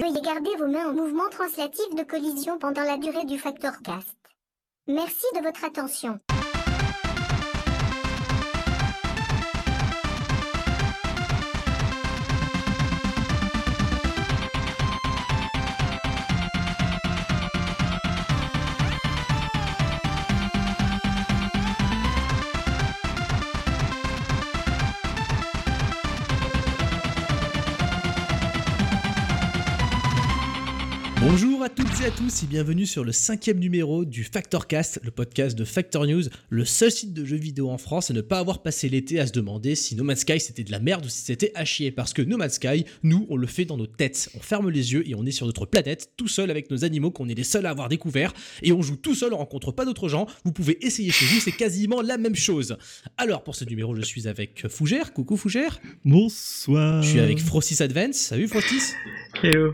Veuillez garder vos mains en mouvement translatif de collision pendant la durée du facteur cast. Merci de votre attention. Toutes et à tous et bienvenue sur le cinquième numéro du Factorcast, le podcast de Factor News, le seul site de jeux vidéo en France à ne pas avoir passé l'été à se demander si No Man's Sky c'était de la merde ou si c'était à chier. Parce que No Man's Sky, nous, on le fait dans nos têtes. On ferme les yeux et on est sur notre planète, tout seul avec nos animaux qu'on est les seuls à avoir découvert. Et on joue tout seul, on rencontre pas d'autres gens. Vous pouvez essayer chez vous, c'est quasiment la même chose. Alors pour ce numéro, je suis avec Fougère. Coucou Fougère. Bonsoir. Je suis avec Frostis Advance. Salut Frostis. Hello.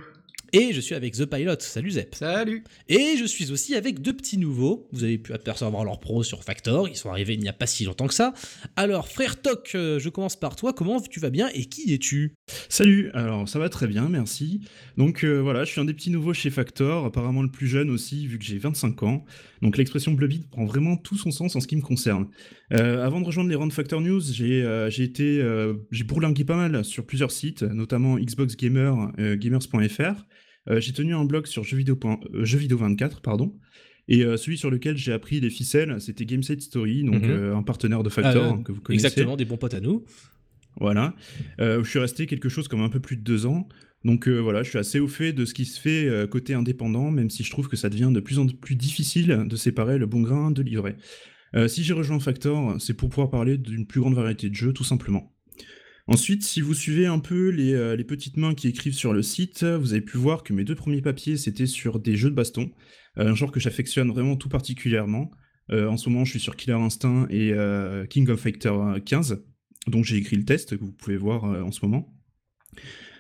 Et je suis avec The Pilot. Salut Zep. Salut. Et je suis aussi avec deux petits nouveaux. Vous avez pu apercevoir leur pro sur Factor. Ils sont arrivés il n'y a pas si longtemps que ça. Alors, frère Toc, euh, je commence par toi. Comment tu vas bien et qui es-tu? Salut, alors ça va très bien, merci. Donc euh, voilà, je suis un des petits nouveaux chez Factor, apparemment le plus jeune aussi, vu que j'ai 25 ans. Donc l'expression Blubit prend vraiment tout son sens en ce qui me concerne. Euh, avant de rejoindre les rangs de Factor News, j'ai euh, j'ai été, euh, j'ai bourlingué pas mal sur plusieurs sites, notamment Xbox Gamer, euh, gamers.fr. Euh, j'ai tenu un blog sur jeuxvideo, euh, jeuxvideo24, pardon. Et euh, celui sur lequel j'ai appris les ficelles, c'était Gameset Story, donc Mhm. euh, un partenaire de Factor Euh, hein, que vous connaissez. Exactement, des bons potes à nous. Voilà. Je suis resté quelque chose comme un peu plus de deux ans. Donc voilà, je suis assez au fait de ce qui se fait côté indépendant, même si je trouve que ça devient de plus en plus difficile de séparer le bon grain de l'ivraie. Si j'ai rejoint Factor, c'est pour pouvoir parler d'une plus grande variété de jeux, tout simplement. Ensuite, si vous suivez un peu les, euh, les petites mains qui écrivent sur le site, vous avez pu voir que mes deux premiers papiers, c'était sur des jeux de baston, euh, un genre que j'affectionne vraiment tout particulièrement. Euh, en ce moment, je suis sur Killer Instinct et King of Fighter 15, dont j'ai écrit le test que vous pouvez voir en ce moment.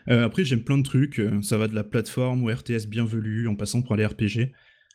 Après, j'aime plein de trucs. Ça va de la plateforme au RTS bienvenu, en passant par les RPG.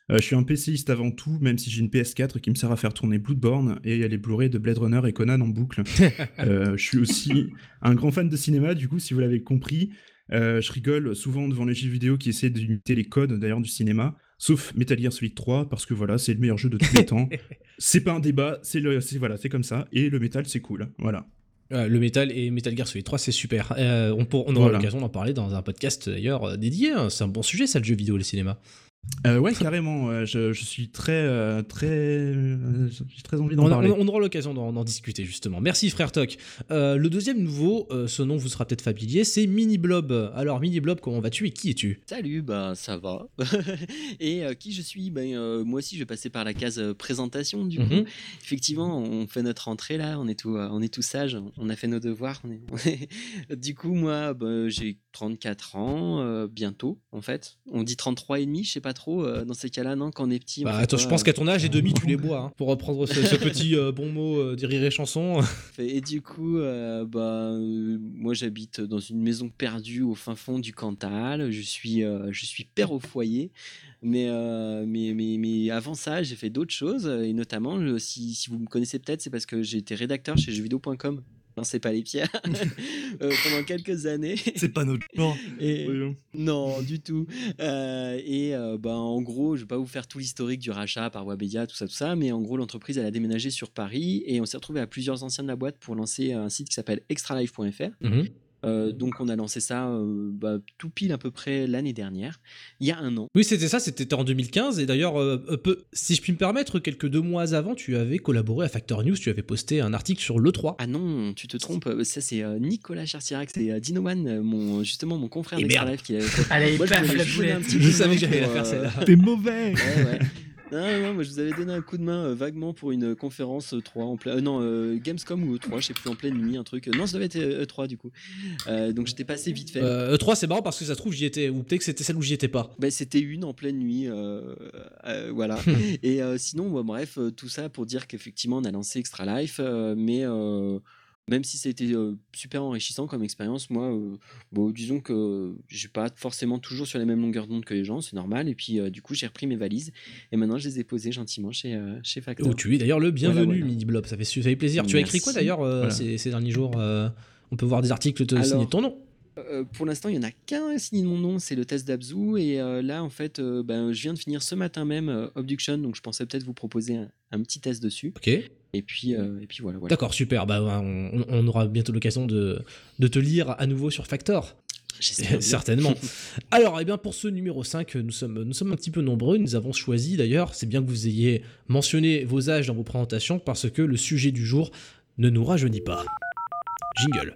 Euh, je suis un PCiste avant tout, même si j'ai une PS4 qui me sert à faire tourner Bloodborne et les Blu-ray de Blade Runner et Conan en boucle. Euh, je suis aussi un grand fan de cinéma, du coup, si vous l'avez compris. Euh, je rigole souvent devant les jeux vidéo qui essaient d'imiter les codes d'ailleurs du cinéma, sauf Metal Gear Solid 3 parce que voilà, c'est le meilleur jeu de tous les temps. C'est pas un débat, c'est le, voilà, c'est comme ça. Et le métal, c'est cool, voilà. Le Metal et Metal Gear Solid 3, c'est super. On, pour- on aura Voilà. l'occasion d'en parler dans un podcast d'ailleurs dédié. hein. C'est un bon sujet, ça, le jeu vidéo et le cinéma. Euh, ouais, carrément. ouais, je, je suis très, euh, très, euh, j'ai très envie d'en On, parler. on- on aura l'occasion d'en discuter justement. Merci frère Toc. Euh, le deuxième nouveau, euh, ce nom vous sera peut-être familier, c'est Mini Blob. Alors Mini Blob, comment vas-tu et qui es-tu? Salut, bah ça va. Et euh, qui je suis? Ben, euh, Moi aussi, je vais passer par la case présentation. Du coup, Mhm. effectivement, on fait notre entrée là, on est tout, euh, on est tout sage, on a fait nos devoirs. on est- du coup, moi, bah, j'ai 34 ans, euh, bientôt en fait. On dit 33 et demi, je sais pas trop. euh, dans ces cas-là, non, quand on est petit. Bah, attends, je pense euh, qu'à ton âge et demi, tu les bois. hein, pour reprendre ce, ce petit euh, bon mot euh, des rires et du coup, euh, bah, euh, moi j'habite dans une maison perdue au fin fond du Cantal. Je suis, euh, je suis père au foyer. Mais, euh, mais, mais, mais avant ça, j'ai fait d'autres choses. Et notamment, si, si vous me connaissez peut-être, c'est parce que j'ai été rédacteur chez jeuxvideo.com. C'est pas les pierres. Euh, pendant quelques années. C'est pas notre genre. Et, non, du tout. Euh, et euh, ben, en gros, je vais pas vous faire tout l'historique du rachat par Webedia, tout ça, tout ça, mais en gros, l'entreprise, elle a déménagé sur Paris et on s'est retrouvé à plusieurs anciens de la boîte pour lancer un site qui s'appelle extralife.fr. Euh, donc, on a lancé ça euh, bah, tout pile à peu près l'année dernière, il y a un an. Oui, c'était ça, c'était en 2015. Et d'ailleurs, euh, peu- si je puis me permettre, quelques deux mois avant, tu avais collaboré à Factor News, tu avais posté un article sur l'E3. Ah non, tu te trompes, ça c'est euh, Nicolas Cherchirac, c'est euh, Dinoman, mon, justement mon confrère Et d'Extra qui a. Allez, Moi, je paf, voulais la Je de savais que j'allais la faire celle-là. T'es mauvais. Ouais, ouais. Non, non, moi je vous avais donné un coup de main euh, vaguement pour une conférence E3 en plein. euh, non, euh, Gamescom ou E3, je sais plus, en pleine nuit, un truc. Non, ça devait être euh, E3 du coup. Euh, donc j'étais passé vite fait. Euh, E3, c'est marrant parce que ça se trouve, j'y étais. Ou peut-être que c'était celle où j'y étais pas. Ben, c'était une en pleine nuit, euh, euh, voilà. Et euh, sinon, bah, bref, euh, tout ça pour dire qu'effectivement, on a lancé Extra Life, euh, mais euh, même si c'était euh, super enrichissant comme expérience, moi, euh, bon, disons que je suis pas forcément toujours sur les mêmes longueurs d'onde que les gens, c'est normal. Et puis, euh, du coup, j'ai repris mes valises et maintenant, je les ai posées gentiment chez, chez Factor. Où tu es d'ailleurs le bienvenu, Voilà, voilà. Mini Blob. Ça fait, ça fait plaisir. Tu as écrit quoi d'ailleurs Voilà. ces, ces derniers jours On peut voir des articles te Alors, signer ton nom. Euh, pour l'instant, il y en a qu'un signé de mon nom, c'est le test d'Abzu. Et euh, là, en fait, euh, ben, je viens de finir ce matin même Obduction, donc je pensais peut-être vous proposer un, un petit test dessus. Ok. Et puis, et puis voilà. voilà. D'accord, super. Bah, on, on aura bientôt l'occasion de, de te lire à nouveau sur Factor. Certainement. Alors, eh bien, pour ce numéro 5, nous sommes, nous sommes un petit peu nombreux. Nous avons choisi, d'ailleurs, c'est bien que vous ayez mentionné vos âges dans vos présentations, parce que le sujet du jour ne nous rajeunit pas. Jingle.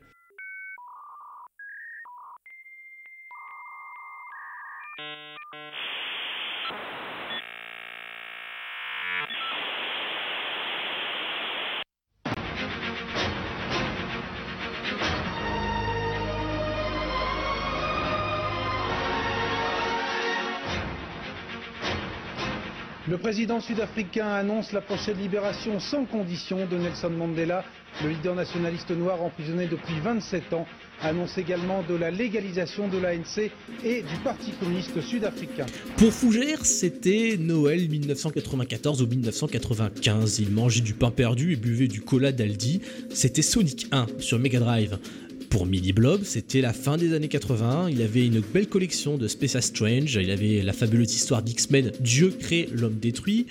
Président sud-africain annonce la prochaine libération sans condition de Nelson Mandela. Le leader nationaliste noir emprisonné depuis 27 ans annonce également de la légalisation de l'ANC et du Parti communiste sud-africain. Pour Fougère, c'était Noël 1994 ou 1995. Il mangeait du pain perdu et buvait du cola d'Aldi. C'était Sonic 1 sur Mega Drive. Pour Millie Blob, c'était la fin des années 80. Il avait une belle collection de Space Strange. Il avait la fabuleuse histoire d'X-Men Dieu crée l'homme détruit.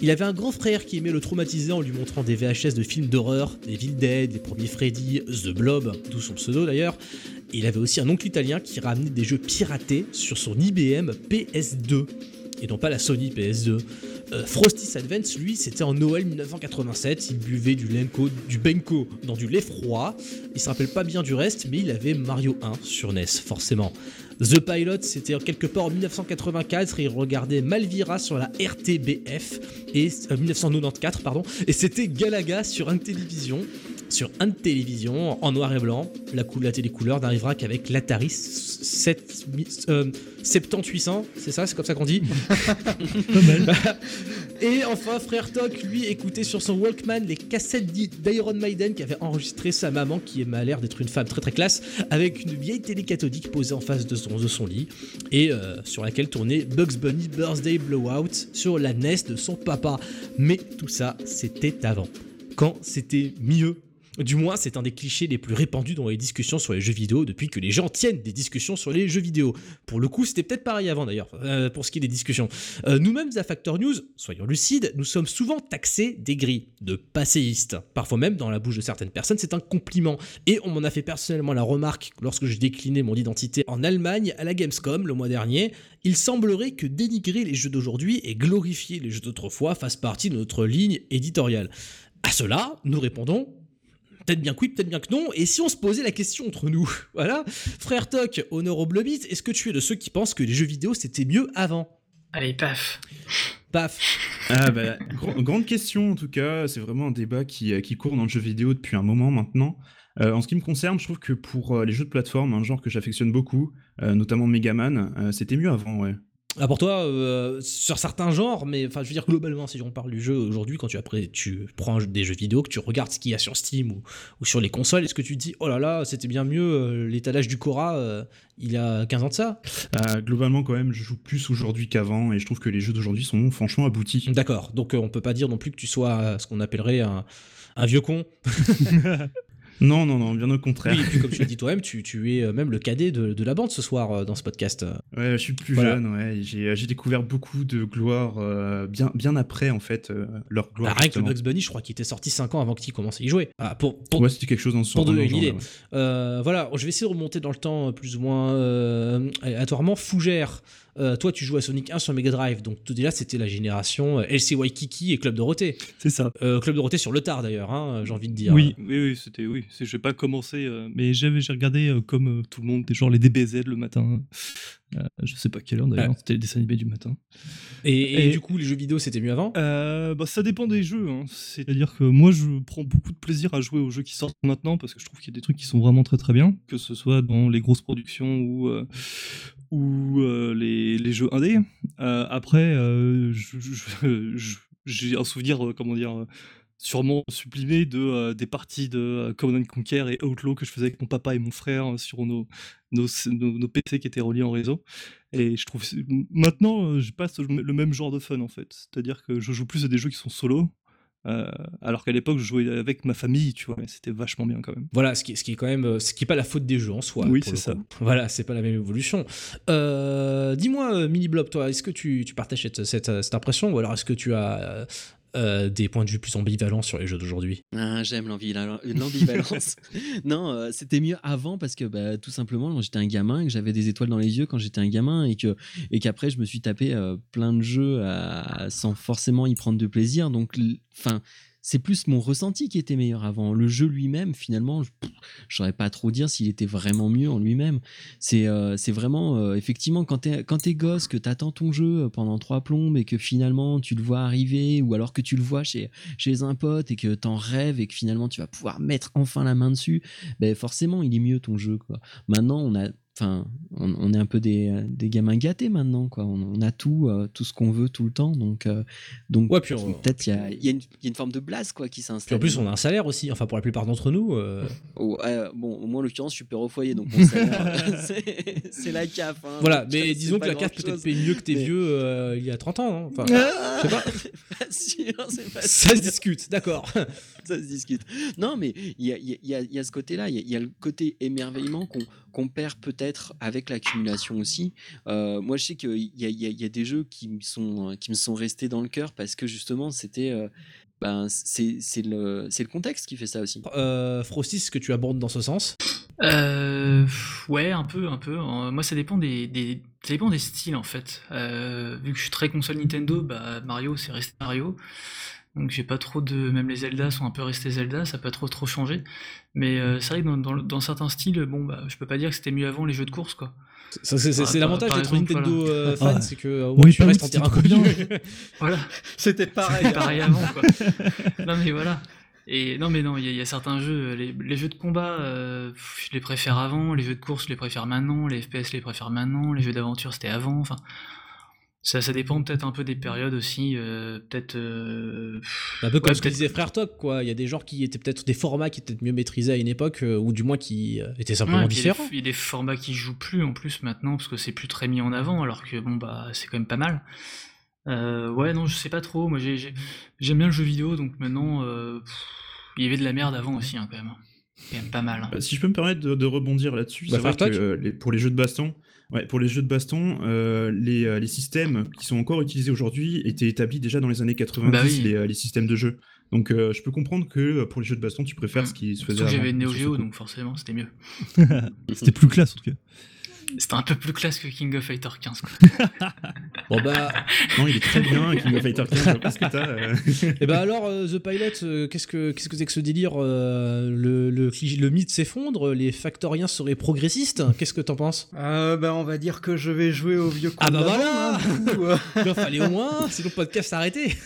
Il avait un grand frère qui aimait le traumatiser en lui montrant des VHS de films d'horreur, des Evil Dead, des premiers Freddy, The Blob, d'où son pseudo d'ailleurs. Il avait aussi un oncle italien qui ramenait des jeux piratés sur son IBM PS2 et non pas la Sony PS2. Euh, Frosty's Advance, lui, c'était en Noël 1987. Il buvait du Lenko, du Benko dans du lait froid. Il se rappelle pas bien du reste, mais il avait Mario 1 sur NES, forcément. The Pilot, c'était quelque part en 1984 et il regardait Malvira sur la RTBF et euh, 1994 pardon et c'était Galaga sur une télévision sur un télévision en noir et blanc. La, cou- la télécouleur n'arrivera qu'avec l'Atari 7, euh, 7800, c'est ça, c'est comme ça qu'on dit. Et enfin, Frère Toc, lui, écoutait sur son Walkman les cassettes d'i- d'Iron Maiden qui avait enregistré sa maman, qui m'a l'air d'être une femme très très classe, avec une vieille télé cathodique posée en face de son, de son lit, et euh, sur laquelle tournait Bugs Bunny Birthday Blowout sur la NES de son papa. Mais tout ça, c'était avant. Quand c'était mieux. Du moins, c'est un des clichés les plus répandus dans les discussions sur les jeux vidéo depuis que les gens tiennent des discussions sur les jeux vidéo. Pour le coup, c'était peut-être pareil avant d'ailleurs, euh, pour ce qui est des discussions. Euh, Nous-mêmes à Factor News, soyons lucides, nous sommes souvent taxés des grilles, de passéistes. Parfois même, dans la bouche de certaines personnes, c'est un compliment. Et on m'en a fait personnellement la remarque lorsque je déclinais mon identité en Allemagne à la Gamescom le mois dernier. Il semblerait que dénigrer les jeux d'aujourd'hui et glorifier les jeux d'autrefois fasse partie de notre ligne éditoriale. À cela, nous répondons Peut-être bien que oui, peut-être bien que non. Et si on se posait la question entre nous Voilà. Frère Toc, honneur au Blobit, est-ce que tu es de ceux qui pensent que les jeux vidéo c'était mieux avant? Allez, paf. Paf. Ah bah, gr- grande question en tout cas, c'est vraiment un débat qui, euh, qui court dans le jeu vidéo depuis un moment maintenant. Euh, en ce qui me concerne, je trouve que pour euh, les jeux de plateforme, un genre que j'affectionne beaucoup, euh, notamment Megaman, euh, c'était mieux avant, ouais. Ah, pour toi, euh, sur certains genres, mais enfin, je veux dire globalement, si on parle du jeu aujourd'hui, quand tu après tu prends des jeux vidéo, que tu regardes ce qu'il y a sur Steam ou, ou sur les consoles, est-ce que tu te dis, oh là là, c'était bien mieux euh, l'étalage du Cora euh, il y a 15 ans de ça? Euh, globalement, quand même, je joue plus aujourd'hui qu'avant et je trouve que les jeux d'aujourd'hui sont franchement aboutis. D'accord, donc euh, on peut pas dire non plus que tu sois ce qu'on appellerait un, un vieux con. Non, non, non, bien au contraire. Oui, et puis comme tu l'as dit toi-même, tu, tu es euh, même le cadet de, de la bande ce soir euh, dans ce podcast. Ouais, je suis plus Voilà. jeune, ouais. J'ai j'ai découvert beaucoup de gloire euh, bien, bien après, en fait, euh, leur gloire. Bah, rien que le. Bugs Bunny, je crois qu'il était sorti 5 ans avant que tu commences à y jouer. Ah, pour, pour, Ouais, c'était quelque chose dans ce pour donner une idée. Euh, voilà, je vais essayer de remonter dans le temps euh, plus ou moins euh, aléatoirement. Fougère, euh, toi tu joues à Sonic 1 sur Mega Drive, donc tout déjà c'était la génération euh, LC Waikiki et Club Dorothée. C'est ça. Euh, Club Dorothée sur le tard d'ailleurs, hein, j'ai envie de dire. Oui, oui, oui, c'était oui. Vais pas commencer, euh, mais j'avais j'ai regardé euh, comme euh, tout le monde des genre les DBZ le matin. Euh, je sais pas quelle heure d'ailleurs. Ouais. C'était les dessins animés du matin. Et, et Et- du coup, les jeux vidéo c'était mieux avant? Euh, bah, ça dépend des jeux. hein. C'est-à-dire que moi, je prends beaucoup de plaisir à jouer aux jeux qui sortent maintenant parce que je trouve qu'il y a des trucs qui sont vraiment très très bien, que ce soit dans les grosses productions ou, euh, ou euh, les, jeux indés. Euh, après, euh, j'ai un souvenir, comment dire, sûrement sublimé de, des parties de Command and Conquer et Outlaw que je faisais avec mon papa et mon frère sur nos, nos, nos, PC qui étaient reliés en réseau. Et je trouve maintenant, je passe le même genre de fun en fait. C'est-à-dire que je joue plus à des jeux qui sont solo. Euh, alors qu'à l'époque, je jouais avec ma famille, tu vois, mais c'était vachement bien quand même. Voilà, ce qui, ce qui est quand même, euh, ce qui est pas la faute des jeux en soi. Oui, c'est ça. coup. Voilà, c'est pas la même évolution. Euh, Dis-moi, Mini Blob, toi, est-ce que tu, tu partages cette, cette, cette impression ou alors est-ce que tu as euh, des points de vue plus ambivalents sur les jeux d'aujourd'hui Ah, J'aime l'ambivalence. non, euh, c'était mieux avant parce que bah, tout simplement, j'étais un gamin, et que j'avais des étoiles dans les yeux quand j'étais un gamin et que et qu'après je me suis tapé euh, plein de jeux à- sans forcément y prendre de plaisir. Donc, enfin. C'est plus mon ressenti qui était meilleur avant. Le jeu lui-même, finalement, je saurais pas trop dire s'il était vraiment mieux en lui-même. C'est euh, vraiment, euh, effectivement, quand t'es t'es gosse, que t'attends ton jeu pendant trois plombes et que finalement tu le vois arriver, ou alors que tu le vois chez, chez un pote et que t'en rêves et que finalement tu vas pouvoir mettre enfin la main dessus, ben forcément il est mieux ton jeu quoi. Maintenant on a, enfin on, on est un peu des, des gamins gâtés maintenant quoi. On, on a tout, euh, tout ce qu'on veut tout le temps donc euh, donc Ouais, peut-être il y a, il y, a une- il y a une forme de blase quoi qui s'installe. en plus, on a un salaire aussi. Enfin, pour la plupart d'entre nous. euh, Oh, bon au moins en l'occurrence je suis père au foyer donc mon salaire, c'est la CAF. hein. voilà, mais disons que la grand-chose. peut-être paye mieux que tes Mais- vieux euh, il y a 30 ans. Enfin, Ah, je sais pas. sûr, pas ça se discute, d'accord. ça se discute. Non, mais il y a, y ce côté-là, il y a le côté émerveillement qu'on qu'on perd peut-être avec l'accumulation aussi. Euh, moi, je sais qu'il y a, il y a- il y a des jeux qui me sont, qui me sont restés dans le cœur parce que justement, c'était. euh, ben, c'est c'est le, c'est le contexte qui fait ça aussi. Euh, Frosty, est-ce que tu abordes dans ce sens? Euh, ouais, un peu, un peu. Moi, ça dépend des, des, ça dépend des styles en fait. Euh, vu que je suis très console Nintendo, bah Mario, c'est resté Mario. Donc j'ai pas trop de, même les Zelda sont un peu restés Zelda, ça a pas trop trop changé. Mais euh, c'est vrai que dans, dans, dans certains styles, bon bah je peux pas dire que c'était mieux avant les jeux de course quoi. Ça, C'est Ah, l'avantage d'être Nintendo voilà. euh, fan, Ah. c'est que euh, moins, tu restes en c'était terrain connu. Voilà. C'était pareil. C'était pareil avant, quoi. non, mais voilà. Et non, mais non, il y, a- il y a certains jeux, les, les jeux de combat, euh, je les préfère avant, les jeux de course, je les préfère maintenant, les FPS, je les préfère maintenant, les jeux d'aventure, c'était avant, enfin. Ça, ça dépend peut-être un peu des périodes aussi, euh, peut-être. euh, Un peu comme ouais, ce que disait Frère Toc, quoi. Il y a des genres qui étaient peut-être des formats qui étaient peut-être mieux maîtrisés à une époque, euh, ou du moins qui euh, étaient simplement Ouais, il y a des- différents. Il y a des formats qui jouent plus en plus maintenant parce que c'est plus très mis en avant alors que bon bah c'est quand même pas mal. Euh, ouais non je sais pas trop moi j'ai- j'ai- j'aime bien le jeu vidéo donc maintenant euh, pff, il y avait de la merde avant aussi hein, quand même. Quand même pas mal. hein. Bah, si je peux me permettre de, de rebondir là-dessus, Bah, c'est vrai que euh, les- pour les jeux de baston, ouais, pour les jeux de baston, euh, les, euh, les systèmes qui sont encore utilisés aujourd'hui étaient établis déjà dans les années 90, Bah oui. les, euh, les systèmes de jeu. Donc euh, je peux comprendre que pour les jeux de baston, tu préfères ce qui se faisait Surtout que j'avais Neo Geo donc forcément c'était mieux. C'était plus classe en tout cas. C'était un peu plus classe que King of Fighter 15 quoi. Bon bah, Non, il est très bien, King of Fighter 15, je vois pas ce que t'as. euh. et bah alors, euh, The Pilot, euh, qu'est-ce que qu'est-ce que c'est que ce délire euh, le, le, mythe s'effondre, les factoriens seraient progressistes Qu'est-ce que t'en penses? Euh, ben, on va dire que je vais jouer au vieux Ah bah voilà en fallait au moins, sinon le podcast s'arrêtait.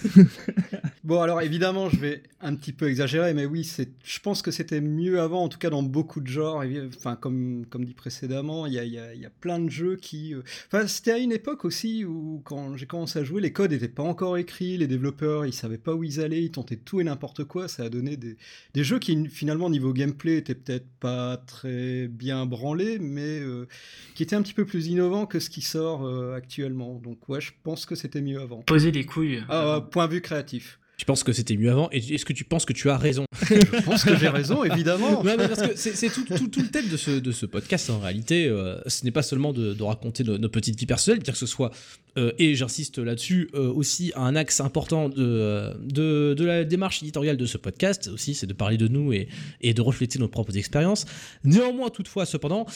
Bon, alors évidemment, je vais un petit peu exagérer, mais oui, c'est, je pense que c'était mieux avant, en tout cas dans beaucoup de genres. Enfin, comme, comme dit précédemment, il y a, il y a- il y a plein de jeux qui. euh, Enfin, c'était à une époque aussi où, quand j'ai commencé à jouer, les codes n'étaient pas encore écrits, les développeurs, ils savaient pas où ils allaient, ils tentaient tout et n'importe quoi. Ça a donné des, des jeux qui, finalement, niveau gameplay, étaient peut-être pas très bien branlés, mais euh, qui étaient un petit peu plus innovants que ce qui sort euh, actuellement. Donc, ouais, je pense que c'était mieux avant. Poser les couilles. Ah, point de vue créatif. Tu penses que c'était mieux avant Et est-ce que tu penses que tu as raison Je pense que j'ai raison, évidemment. Mais parce que c'est c'est tout, tout, tout le thème de ce, de ce podcast en réalité. euh, ce n'est pas seulement de, de raconter nos, nos petites vies personnelles, dire que ce soit, euh, et j'insiste là-dessus, euh, aussi un axe important de, euh, de, de la démarche éditoriale de ce podcast, aussi, c'est de parler de nous et, et de refléter nos propres expériences. Néanmoins, toutefois, cependant,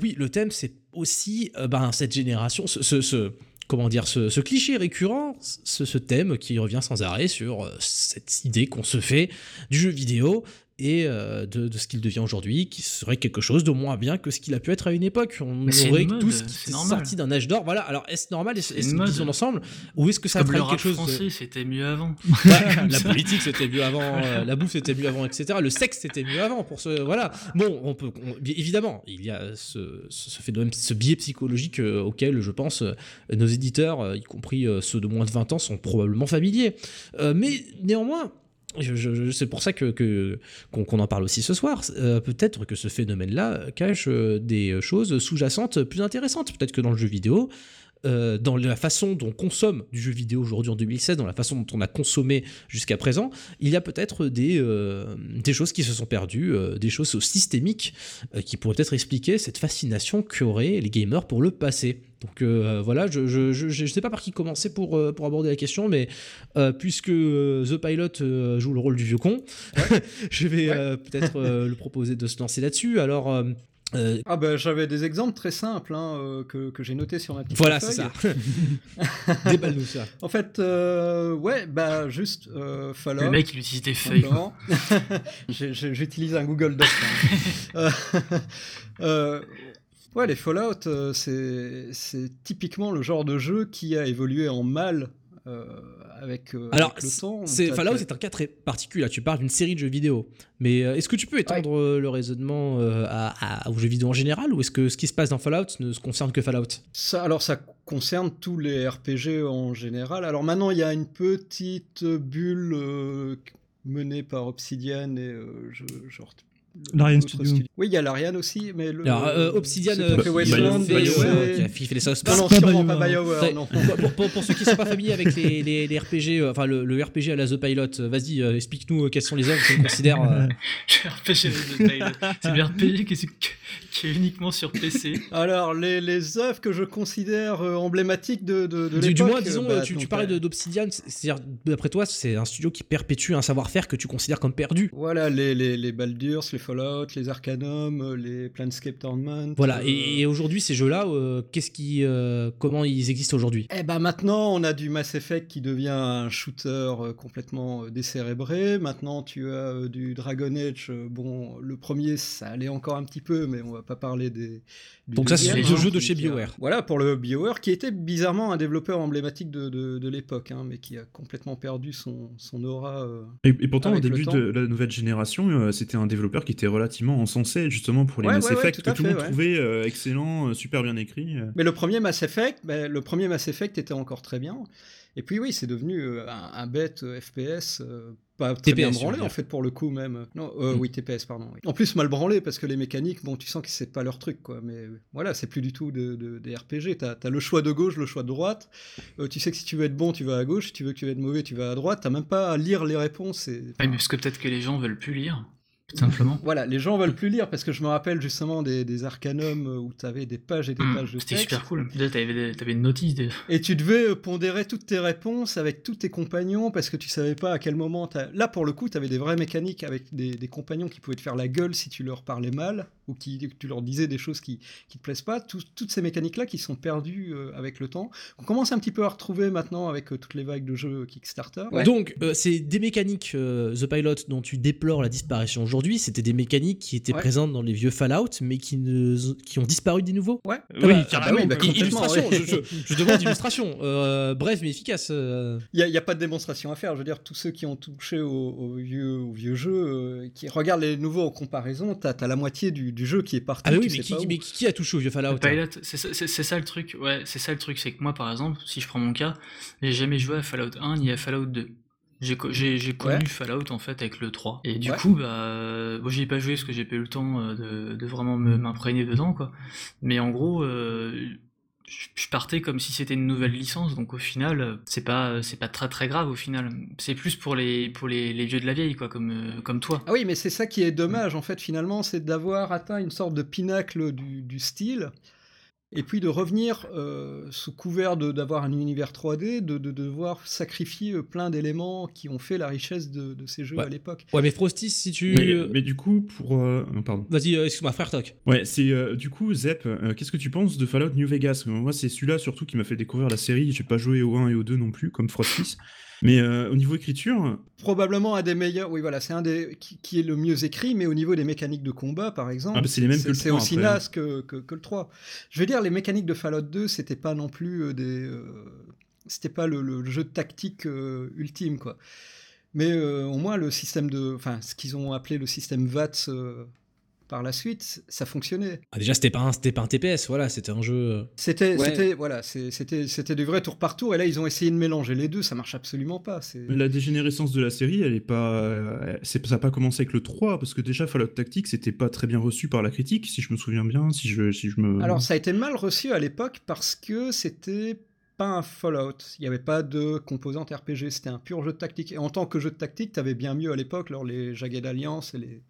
oui, le thème, c'est aussi ben, cette génération, ce, ce, ce- comment dire, ce, cliché récurrent, ce, ce thème qui revient sans arrêt sur euh, cette idée qu'on se fait du jeu vidéo et euh, de, de ce qu'il devient aujourd'hui, qui serait quelque chose de moins bien que ce qu'il a pu être à une époque. On aurait mode, tous est sorti d'un âge d'or. Voilà. Alors est-ce normal? Est-ce une qu'ils sont ensemble Ou est-ce que ça Comme le rap quelque chose de- français, c'était mieux avant. La politique c'était mieux avant, euh, la bouffe c'était mieux avant, etc. Le sexe c'était mieux avant pour ce voilà. Bon, on peut on- évidemment, il y a ce, ce, phénomène, ce biais psychologique euh, auquel je pense nos éditeurs, y compris ceux de moins de 20 ans, sont probablement familiers. Mais néanmoins. Je, c'est pour ça que qu'on en parle aussi ce soir. Euh, Peut-être que ce phénomène-là cache euh, des choses sous-jacentes plus intéressantes. Peut-être que dans le jeu vidéo, euh, dans la façon dont on consomme du jeu vidéo aujourd'hui en 2016, dans la façon dont on a consommé jusqu'à présent, il y a peut-être des, euh, des choses qui se sont perdues, euh, des choses systémiques qui pourraient peut-être expliquer cette fascination qu'auraient les gamers pour le passé. Donc voilà, je ne je, je, sais pas par qui commencer pour, pour aborder la question, mais puisque The Pilot joue le rôle du vieux con, je vais peut-être le proposer de se lancer là-dessus. Alors, euh, ah ben j'avais des exemples très simples hein, euh, que, que j'ai notés sur ma petite Voilà, c'est ça. Déballe-nous ça. En fait, euh, ouais, bah juste Fallout. Le mec, il utilise des feuilles. J'utilise un Google Doc. Hein. ouais, les Fallout, c'est typiquement le genre de jeu qui a évolué en mal euh, avec, euh, Alors, le temps. C'est, Fallout, c'est un cas très particulier. Tu parles d'une série de jeux vidéo. Mais euh, est-ce que tu peux étendre le raisonnement à, aux jeux vidéo en général ou est-ce que ce qui se passe dans Fallout ne se concerne que Fallout? Ça, Alors, ça concerne tous les RPG en général. Alors maintenant, il y a une petite bulle menée par Obsidian et je, je L'Ariane Studio. Oui, il y a l'Ariane aussi, mais le. Alors, euh, Obsidian, euh, qui fait les South Non, non, sûrement pas BioWare, non. Pour, pour, pour, ceux qui ne sont pas familiers avec les, les, les RPG, euh, enfin le, le, RPG à la The Pilot, vas-y, explique-nous quelles sont les œuvres que tu considères. le RPG à la The Pilot, c'est le RPG qui est, qui est, uniquement sur PC. Alors, les, les œuvres que je considère emblématiques de, de, de du, du moins, disons, bah, tu, tu parlais d'Obsidian, c'est-à-dire, d'après toi, c'est un studio qui perpétue un savoir-faire que tu considères comme perdu. Voilà, les, les, les Baldur's, les Fallout, les Arcanum, euh, les Planescape Tournament. Voilà, et, euh, aujourd'hui, ces jeux-là, euh, qu'est-ce qui, comment ils existent aujourd'hui? Eh ben maintenant, on a du Mass Effect qui devient un shooter complètement décérébré. Maintenant, tu as du Dragon Age. bon, le premier, ça allait encore un petit peu, mais on va pas parler des. Donc ça, c'est le jeu de chez BioWare. voilà, pour le BioWare, qui était bizarrement un développeur emblématique de, de, l'époque, hein, mais qui a complètement perdu son, son aura. et, pourtant, au début de la nouvelle génération, c'était un développeur qui était relativement encensé justement pour les Mass Effect que tout le monde trouvait euh, excellent, euh, super bien écrit. Euh. Mais le premier Mass Effect, ben, le premier Mass Effect était encore très bien. Et puis oui, c'est devenu un, bête FPS pas très bien branlé en fait pour le coup même. Non, mm. oui TPS pardon. En plus mal branlé parce que les mécaniques, bon tu sens que c'est pas leur truc quoi. Mais voilà, c'est plus du tout de, des RPG. T'as as le choix de gauche, le choix de droite. tu sais que si tu veux être bon, tu vas à gauche. Si tu veux que tu veux être mauvais, tu vas à droite. T'as même pas à lire les réponses. Et... mais parce que peut-être que les gens veulent plus lire simplement. Voilà, les gens veulent plus lire parce que je me rappelle justement des, des arcanums où tu avais des pages et des hmm, pages de texte. C'était super cool. Tu avais, une notice. Et tu devais euh, pondérer toutes tes réponses avec tous tes compagnons parce que tu savais pas à quel moment. Là, pour le coup, tu avais des vraies mécaniques avec des, des, compagnons qui pouvaient te faire la gueule si tu leur parlais mal ou qui, que tu leur disais des choses qui, qui te plaisent pas. toutes ces mécaniques-là qui sont perdues euh, avec le temps. On commence un petit peu à retrouver maintenant avec euh, toutes les vagues de jeux Kickstarter. Donc, c'est des mécaniques The Pilot dont tu déplores la disparition aujourd'hui c'était des mécaniques qui étaient présentes dans les vieux Fallout, mais qui, ne, qui ont disparu des nouveaux. Ouais, oui, bah, ah bah, bah illustration, je, demande illustration. Euh, bref, mais efficace. Euh. Il n'y a, pas de démonstration à faire. Je veux dire, tous ceux qui ont touché au, vieux, au vieux jeu, euh, qui regardent les nouveaux en comparaison, tu as, la moitié du, jeu qui est parti. Ah oui, mais qui, mais, qui, a touché au vieux Fallout hein C'est ça le truc. Ouais, c'est ça le truc. C'est que moi, par exemple, si je prends mon cas, j'ai jamais joué à Fallout 1 ni à Fallout 2. J'ai connu Fallout en fait avec le 3. Et du coup, bah, bon, j'y ai pas joué parce que j'ai pas eu le temps euh, de, de vraiment m'imprégner dedans, quoi. Mais en gros, euh, je partais comme si c'était une nouvelle licence, donc au final, c'est pas c'est pas très très grave au final. C'est plus pour les pour les, les, vieux de la vieille, quoi, comme euh, comme toi. Ah oui, mais c'est ça qui est dommage en fait finalement, c'est d'avoir atteint une sorte de pinacle du, du style et puis de revenir euh, sous couvert d'avoir un univers 3D, de, devoir sacrifier euh, plein d'éléments qui ont fait la richesse de, ces jeux à l'époque. Ouais, mais Frosty, si tu. Mais, euh, du coup, pour. pardon. Vas-y, excuse-moi, frère Toc. Ouais, c'est. du coup, Zep, qu'est-ce que tu penses de Fallout New Vegas? Moi, c'est celui-là surtout qui m'a fait découvrir la série. J'ai pas joué au 1 et au 2 non plus, comme Frosty. Mais au niveau écriture. Probablement un des meilleurs. Oui, voilà, c'est un des. Qui, est le mieux écrit, mais au niveau des mécaniques de combat, par exemple. Ah, c'est les mêmes que le 3. C'est aussi naze que, que, que, le 3. Je veux dire, les mécaniques de Fallout 2, c'était pas non plus euh, des. Euh, c'était pas le, jeu tactique euh, ultime, quoi. Mais au moins, le système de. Enfin, ce qu'ils ont appelé le système VATS par la suite, ça fonctionnait. Ah, déjà, c'était pas, un, pas un TPS, voilà, c'était un jeu. euh, C'était, Ouais. c'était, voilà, c'était, c'était du vrai tour par tour. Et là, ils ont essayé de mélanger les deux. Ça marche absolument pas. C'est... La dégénérescence de la série, elle est pas, euh, c'est, ça n'a pas commencé avec le 3 parce que déjà Fallout Tactics c'était pas très bien reçu par la critique, si je me souviens bien, si je, si je me. Alors, ça a été mal reçu à l'époque parce que c'était pas un Fallout. Il n'y avait pas de composante RPG. C'était un pur jeu de tactique. Et en tant que jeu de tactique, t'avais bien mieux à l'époque, lors les Jagged Alliance et les,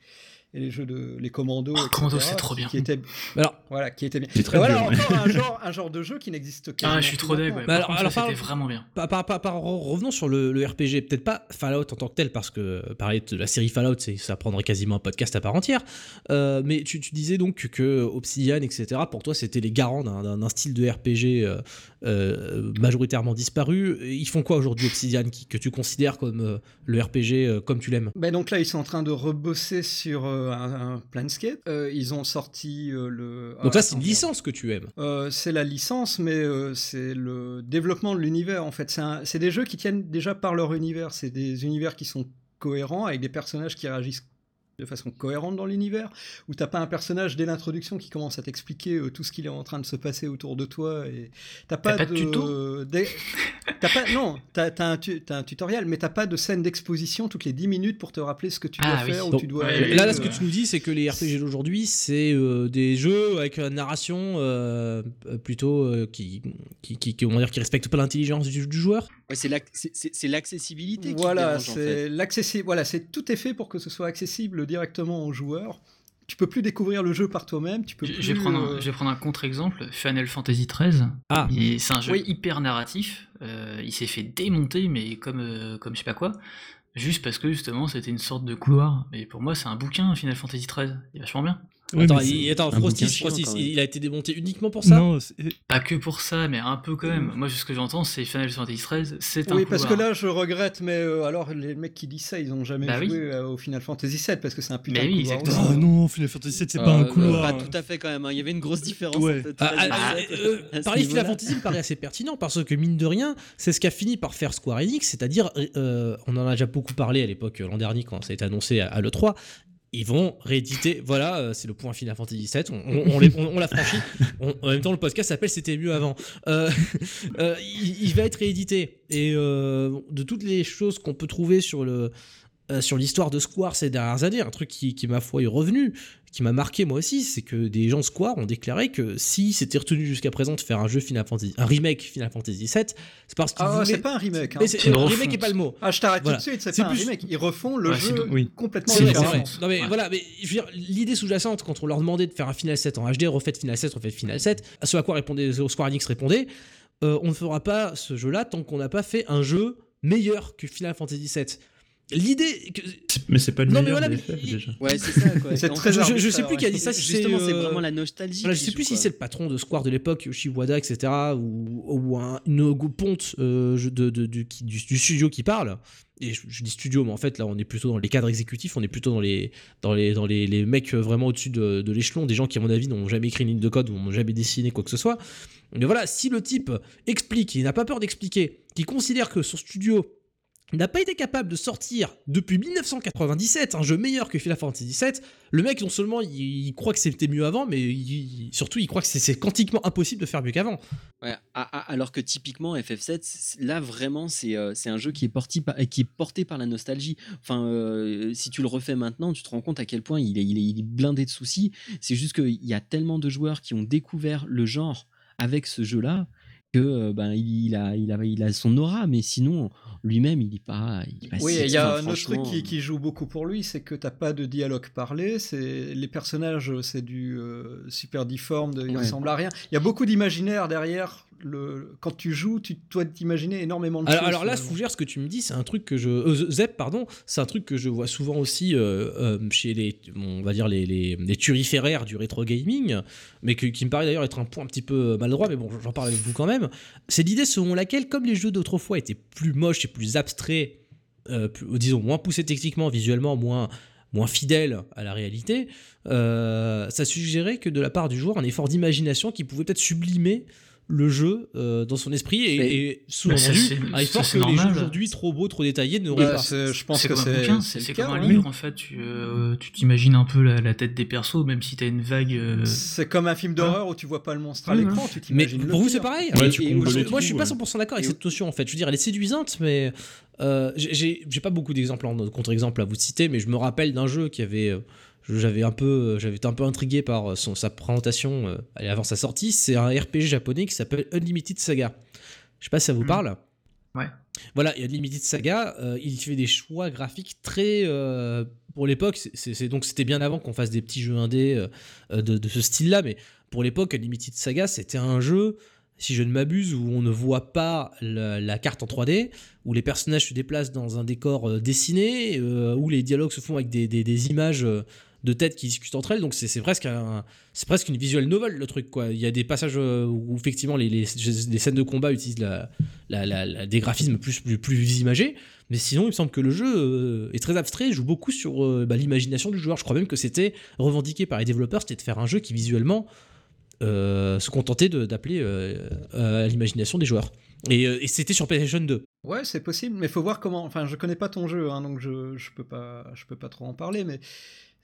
et les jeux de les commandos. Ah, etc., Commando, c'est trop bien. Qui étaient, Alors, voilà, qui étaient bien. C'est très Et voilà encore un genre, un genre de jeu qui n'existe quasiment Ah, je suis trop deg, ouais. Bah, alors- contre, alors, ça, vraiment bien. Par, par- par- par- revenons sur le, le RPG, peut-être pas Fallout en tant que tel, parce que parler de la série Fallout, ça prendrait quasiment un podcast à part entière. Euh, mais tu, tu disais donc que, que Obsidian, etc., pour toi, c'était les garants d'un, style de RPG euh, euh, majoritairement disparu. Ils font quoi aujourd'hui, Obsidian, qui, que tu considères comme euh, le RPG euh, comme tu l'aimes? Ben donc là, ils sont en train de rebosser sur euh, un, un Planescape. Euh, ils ont sorti euh, le. Donc ah, ça, c'est une licence que tu aimes. Euh, c'est la licence, mais euh, c'est le développement de l'univers en fait. C'est des jeux qui tiennent déjà par leur univers. C'est des univers qui sont cohérents avec des personnages qui réagissent de façon cohérente dans l'univers, où t'as pas un personnage dès l'introduction qui commence à t'expliquer euh, tout ce qu'il est en train de se passer autour de toi et t'as pas, pas de tuto des- pas non t'as un, tu- t'as un tutoriel mais t'as pas de scène d'exposition toutes les 10 minutes pour te rappeler ce que tu dois Ah oui. faire Donc, tu dois ouais, Là, là, ce que euh, tu nous dis, c'est que les RPG d'aujourd'hui, c'est euh, des jeux avec une narration euh, plutôt euh, qui, qui, qui, qui, on va dire, qui respecte pas l'intelligence du, du joueur. Ouais, c'est l'ac- c'est- c'est- c'est l'accessibilité qui Voilà, en fait. c'est l'accessi- Voilà, c'est tout est fait pour que ce soit accessible directement aux joueurs. Tu peux plus découvrir le jeu par toi-même. Tu peux Je plus. je vais prendre un, euh, je vais prendre un contre-exemple, Final Fantasy XIII. Ah. Et C'est un jeu Oui. hyper narratif. euh, il s'est fait démonter, mais comme, euh, comme je sais pas quoi. Juste parce que justement c'était une sorte de couloir. Mais pour moi, c'est un bouquin, Final Fantasy XIII. Il est vachement bien. Ouais, attends, il- attends, Frostis, chiant, il a été démonté uniquement pour ça Non, Pas que pour ça, mais un peu quand même. Moi, ce que j'entends, c'est Final Fantasy XIII, c'est un Oui, parce que là, je regrette, mais euh, alors les mecs qui disent ça, ils ont jamais Bah oui. joué euh, au Final Fantasy VII parce que c'est un putain Mais de oui, couloir. exactement. Ah non, Final Fantasy VII, c'est pas Euh, un couloir. Pas tout à fait quand même. hein. Il y avait une grosse différence. Ouais. entre Ah, 13 et ah, 17, euh, parler de Final. Fantasy me paraît assez pertinent parce que mine de rien, c'est ce qu'a fini par faire Square Enix, c'est-à-dire, euh, on en a déjà beaucoup parlé à l'époque l'an dernier quand ça a été annoncé à, à l'E3. Ils vont rééditer, voilà, euh, c'est le point Final Fantasy VII, on, on, on les- on- on l'a franchi. En même temps, le podcast s'appelle C'était mieux avant. Euh, euh, il, il va être réédité. Et euh, de toutes les choses qu'on peut trouver sur le, euh, sur l'histoire de Square ces dernières années, un truc qui, qui ma foi est revenu, qui m'a marqué moi aussi, c'est que des gens de Square ont déclaré que si c'était retenu jusqu'à présent de faire un jeu Final Fantasy, un remake Final Fantasy VII, c'est parce qu'ils Ah, voulaient- c'est pas un remake. hein. Mais c'est- remake refonte. est pas le mot. Ah, je t'arrête Voilà. tout de suite, c'est C'est pas plus- un remake. Ils refont le Ouais, jeu c'est- oui. complètement C'est vrai, c'est différemment. vrai. Non mais Ouais. voilà, mais je veux dire, l'idée sous-jacente quand on leur demandait de faire un Final 7 en HD, refaites Final 7, refaites Final 7, à ce à quoi répondait Square Enix répondait, euh, on ne fera pas ce jeu-là tant qu'on n'a pas fait un jeu meilleur que Final Fantasy 7. L'idée que Mais c'est pas le Non, mais voilà, mais- déjà. Ouais, c'est ça. Quoi. Très je, je- sais plus qui a dit ça, si Justement, c'est euh, vraiment la nostalgie. Voilà, je qui sais plus si c'est le patron de Square de l'époque, Yoshi Wada, etc., ou, ou un, une ponte euh, de, de- du, qui- du- du studio qui parle. Et je, je dis studio, mais en fait, là, on est plutôt dans les cadres exécutifs, on est plutôt dans les, dans les, dans les, les mecs euh, vraiment au-dessus de, de l'échelon, des gens qui, à mon avis, n'ont jamais écrit une ligne de code ou n'ont jamais dessiné quoi que ce soit. Mais voilà, si le type explique, il n'a pas peur d'expliquer, qu'il considère que son studio n'a pas été capable de sortir depuis 1997 un jeu meilleur que Final Fantasy VII, le mec non seulement il, croit que c'était mieux avant, mais surtout il croit que c'est- quantiquement impossible de faire mieux qu'avant. Ouais, alors que typiquement FF7, c'est- là vraiment c'est euh, c'est un jeu qui est, porté par, qui est porté par la nostalgie. Enfin, euh, si tu le refais maintenant, tu te rends compte à quel point il est, il il est blindé de soucis. C'est juste qu'il y a tellement de joueurs qui ont découvert le genre avec ce jeu-là que euh, ben il a, il a, il a son aura, mais sinon lui-même il est pas. Il est pas Oui, il y a enfin, un autre truc qui, qui joue beaucoup pour lui, c'est que t'as pas de dialogue parlé, c'est les personnages, c'est du euh, super difforme, de- ils Ouais. ressemblent à rien. Il y a beaucoup d'imaginaire derrière. Le, quand tu joues, tu dois t'imaginer énormément de Alors, choses. alors là, finalement. Fougère, ce que tu me dis, c'est un truc que je. euh, Zep, pardon, c'est un truc que je vois souvent aussi euh, euh, chez les. On va dire les, les, les turiféraires du rétro gaming, mais que- qui me paraît d'ailleurs être un point un petit peu maladroit, mais bon, j'en parle avec vous quand même. C'est l'idée selon laquelle, comme les jeux d'autrefois étaient plus moches et plus abstraits, euh, plus- disons moins poussés techniquement, visuellement, moins moins fidèles à la réalité, euh, ça suggérait que de la part du joueur, un effort d'imagination qui pouvait peut-être sublimer le jeu euh, dans son esprit et, Mais- et sous-entendu, à effort ça, que les jeux aujourd'hui trop beaux, trop détaillés n'auraient Bah, pas. c'est- je pense C'est que comme un c'est bouquin, c'est comme un livre en fait. Tu euh, tu t'imagines un peu la, la tête des persos, même si t'as une vague. euh, C'est comme un film d'horreur où tu vois pas le monstre à l'écran, tu Mais t'imagines le pour vous, c'est pareil. Ouais, Et- Moi, je suis pas ouais. 100% d'accord avec Et- cette notion en fait. Je veux dire, elle est séduisante, mais j'ai- pas beaucoup d'exemples en contre-exemples à vous citer, mais je me rappelle d'un jeu qui avait. Euh, j'avais un peu j'avais été un peu intrigué par son, sa présentation euh, avant sa sortie c'est un RPG japonais qui s'appelle Unlimited Saga je sais pas si ça vous Mhm. parle Ouais. voilà et Unlimited Saga euh, il fait des choix graphiques très euh, pour l'époque c'est- donc c'était bien avant qu'on fasse des petits jeux indés euh, euh, de, de ce style là mais pour l'époque Unlimited Saga c'était un jeu si je ne m'abuse, où on ne voit pas la, la carte en 3D, où les personnages se déplacent dans un décor euh, dessiné, euh, où les dialogues se font avec des, des- des images euh, de tête qui discutent entre elles. Donc c'est presque, c'est presque une visual novel le truc. Quoi. Il y a des passages euh, où effectivement les, les- scènes de combat utilisent la, des graphismes plus, plus, plus imagés. Mais sinon, il me semble que le jeu euh, est très abstrait, joue beaucoup sur euh, bah, l'imagination du joueur. Je crois même que c'était revendiqué par les développeurs, c'était de faire un jeu qui visuellement se contentait d'appeler euh, l'imagination des joueurs. Et, et c'était sur PlayStation 2. Ouais, c'est possible, mais faut voir comment. Enfin, je connais pas ton jeu, hein, donc je, je peux pas, je peux pas trop en parler, mais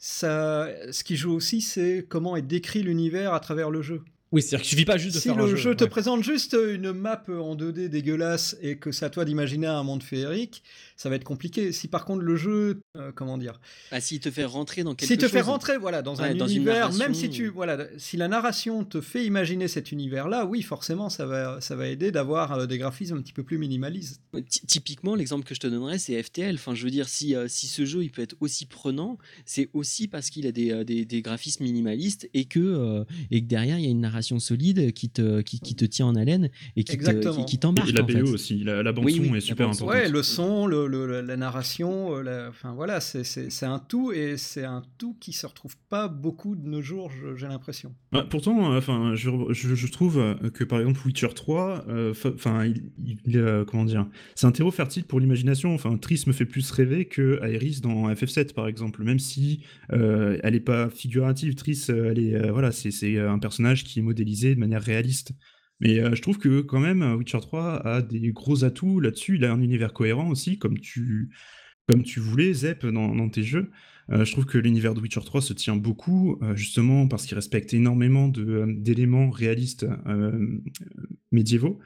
ça, ce qui joue aussi, c'est comment est décrit l'univers à travers le jeu. Oui, c'est-à-dire qu'il suffit pas juste de si faire le un jeu, jeu. te ouais. présente juste une map en 2D dégueulasse et que c'est à toi d'imaginer un monde féerique, ça va être compliqué. Si par contre le jeu, euh, comment dire, Ah, s'il te fait rentrer dans quelque si te chose. fait rentrer voilà dans Ouais, un dans univers, narration. même si tu voilà, si la narration te fait imaginer cet univers-là, oui, forcément, ça va ça va aider d'avoir euh, des graphismes un petit peu plus minimalistes. Ty- Typiquement, l'exemple que je te donnerais, c'est FTL. Enfin, je veux dire, si, euh, si ce jeu il peut être aussi prenant, c'est aussi parce qu'il a des, euh, des, des graphismes minimalistes et que, euh, et que derrière, il y a une narration solide qui te, qui, qui te tient en haleine et qui te- Exactement. qui, qui t'embarque. Et la en BO fait. aussi, la, la bande Oui, son oui, est super bande importante. Ouais, le son, le, le- la narration, euh, la- enfin voilà, c'est- un tout et c'est un tout qui se retrouve pas beaucoup de nos jours, j'ai l'impression. Bah, pourtant, euh, enfin, je, je- je trouve euh, que par exemple Witcher 3, euh, fa- enfin, il, il, euh, comment dire, c'est un terreau fertile pour l'imagination. Enfin, Triss me fait plus rêver que Aerys dans FF7 par exemple, même si euh, elle est pas figurative. Triss, elle est, euh, voilà, c'est c'est un personnage qui modélisé de manière réaliste. Mais euh, je trouve que quand même Witcher 3 a des gros atouts là-dessus. Il a un univers cohérent aussi, comme tu, comme tu voulais, Zep, dans, tes jeux. Euh, je trouve que l'univers de Witcher 3 se tient beaucoup, euh, justement parce qu'il respecte énormément d'éléments réalistes médiévaux.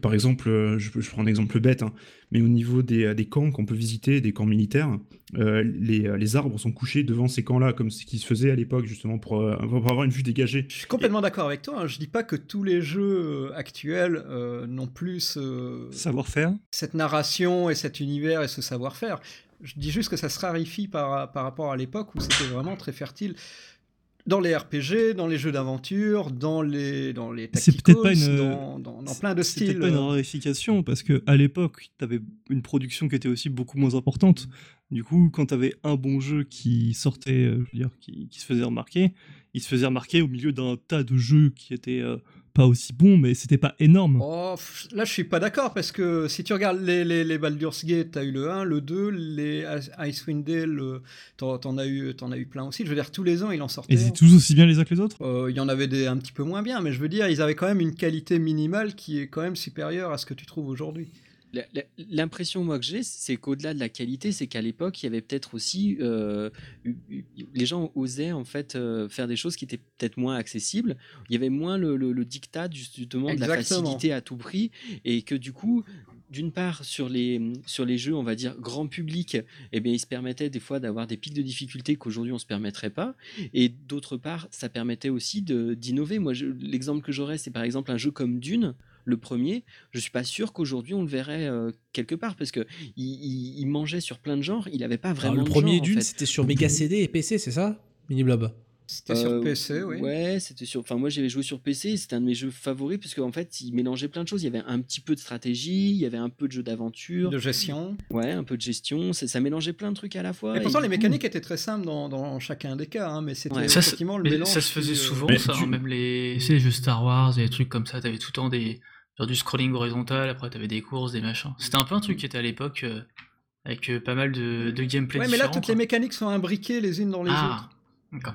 Par exemple, euh, je, je prends un exemple bête, hein, mais au niveau des, euh, des camps qu'on peut visiter, des camps militaires, euh, les, les arbres sont couchés devant ces camps-là, comme ce qui se faisait à l'époque, justement, pour, pour avoir une vue dégagée. Je suis complètement d'accord avec toi. hein. Je dis pas que tous les jeux actuels euh, n'ont plus ce- Savoir-faire. cette narration et cet univers et ce savoir-faire. Je dis juste que ça se raréfie par, par rapport à l'époque où c'était vraiment très fertile. Dans les RPG, dans les jeux d'aventure, dans les, dans les C'est peut-être pas une- dans, dans- dans plein de C'est peut-être styles. pas une raréfication, parce que à l'époque, tu avais une production qui était aussi beaucoup moins importante. Du coup, quand tu avais un bon jeu qui sortait, euh, je veux dire, qui, qui se faisait remarquer, il se faisait remarquer au milieu d'un tas de jeux qui étaient euh, pas aussi bons, mais c'était pas énorme. Oh, là, je suis pas d'accord parce que si tu regardes les, les, les Baldur's Gate, t'as eu le 1, le 2, les Icewind Dale, euh, t'en as, eu- t'en as eu plein aussi. Je veux dire, tous les ans, il en sortait. Et c'est tous aussi bien les uns que les autres? Euh, Il y en avait des un petit peu moins bien, mais je veux dire, ils avaient quand même une qualité minimale qui est quand même supérieure à ce que tu trouves aujourd'hui. L'impression moi que j'ai, c'est qu'au-delà de la qualité, c'est qu'à l'époque, il y avait peut-être aussi, euh, eu- eu- les gens osaient en fait euh, faire des choses qui étaient peut-être moins accessibles. Il y avait moins le, le, le diktat justement de la Exactement. facilité à tout prix, et que du coup, d'une part sur les sur les jeux, on va dire grand public, eh bien, ils se permettaient des fois d'avoir des pics de difficulté qu'aujourd'hui on se permettrait pas, et d'autre part, ça permettait aussi d'innover. Moi, l'exemple que j'aurais, c'est par exemple un jeu comme Dune. Le premier, je suis pas sûr qu'aujourd'hui on le verrait euh, quelque part parce que il, il- il mangeait sur plein de genres, il avait pas Alors, vraiment le de premier en Dune, fait. c'était sur Mega CD et PC, c'est ça? Miniblob. C'était sur Euh, PC, oui. Ouais, c'était sur. Enfin, moi, j'avais joué sur PC. C'était un de mes jeux favoris parce qu'en fait, il mélangeait plein de choses. Il y avait un petit peu de stratégie, il y avait un peu de jeu d'aventure, De gestion. ouais, un peu de gestion. Ça, ça mélangeait plein de trucs à la fois. Et pourtant, et les coup- mécaniques étaient très simples dans, dans chacun des cas, hein, mais c'était Ouais. Effectivement le mais mélange. ça se faisait qui, euh, souvent, ça, tu- hein, même les, les jeux Star Wars et les trucs comme ça, t'avais tout le temps des, genre du scrolling horizontal, après t'avais des courses, des machins. C'était un peu un truc qui était à l'époque euh, avec euh, pas mal de, de gameplay Ouais, mais là, toutes les mécaniques sont imbriquées les unes dans les Ah, autres. d'accord.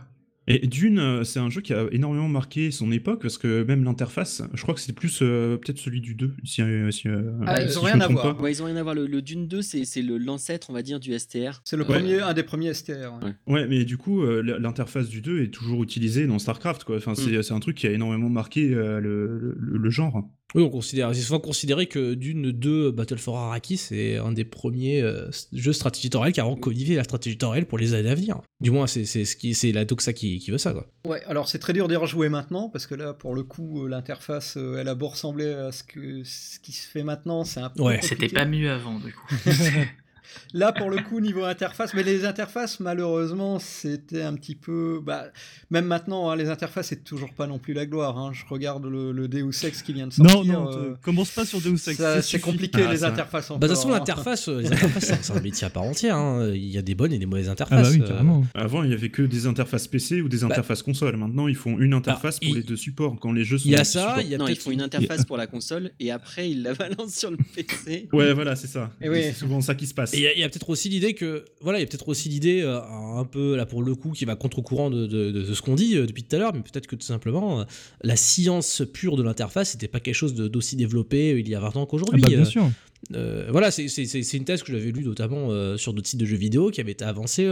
Et Dune, euh, c'est un jeu qui a énormément marqué son époque parce que même l'interface, je crois que c'était plus euh, peut-être celui du 2. Si, euh, si, Ah, ils si ont rien à voir. pas. Ouais, ils ont rien à voir. Le, le Dune 2, c'est c'est le- l'ancêtre, on va dire, du STR. C'est le Ouais. premier, un des premiers STR. ouais. Ouais, mais du coup, euh, l'interface du 2 est toujours utilisée dans StarCraft. Quoi. Enfin, c'est c'est un truc qui a énormément marqué euh, le, le- le genre. Oui, on considère, c'est souvent considéré que Dune 2 Battle for Arrakis c'est un des premiers euh, jeux stratégie qui a vraiment codifié la stratégie temporelle pour les années à venir. Du moins, c'est c'est ce qui, c'est la Doxa qui, qui veut ça, quoi. Ouais, alors c'est très dur d'y rejouer maintenant parce que là, pour le coup, euh, l'interface, euh, elle a beau ressembler à ce, que, ce qui se fait maintenant, c'est un peu. Ouais, C'était pas mieux avant, du coup. Là, pour le coup, niveau interface, mais les interfaces, malheureusement, c'était un petit peu. Bah, même maintenant, hein, les interfaces, c'est toujours pas non plus la gloire. hein. Je regarde le, le Deus Ex qui vient de sortir. Non, non, euh, commence pas sur Deus Ex? c'est compliqué Ah, les ça- interfaces encore. Bah, de toute façon, hein. l'interface, euh, les interfaces, c'est- un métier à part entière. hein. Il y a des bonnes et des mauvaises Ah interfaces. bah oui, euh. Avant, il y avait que des interfaces PC ou des interfaces console. Maintenant, ils font une interface Ah, pour il- les deux supports quand les jeux sont Il y a ça, il y a non, ils font une interface pour la console et après ils la balancent sur le PC. Ouais, voilà, c'est ça. Et oui. C'est souvent ça qui se passe. Il y a, peut-être aussi l'idée que voilà, il y a peut-être aussi l'idée euh, un peu là pour le coup qui va contre-courant de, de- de ce qu'on dit euh, depuis tout à l'heure, mais peut-être que tout simplement euh, la science pure de l'interface n'était pas quelque chose d'aussi développé il y a 20 ans Ah qu'aujourd'hui. bah, bien sûr. voilà, c'est- une thèse que j'avais lue notamment sur d'autres sites de jeux vidéo qui avait été avancée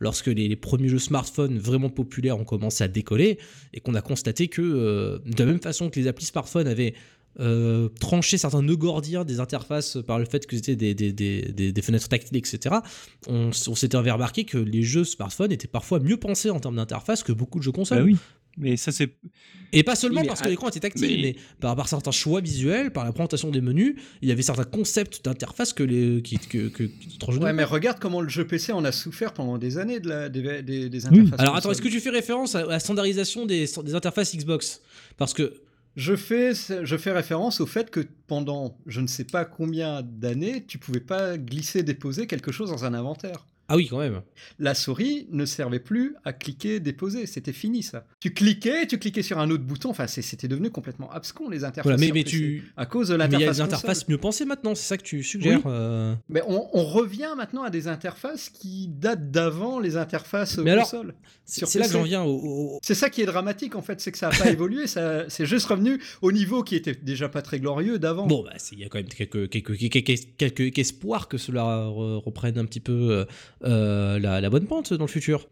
lorsque les, les premiers jeux smartphones vraiment populaires ont commencé à décoller et qu'on a constaté que de la même façon que les applis smartphones avaient euh, tranché certains nœuds gordiens des interfaces par le fait que c'était des, des, des, des- des fenêtres tactiles, etc. On, on s'était remarqué que les jeux smartphones étaient parfois mieux pensés en termes d'interface que beaucoup de jeux consoles. Bah oui. Mais ça, c'est. Et pas seulement mais parce que à- l'écran était tactile, mais, mais- par, par certains choix visuels, par la présentation des menus, il y avait certains concepts d'interface que les qui, que, que, Ouais, mais regarde comment le jeu PC en a souffert pendant des années de la, des, des, des Oui. interfaces. Alors attends, est-ce que tu fais référence à à la standardisation des, des interfaces Xbox? Parce que Je fais, je fais référence au fait que pendant je ne sais pas combien d'années, tu pouvais pas glisser, déposer quelque chose dans un inventaire. Ah oui quand même. La souris ne servait plus à cliquer, déposer, c'était fini ça. Tu cliquais, tu cliquais sur un autre bouton, enfin c'était devenu complètement abscon les interfaces. Voilà, mais, mais tu à cause de mais il y a l'interface. des console. interfaces mieux pensées maintenant, c'est ça que tu suggères Oui. euh. Mais on, on revient maintenant à des interfaces qui datent d'avant les interfaces Mais console. C'est là que j'en viens au, au- C'est ça qui est dramatique en fait, c'est que ça n'a pas évolué, c'est juste revenu au niveau qui était déjà pas très glorieux d'avant. Bon, bah, il y a quand même quelques, quelques, quelques, quelques espoirs que cela re- reprenne un petit peu euh, la, la bonne pente dans le futur.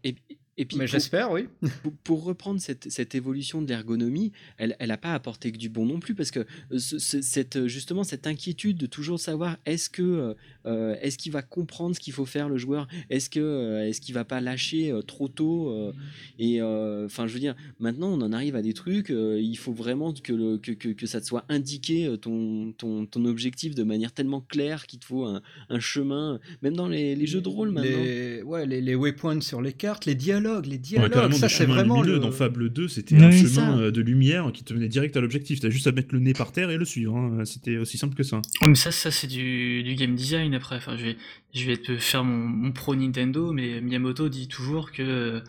Et puis j'espère, oui. pour, pour reprendre cette, cette évolution de l'ergonomie, elle n'a pas apporté que du bon non plus, parce que euh, ce- ce- cette, justement cette inquiétude de toujours savoir est-ce que euh, euh, est-ce qu'il va comprendre ce qu'il faut faire le joueur, est-ce que euh, est-ce qu'il va pas lâcher euh, trop tôt, euh, et euh, enfin je veux dire maintenant on en arrive à des trucs, euh, il faut vraiment que, le, que, que, que ça te soit indiqué euh, ton, ton, ton objectif de manière tellement claire qu'il te faut un, un chemin, même dans les, les jeux de rôle maintenant. Les, ouais, les, les waypoints sur les cartes, les dialogues, les Ouais, dialogues, carrément, ça c'est vraiment lumineux. le... Dans Fable 2, c'était Ouais, un chemin ça. euh, de lumière qui te menait direct à l'objectif. T'as juste à mettre le nez par terre et le suivre. hein. C'était aussi simple que ça. Ouais, mais ça, ça c'est du, du game design après. Enfin, je vais, je vais te faire mon, mon pro Nintendo, mais Miyamoto dit toujours que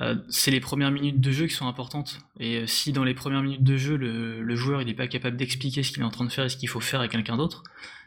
euh, c'est les premières minutes de jeu qui sont importantes. Et euh, si dans les premières minutes de jeu, le, le joueur il est pas capable d'expliquer ce qu'il est en train de faire et ce qu'il faut faire à quelqu'un d'autre,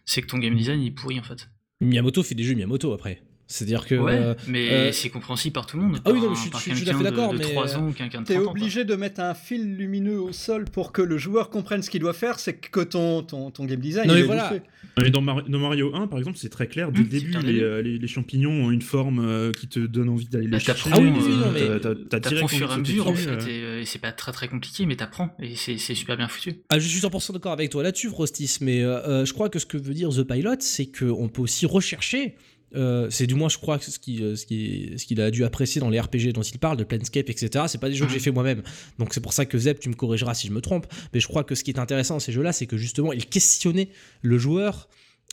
c'est que ton game design il est pourri en fait. Miyamoto fait des jeux Miyamoto après. C'est-à-dire que. ouais, euh, mais euh, c'est compréhensible par tout le monde. Ah oui, non, un- je suis- par je suis tout à fait d'accord, mais, 3 euh, ans ou quelqu'un de T'es 30 ans. quoi. obligé de mettre un fil lumineux au sol pour que le joueur comprenne ce qu'il doit faire, c'est que ton, ton, ton game design Non, mais est voilà. Mais dans, Mar- dans Mario 1, par exemple, c'est très clair. Dès Mmh, le début, les, euh, les- les champignons ont une forme euh, qui te donne envie d'aller les Bah, chercher. Ah oui, oui, oui, euh, non, mais- T'apprends fur et à mesure en fait, et, c'est pas très très compliqué, mais t'apprends, et c'est c'est super bien foutu. Ah, je suis 100% d'accord avec toi là-dessus, Frostis, mais je crois que ce que veut dire The Pilot, c'est qu'on peut aussi rechercher. Euh, c'est du moins, je crois, que ce qu'il ce qui, ce qu'il a dû apprécier dans les RPG dont il parle, de Planescape, etc. C'est pas des jeux que j'ai Mhm. fait moi-même. Donc c'est pour ça que Zeb, tu me corrigeras si je me trompe. Mais je crois que ce qui est intéressant dans ces jeux-là, c'est que justement, il questionnait le joueur.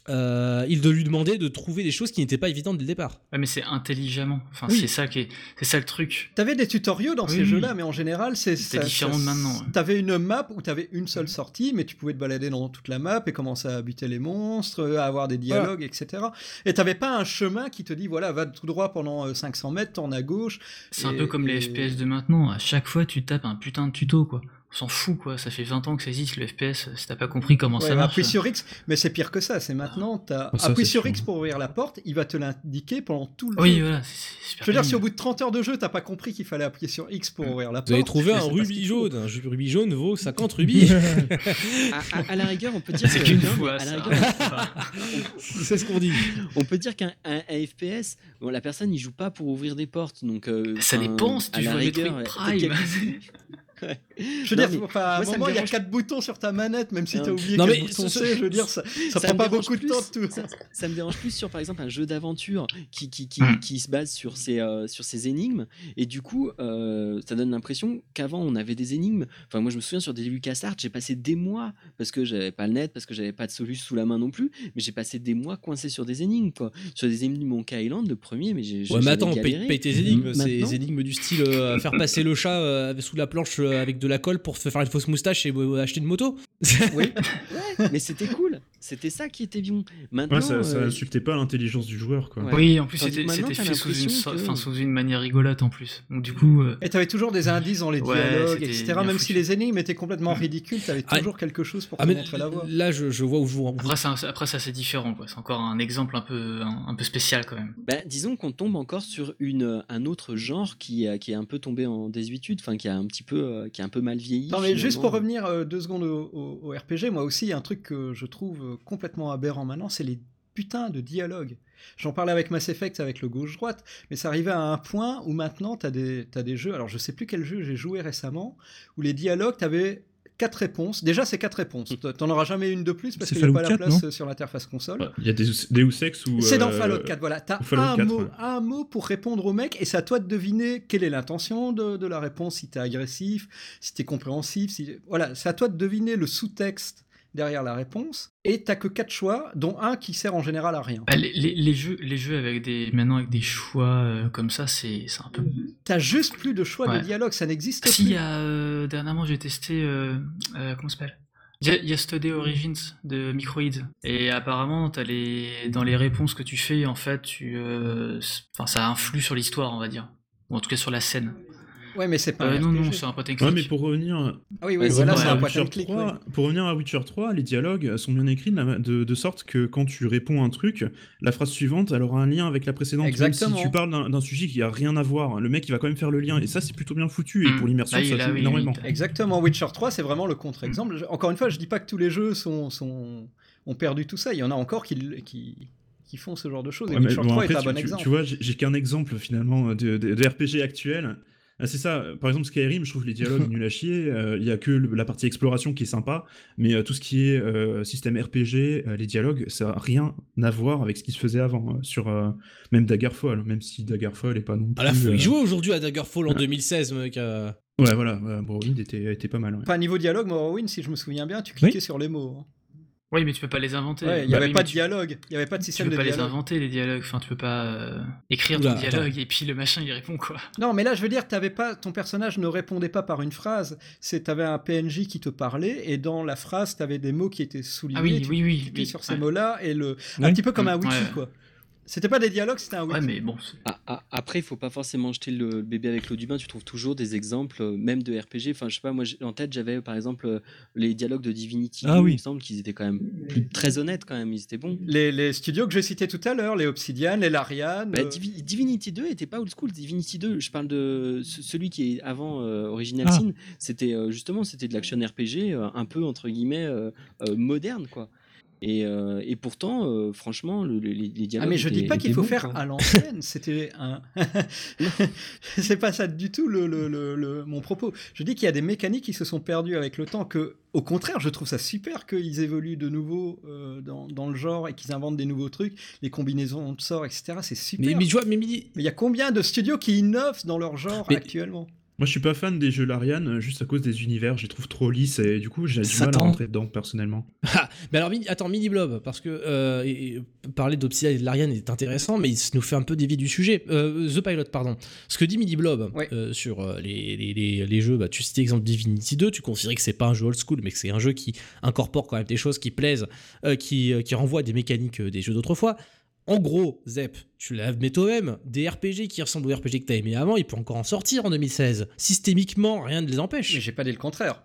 Euh, il de lui demander de trouver des choses qui n'étaient pas évidentes dès le départ. Ouais, mais c'est intelligemment. Enfin, Oui. c'est ça qui est, c'est ça le truc. T'avais des tutoriaux dans Oui, ces oui. jeux-là, mais en général, c'est C'était ça- différent ça- de maintenant, ouais. T'avais une map où t'avais une seule sortie, mais tu pouvais te balader dans toute la map et commencer à buter les monstres, à avoir des dialogues, etc. Et t'avais pas un chemin qui te dit voilà, va tout droit pendant euh, 500 mètres, tourne à gauche. C'est un peu comme les FPS de maintenant. À chaque fois, tu tapes un putain de tuto, quoi. On s'en fout, quoi. Ça fait 20 ans que ça existe, le FPS. Si t'as pas compris comment Ouais, ça marche. appuie sur X, mais c'est pire que ça. C'est maintenant, t'as Ah, appuie c'est sur. X pour ouvrir la porte, il va te l'indiquer pendant tout le Oui, jeu. voilà, c'est c'est super Je veux dire, si au bout de 30 heures de jeu, t'as pas compris qu'il fallait appuyer sur X pour ouvrir la porte. Vous avez trouvé un rubis jaune. Un rubis jaune vaut 50 rubis. À, à- à la rigueur, on peut dire C'est que- qu'une fois, à ça. la rigueur, c'est ce qu'on dit. on peut dire qu'un un- un FPS, bon, la personne n'y joue pas pour ouvrir des portes, donc. euh, Ça dépend si à tu la joues à Metroid Prime. Je veux Non, dire, à un moment, il y a quatre boutons sur ta manette, même si t'as oublié Non, quel mais bouton ce- c'est. Je veux dire, ça, ça Ça prend pas beaucoup de temps de tout. ça, ça me dérange plus sur par exemple un jeu d'aventure qui, qui, qui, Mm. qui se base sur ces, euh, sur ces énigmes et du coup euh, ça donne l'impression qu'avant on avait des énigmes enfin moi je me souviens sur des LucasArts j'ai passé des mois parce que j'avais pas le net parce que j'avais pas de solution sous la main non plus mais j'ai passé des mois coincé sur des énigmes quoi sur des énigmes Monkey Island le premier mais j'ai Ouais, mais attends, paye, paye tes énigmes. Maintenant- Ces énigmes du style euh, faire passer le chat euh, sous la planche euh, avec de la colle pour se faire une fausse moustache et euh, acheter une moto. Oui. Ouais, mais c'était cool c'était ça qui était bien maintenant Ouais, ça, ça euh, insultait pas l'intelligence du joueur, quoi. Ouais. Oui, en plus, c'était fait sous une, l'impression so- que- enfin, sous une manière rigolote en plus. Donc, du coup, euh, Et t'avais toujours des indices dans les Ouais, dialogues, etc. Même foutu. si les énigmes étaient complètement ridicules, t'avais Ah, toujours quelque chose pour Ah, te montrer la voie. là, je, je vois où je vous. après, c'est un- après, ça, c'est différent. quoi. C'est encore un exemple un peu, un, un peu spécial quand même. Bah, disons qu'on tombe encore sur une, un autre genre qui, a- qui est un peu tombé en désuétude, enfin qui a un petit peu, euh, qui a un peu mal vieilli. Non, mais juste pour revenir euh, deux secondes au, au- au RPG, moi aussi, il y a un truc que je trouve complètement aberrant maintenant, c'est les putains de dialogues. J'en parlais avec Mass Effect, avec le gauche-droite, mais ça arrivait à un point où maintenant, tu as, as des jeux, alors je sais plus quel jeu j'ai joué récemment, où les dialogues, tu avais quatre réponses. Déjà, c'est quatre réponses. T'en auras jamais une de plus parce C'est qu'il n'y a pas la 4, place sur l'interface console. Il y a des Deus Ex ou. C'est dans euh, Fallout 4, voilà. T'as ou un, 4, mot, ouais. un mot pour répondre au mec, et c'est à toi de deviner quelle est l'intention de, de la réponse, si t'es agressif, si t'es compréhensif, si... Voilà, c'est à toi de deviner le sous-texte derrière la réponse, et t'as que quatre choix, dont un qui sert en général à rien. Bah, les, les- les jeux, les jeux avec des, maintenant avec des choix euh, comme ça, c'est un peu. T'as juste plus de choix Ouais. de dialogue, ça n'existe Si, plus. il a, euh, dernièrement, j'ai testé. euh, comment ça s'appelle? Y- Yesterday Origins de Microïd. Et apparemment, as les, dans les réponses que tu fais, en fait, tu, euh, enfin, ça influe sur l'histoire, on va dire. Ou en tout cas sur la scène. Ouais, mais c'est pas Euh, un non, RPG. non, c'est un point and Ouais, mais click. pour revenir, Ah oui, oui, voilà, c'est un à point Witcher and click. 3, ouais. pour revenir à Witcher 3, les dialogues sont bien écrits de, de- de sorte que quand tu réponds un truc, la phrase suivante, elle aura un lien avec la précédente. Même Exactement. si tu parles d'un d'un sujet qui a rien à voir, le mec il va quand même faire le lien. Et ça, c'est plutôt bien foutu. Et Mm. pour l'immersion, il ça joue oui, énormément. oui, Exactement, Witcher 3, c'est vraiment le contre-exemple. Encore une fois, je dis pas que tous les jeux sont, sont, ont perdu tout ça. Il y en a encore qui, qui, qui font ce genre de choses. Et Ouais, mais Witcher bon, 3 après, est un tu, bon tu- exemple. tu vois, j'ai j'ai qu'un exemple finalement de, de- de RPG actuel. Ah, C'est ça, par exemple Skyrim, je trouve les dialogues nuls à chier. euh, Il y a que le- la partie exploration qui est sympa, mais euh, tout ce qui est euh, système RPG, euh, les dialogues, ça n'a rien à voir avec ce qui se faisait avant. euh, sur euh, même Daggerfall, même si Daggerfall est pas non plus. Ah là, euh, y jouer aujourd'hui à Daggerfall en 2016, mec. euh. Ouais, voilà, Morrowind était, était pas mal. ouais. Enfin, niveau dialogue, Morrowind, si je me souviens bien, tu cliquais sur les mots. hein. Oui, mais tu peux pas les inventer. Ouais, il n'y Bah avait oui, pas mais de tu- dialogue, il n'y avait pas de Tu peux pas les inventer les dialogues, enfin tu peux pas euh, écrire Oula, ton dialogue et puis le machin il répond quoi. Non, mais là, je veux dire, t'avais pas, ton personnage ne répondait pas par une phrase. C'est, t'avais un PNJ qui te parlait, et dans la phrase, t'avais des mots qui étaient soulignés. Ah oui, tu oui, oui. oui, sur ces ouais. mots-là, et le, un Ouais. petit peu comme un Mm, wiki, ouais. quoi. C'était pas des dialogues, c'était un. Ouais, mais bon. Ah, ah, après, il faut pas forcément jeter le bébé avec l'eau du bain. Tu trouves toujours des exemples, euh, même de RPG. Enfin, je sais pas, moi, en tête, j'avais par exemple euh, les dialogues de Divinity. Ah 2, oui. Il me semble qu'ils étaient quand même plus- très honnêtes, quand même. Ils étaient bons. Les, les studios que j'ai cités tout à l'heure, les Obsidian, les Larian. Bah, euh, Divi- Divinity 2 était pas old school. Divinity 2, je parle de ce- celui qui est avant euh, Original Ah. Sin. C'était euh, justement c'était de l'action RPG euh, un peu entre guillemets euh, euh, moderne quoi. Et, euh, et pourtant, euh, franchement, le- le- les, dialogues. Ah mais je dis étaient- pas qu'il faut bons, faire à l'ancienne, c'était un... c'est pas ça du tout le, le- mon propos. Je dis qu'il y a des mécaniques qui se sont perdues avec le temps, que au contraire je trouve ça super qu'ils évoluent de nouveau euh, dans, dans le genre et qu'ils inventent des nouveaux trucs, les combinaisons de sorts, etc. C'est super. Mais, Mais mais tu vois, mais Midi- il y a combien de studios qui innovent dans leur genre Mais- actuellement? Moi, je suis pas fan des jeux Larian euh, juste à cause des univers. Je les trouve trop lisses et du coup, j'ai du mal à rentrer dedans personnellement. Ah, mais alors, Mini- attends, Mini Blob, parce que euh, et- et parler d'Obsidian et de l'Ariane est intéressant, mais il se nous fait un peu dévier du sujet. Euh, The Pilot, pardon. Ce que dit Mini Blob Ouais. euh, sur euh, les, les, les, les jeux, bah, tu citais exemple Divinity 2, tu considérais que c'est pas un jeu old school, mais que c'est un jeu qui incorpore quand même des choses qui plaisent, euh, qui, euh, qui renvoient à des mécaniques euh, des jeux d'autrefois. En gros, Zep, tu l'admets toi-même, des RPG qui ressemblent aux RPG que t'as aimé avant, il peut encore en sortir en 2016. Systémiquement, rien ne les empêche. Mais j'ai pas dit le contraire.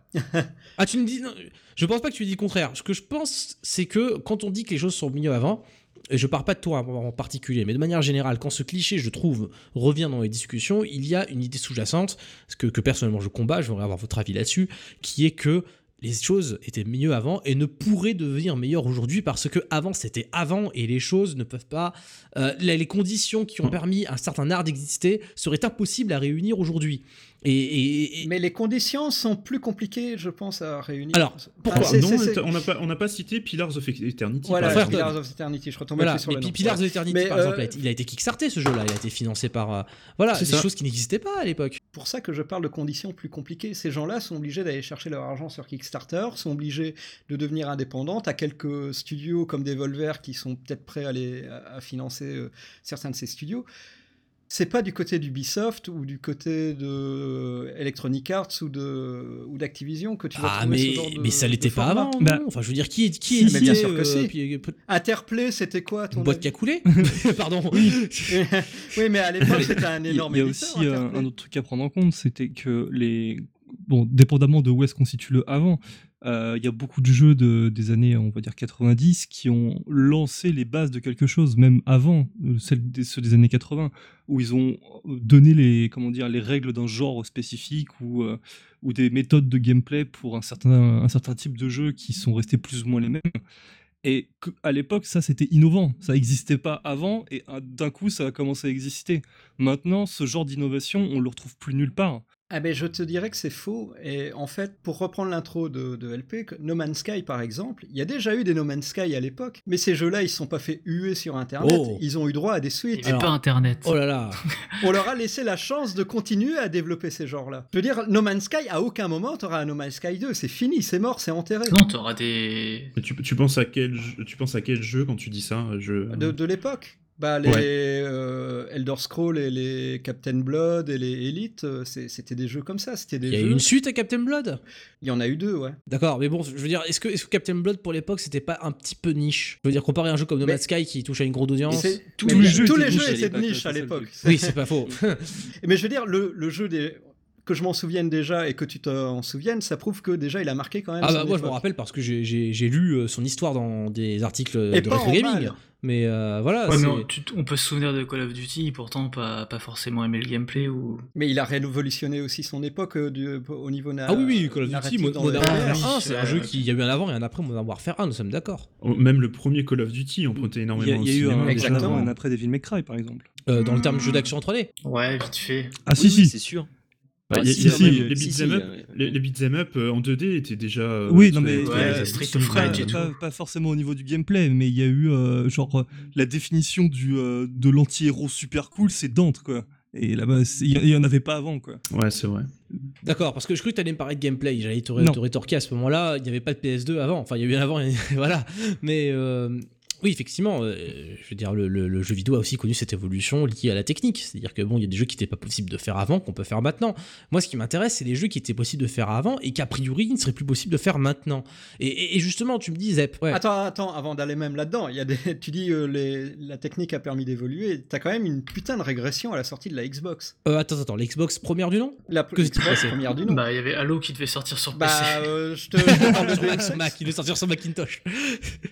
ah, tu me dis. Non, je pense pas que tu dis le contraire. Ce que je pense, c'est que quand on dit que les choses sont mieux avant, et je pars pas de toi en particulier, mais de manière générale, quand ce cliché, je trouve, revient dans les discussions, il y a une idée sous-jacente, que, que personnellement je combats, je voudrais avoir votre avis là-dessus, qui est que les choses étaient mieux avant et ne pourraient devenir meilleures aujourd'hui parce que avant c'était avant et les choses ne peuvent pas euh, les conditions qui ont permis un certain art d'exister seraient impossibles à réunir aujourd'hui et, Mais les conditions sont plus compliquées, je pense, à réunir. Alors, pourquoi Non, on n'a pas, on pas cité Pillars of Eternity. Voilà, Pillars of Eternity, je retombe voilà, sur le Pillars of Eternity, par exemple, euh, il a été kickstarté ce jeu-là, il a été financé par. Euh, voilà, des choses qui n'existaient pas à l'époque. pour ça que je parle de conditions plus compliquées. Ces gens-là sont obligés d'aller chercher leur argent sur Kickstarter, sont obligés de devenir indépendants. à quelques studios comme Devolver qui sont peut-être prêts à, les, à financer euh, certains de ces studios c'est pas du côté d'Ubisoft ou du côté de Electronic Arts ou de ou d'Activision que tu vas ah, trouver mais, ce genre de mais ça l'était pas avant. Bah, enfin, je veux dire, qui est qui est mais bien sûr que si. Interplay, c'était quoi ton Une boîte qui a coulé Pardon. Oui. oui, mais à l'époque, c'était un énorme. Il y a aussi un autre truc à prendre en compte, c'était que les bon, dépendamment de où est-ce qu'on situe le avant, euh, il y a beaucoup de jeux de, des années, on va dire 90, qui ont lancé les bases de quelque chose, même avant euh, ceux des années 80, où ils ont euh, donné les, comment dire, les règles d'un genre spécifique ou, ou des méthodes de gameplay pour un certain, un certain type de jeu qui sont restés plus ou moins les mêmes. Et à l'époque, ça c'était innovant, ça n'existait pas avant, et d'un coup ça a commencé à exister. Maintenant, ce genre d'innovation, on le retrouve plus nulle part. Ah ben je te dirais que c'est faux. Et en fait, pour reprendre l'intro de, LP, No Man's Sky par exemple, il y a déjà eu des No Man's Sky à l'époque, mais ces jeux-là, ils se sont pas fait huer sur Internet. Oh. Ils ont eu droit à des suites. Il pas Internet. Oh là là. On leur a laissé la chance de continuer à développer ces genres-là. Je veux dire, No Man's Sky, à aucun moment, t'auras un No Man's Sky 2. C'est fini, c'est mort, c'est enterré. Non, t'auras des. Tu, tu, penses à quel, tu penses à quel jeu quand tu dis ça je... De, de l'époque bah, les euh, Elder Scrolls et les Captain Blood et les Elite, euh, c'était des jeux comme ça. C'était des Il y a eu une suite à Captain Blood? Il y en a eu deux, ouais. D'accord, mais bon, je veux dire, est-ce que, est que Captain Blood pour l'époque c'était pas un petit peu niche? Je veux dire, comparer un jeu comme No Man's Sky qui touche à une grosse audience. Tous, les jeux, tous les jeux étaient de niche à l'époque. Oui, c'est pas faux. mais je veux dire, le, le jeu des que je m'en souvienne déjà et que tu t'en souviennes, ça prouve que déjà il a marqué quand même. Ah bah moi je me rappelle parce que j'ai lu euh, son histoire dans des articles de Retro Gaming. Mais euh, voilà. on peut se souvenir de Call of Duty, pourtant pas, pas forcément aimer le gameplay. Ou... Mais il a révolutionné aussi son époque euh, du, au niveau Ah oui, oui, Call of Duty, Modern Warfare 1, c'est un jeu qui y a eu un avant et un après Modern Warfare 1, nous sommes d'accord. Oh, même le premier Call of Duty empruntait énormément. Il y a, eu un, avant et un après Devil May Cry, par exemple. dans le terme jeu d'action en 3D Ouais, vite fait. Ah si, si. c'est sûr. Bah, les, beat'em up, les, up euh, en 2D étaient déjà. Euh, oui, non mais pas, pas, forcément au niveau du gameplay, mais il y a eu euh, genre la définition du de l'anti-héros super cool, c'est Dante quoi. Et là-bas, il y, en avait pas avant quoi. Ouais, c'est vrai. D'accord, parce que je crois que tu allais me parler de gameplay. J'allais te, te, rétorquer à ce moment-là. Il n'y avait pas de PS2 avant. Enfin, il y a eu un avant, voilà. Mais oui, effectivement, euh, je veux dire, le, jeu vidéo a aussi connu cette évolution liée à la technique. C'est-à-dire que bon, il y a des jeux qui n'étaient pas possibles de faire avant, qu'on peut faire maintenant. Moi, ce qui m'intéresse, c'est les jeux qui étaient possibles de faire avant et qu'a priori, ne seraient plus possibles de faire maintenant. Et, justement, tu me dis, Zep. Attends, attends, avant d'aller même là-dedans, il y a des, tu dis euh, les, la technique a permis d'évoluer. T'as quand même une putain de régression à la sortie de la Xbox. Euh, attends, attends, l'Xbox première du nom? La Xbox première du nom. Bah, il y avait Halo qui devait sortir sur PC. Bah, je te, je parle de Mac, il devait sortir sur Macintosh.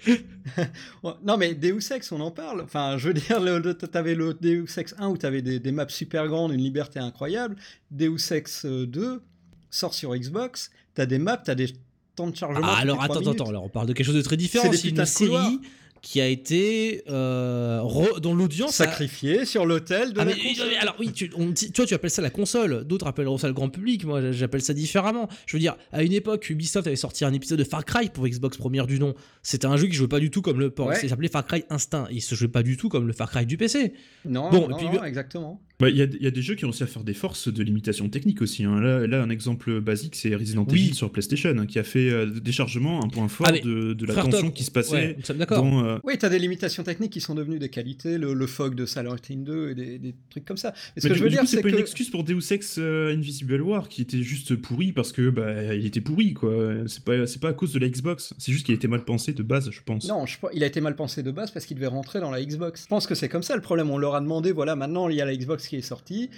non, mais Deus on en parle. Enfin, je veux dire, tu avais le Deus Ex 1 où tu avais des, maps super grandes, une liberté incroyable. Deus Ex 2 sort sur Xbox, tu as des maps, tu as des temps de chargement. Ah, alors attends, attends, alors on parle de quelque chose de très différent. C'est une série qui a été euh, dont l'audience sacrifié sur l'autel de ah, la console. alors oui, tu, toi tu appelles ça la console, d'autres appelleront ça le grand public. Moi, j'appelle ça différemment. Je veux dire, à une époque, Ubisoft avait sorti un épisode de Far Cry pour Xbox première du nom. C'était un jeu qui jouait pas du tout comme le port. Il s'appelait Far Cry Instinct. Il se jouait pas du tout comme le Far Cry du PC. Non, bon, non, exactement. Bah, il y, a, y, a des jeux qui ont réussi à faire des forces de limitation technique aussi. Hein. Là, là, un exemple basique, c'est Resident Evil sur PlayStation, hein, qui a fait euh, des chargements un point fort ah, de, de, la tension qui se passait dans, pas. Oui, t'as des limitations techniques qui sont devenues des qualités, le, le fog de Silent Hill 2 et des, des trucs comme ça. Mais ce Mais que du, je veux du dire, c'est c'est pas que. une excuse pour Deus Ex euh, Invisible War qui était juste pourri parce que bah il était pourri quoi. C'est pas c'est pas à cause de la Xbox, c'est juste qu'il était mal pensé de base, je pense. Non, je, il a été mal pensé de base parce qu'il devait rentrer dans la Xbox. Je pense que c'est comme ça le problème. On leur a demandé, voilà, maintenant il y a la Xbox qui est sortie,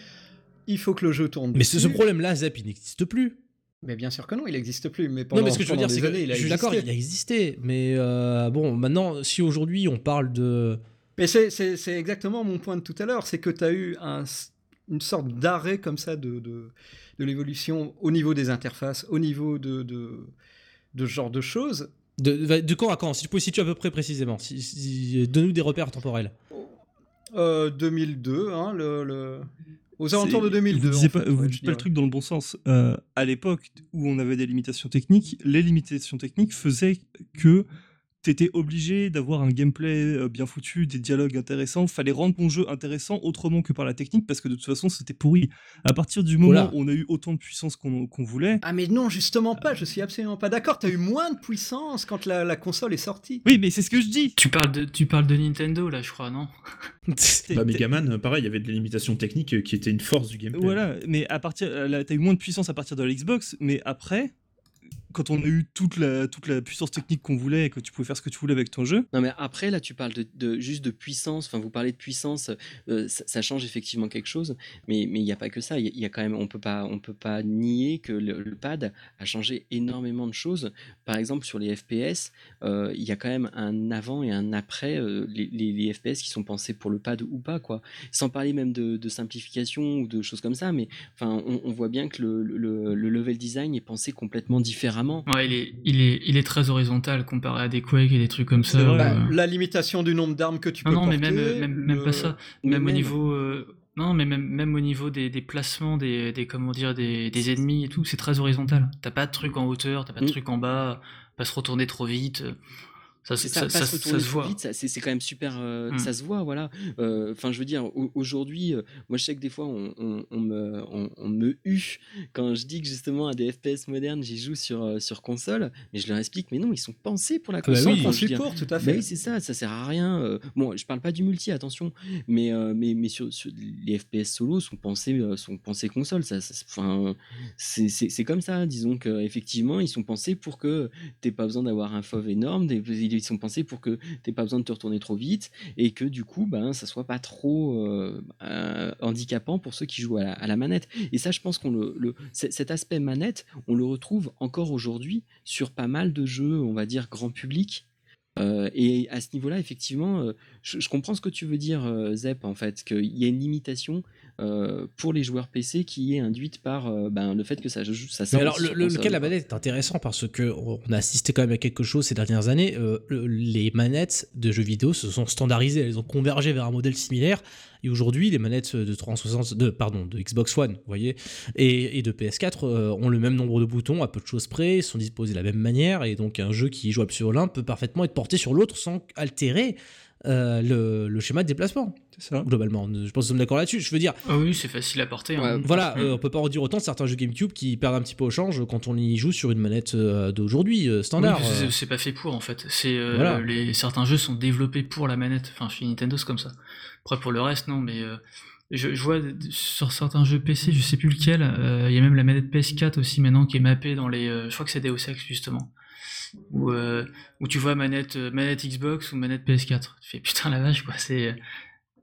il faut que le jeu tourne. Mais dessus. ce problème-là, Zap, il n'existe plus. Mais bien sûr que non, il n'existe plus. Mais pendant, non, mais ce que je veux dire, c'est que il a je suis d'accord, il a existé. Mais euh, bon, maintenant, si aujourd'hui on parle de. Mais c'est- exactement mon point de tout à l'heure, c'est que tu as eu un, une sorte d'arrêt comme ça de, de, de l'évolution au niveau des interfaces, au niveau de, de, de ce genre de choses. De, de, de quand à quand Si tu peux situer à peu près précisément. Si, si- Donne-nous des repères temporels. Euh, 2002, hein, le, le- aux alentours de C'est- 2002. Vous pas, ouais, dites pas le truc dans le bon sens. Euh, à l'époque où on avait des limitations techniques, les limitations techniques faisaient que t'étais obligé d'avoir un gameplay euh, bien foutu, des dialogues intéressants. Fallait rendre ton jeu intéressant autrement que par la technique parce que de toute façon c'était pourri. À partir du moment Oula. où on a eu autant de puissance qu'on qu'on voulait. Ah mais non, justement pas, je suis absolument pas d'accord. T'as eu moins de puissance quand la, la console est sortie. Oui, mais c'est ce que je dis. Tu parles de, tu parles de Nintendo là, je crois, non? Bah Megaman, euh, pareil, il y avait des limitations techniques euh, qui étaient une force du gameplay. Voilà, mais à partir, euh, là, t'as eu moins de puissance à partir de la Xbox, mais après, quand on a eu toute la, toute la puissance technique qu'on voulait et que tu pouvais faire ce que tu voulais avec ton jeu, Non mais après là tu parles de, juste de puissance, enfin vous parlez de puissance, euh, ça, change effectivement quelque chose, mais il n'y a pas que ça, il y, a- quand même on peut pas on peut pas nier que le, pad a changé énormément de choses. Par exemple sur les FPS, euh, il y a quand même un avant et un après euh, les, FPS qui sont pensés pour le pad ou pas quoi. Sans parler même de, simplification ou de choses comme ça, mais enfin on, voit bien que le- le level design est pensé complètement différemment. Ouais, il est, il est, il est très horizontal comparé à des Quake et des trucs comme ça. Bah, euh, la limitation du nombre d'armes que tu Non, peux non, mais porter. même, euh, même, même le- pas ça. Mais Même au niveau. euh, Non, mais même, même au niveau des, des placements des, des comment dire des, des ennemis et tout, c'est très horizontal. T'as pas de truc en hauteur, t'as pas de Mm. truc en bas, pas se retourner trop vite. Ça, ça, ça, ça, se voit. vite, ça, c'est quand même super, euh, Mm. ça se voit, voilà. Euh, Enfin, je veux dire, au- aujourd'hui, euh, moi je sais que des fois on, on- on me, on, on me hue quand je dis que justement à des FPS modernes, j'y joue sur, euh, sur console, mais je leur explique, mais non, ils sont pensés pour la bah console. oui. je veux dire. support, tout à Bah fait. oui, c'est ça, ça sert à rien. euh, bon, je parle pas du multi, attention, mais, euh, mais, mais sur, sur les FPS solo sont pensés, euh, sont pensés console. Ça, ça- enfin, c'est- c'est c'est comme ça. Disons qu'effectivement, ils sont pensés pour que t'aies pas besoin d'avoir un FOV énorme. des- Ils sont pensés pour que t'aies pas besoin de te retourner trop vite et que du coup, ben, ça soit pas trop euh, euh, handicapant pour ceux qui jouent à la, manette. Et ça, je pense qu'on le, cet aspect manette, on le retrouve encore aujourd'hui sur pas mal de jeux, on va dire grand public. Euh, et à ce niveau-là, effectivement, je, comprends ce que tu veux dire, Zep, en fait, qu'il y a une limitation euh, pour les joueurs PC qui est induite par euh, ben, le fait que ça, joue- ça Mais sort alors, le, console, lequel la manette est intéressant parce que on a assisté quand même à quelque chose ces dernières années. euh, le- les manettes de jeux vidéo se sont standardisées, elles ont convergé vers un modèle similaire. Et aujourd'hui, les manettes de 360, de, pardon, de Xbox One, vous voyez, et, et de PS4 euh, ont le même nombre de boutons à peu de choses près, sont disposés de la même manière, et donc un jeu qui est jouable sur l'un peut parfaitement être porté sur l'autre sans altérer euh, le, le schéma de déplacement. c'est ça. Globalement, je pense que nous sommes d'accord là-dessus. Je veux dire, Ah oui, c'est facile à porter. hein. Ouais, voilà, euh, on peut pas en dire autant de certains jeux GameCube qui perdent un petit peu au change quand on y joue sur une manette euh, d'aujourd'hui euh, Oui, standard. c'est- c'est pas fait pour en fait. C'est euh, Voilà. les certains jeux sont développés pour la manette. Enfin, chez Nintendo c'est comme ça. Après pour le reste non, mais euh, je, je vois sur certains jeux PC, je sais plus lequel. euh, Il y a même la manette PS4 aussi maintenant qui est mappée dans les. euh, je crois que c'est Deus Ex justement. Où, euh, où tu vois manette euh, manette Xbox ou manette PS4. Tu fais putain la vache quoi. C'est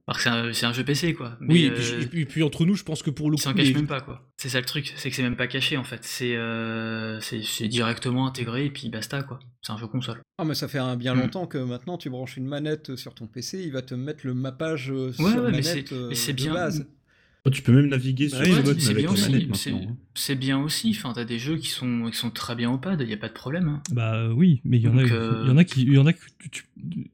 alors que c'est un, jeu PC quoi. Mais, oui, et euh, puis, et puis- et puis entre nous, je pense que pour le coup, cachent les- même pas quoi. C'est ça le truc, c'est que c'est même pas caché en fait. C'est euh, directement intégré et puis basta quoi. C'est un jeu console. Ah, mais ça fait un bien Mm. longtemps que maintenant tu branches une manette sur ton PC, il va te mettre le mappage Ouais, sur ouais, manette euh, mais c'est de bien. base. Oh, tu peux même naviguer Bah sur oui, le c'est- bien hein. C'est bien aussi, enfin t'as des jeux qui sont, qui sont très bien au pad, il n'y a pas de problème. hein. Bah euh, oui, mais il y en a, Donc, euh, y en a qui, il y en a que tu, tu-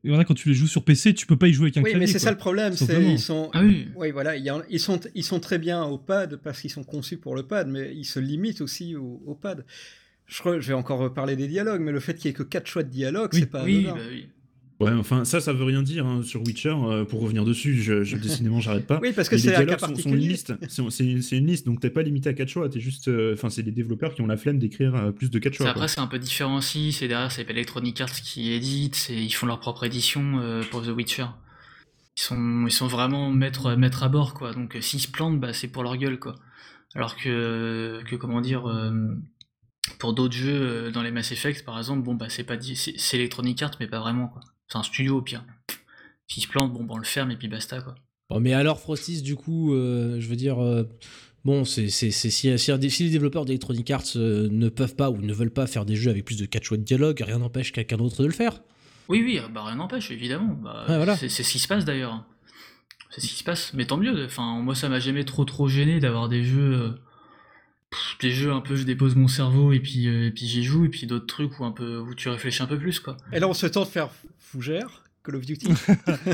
il y en a quand tu les joues sur PC, tu peux pas y jouer avec un Oui, clavier. mais c'est ça le problème, ils sont. Ah oui, Oui, voilà, il y en- ils sont, ils sont très bien au pad parce qu'ils sont conçus pour le pad, mais ils se limitent aussi au, au pad. Je, vais encore reparler des dialogues, mais le fait qu'il y ait que quatre choix de dialogue, Oui, c'est pas bah oui. Ouais, enfin, ça, ça veut rien dire hein, sur Witcher. euh, pour revenir dessus, je, je, décidément, j'arrête pas. Oui, parce que c'est les un cas sont, sont une liste. C'est une liste, donc t'es pas limité à 4 choix. T'es juste, euh, enfin, c'est les développeurs qui ont la flemme d'écrire euh, plus de 4 C'est- choix. Après, c'est un peu différent aussi. C'est derrière, c'est Electronic Arts qui édite. Ils font leur propre édition euh, pour The Witcher. Ils sont, ils sont vraiment maîtres, maîtres à bord, quoi. Donc, euh, s'ils se plantent, bah, c'est pour leur gueule, quoi. Alors que, que comment dire, euh, pour d'autres jeux, dans les Mass Effect, par exemple, bon, bah, c'est pas c'est Electronic Arts, mais pas vraiment, quoi. C'est un studio, au pire. S'ils se plantent, bon, bah, on le ferme et puis basta, quoi. Bon, mais alors, Frostis, du coup, euh, je veux dire, euh, bon, c'est, c'est, c'est- si, si, les développeurs d'Electronic Arts euh, ne peuvent pas ou ne veulent pas faire des jeux avec plus de 4 choix de dialogue, rien n'empêche quelqu'un d'autre de le faire. Oui, oui, bah rien n'empêche, évidemment. Bah, Ouais, voilà. c'est, c'est ce qui se passe d'ailleurs. C'est ce qui se passe, mais tant mieux. Enfin, moi, ça m'a jamais trop trop gêné d'avoir des jeux, des jeux un peu, je dépose mon cerveau et puis euh, et puis j'y joue, et puis d'autres trucs où un peu où tu réfléchis un peu plus, quoi. Et là, on se tente de faire fougère, Call of Duty.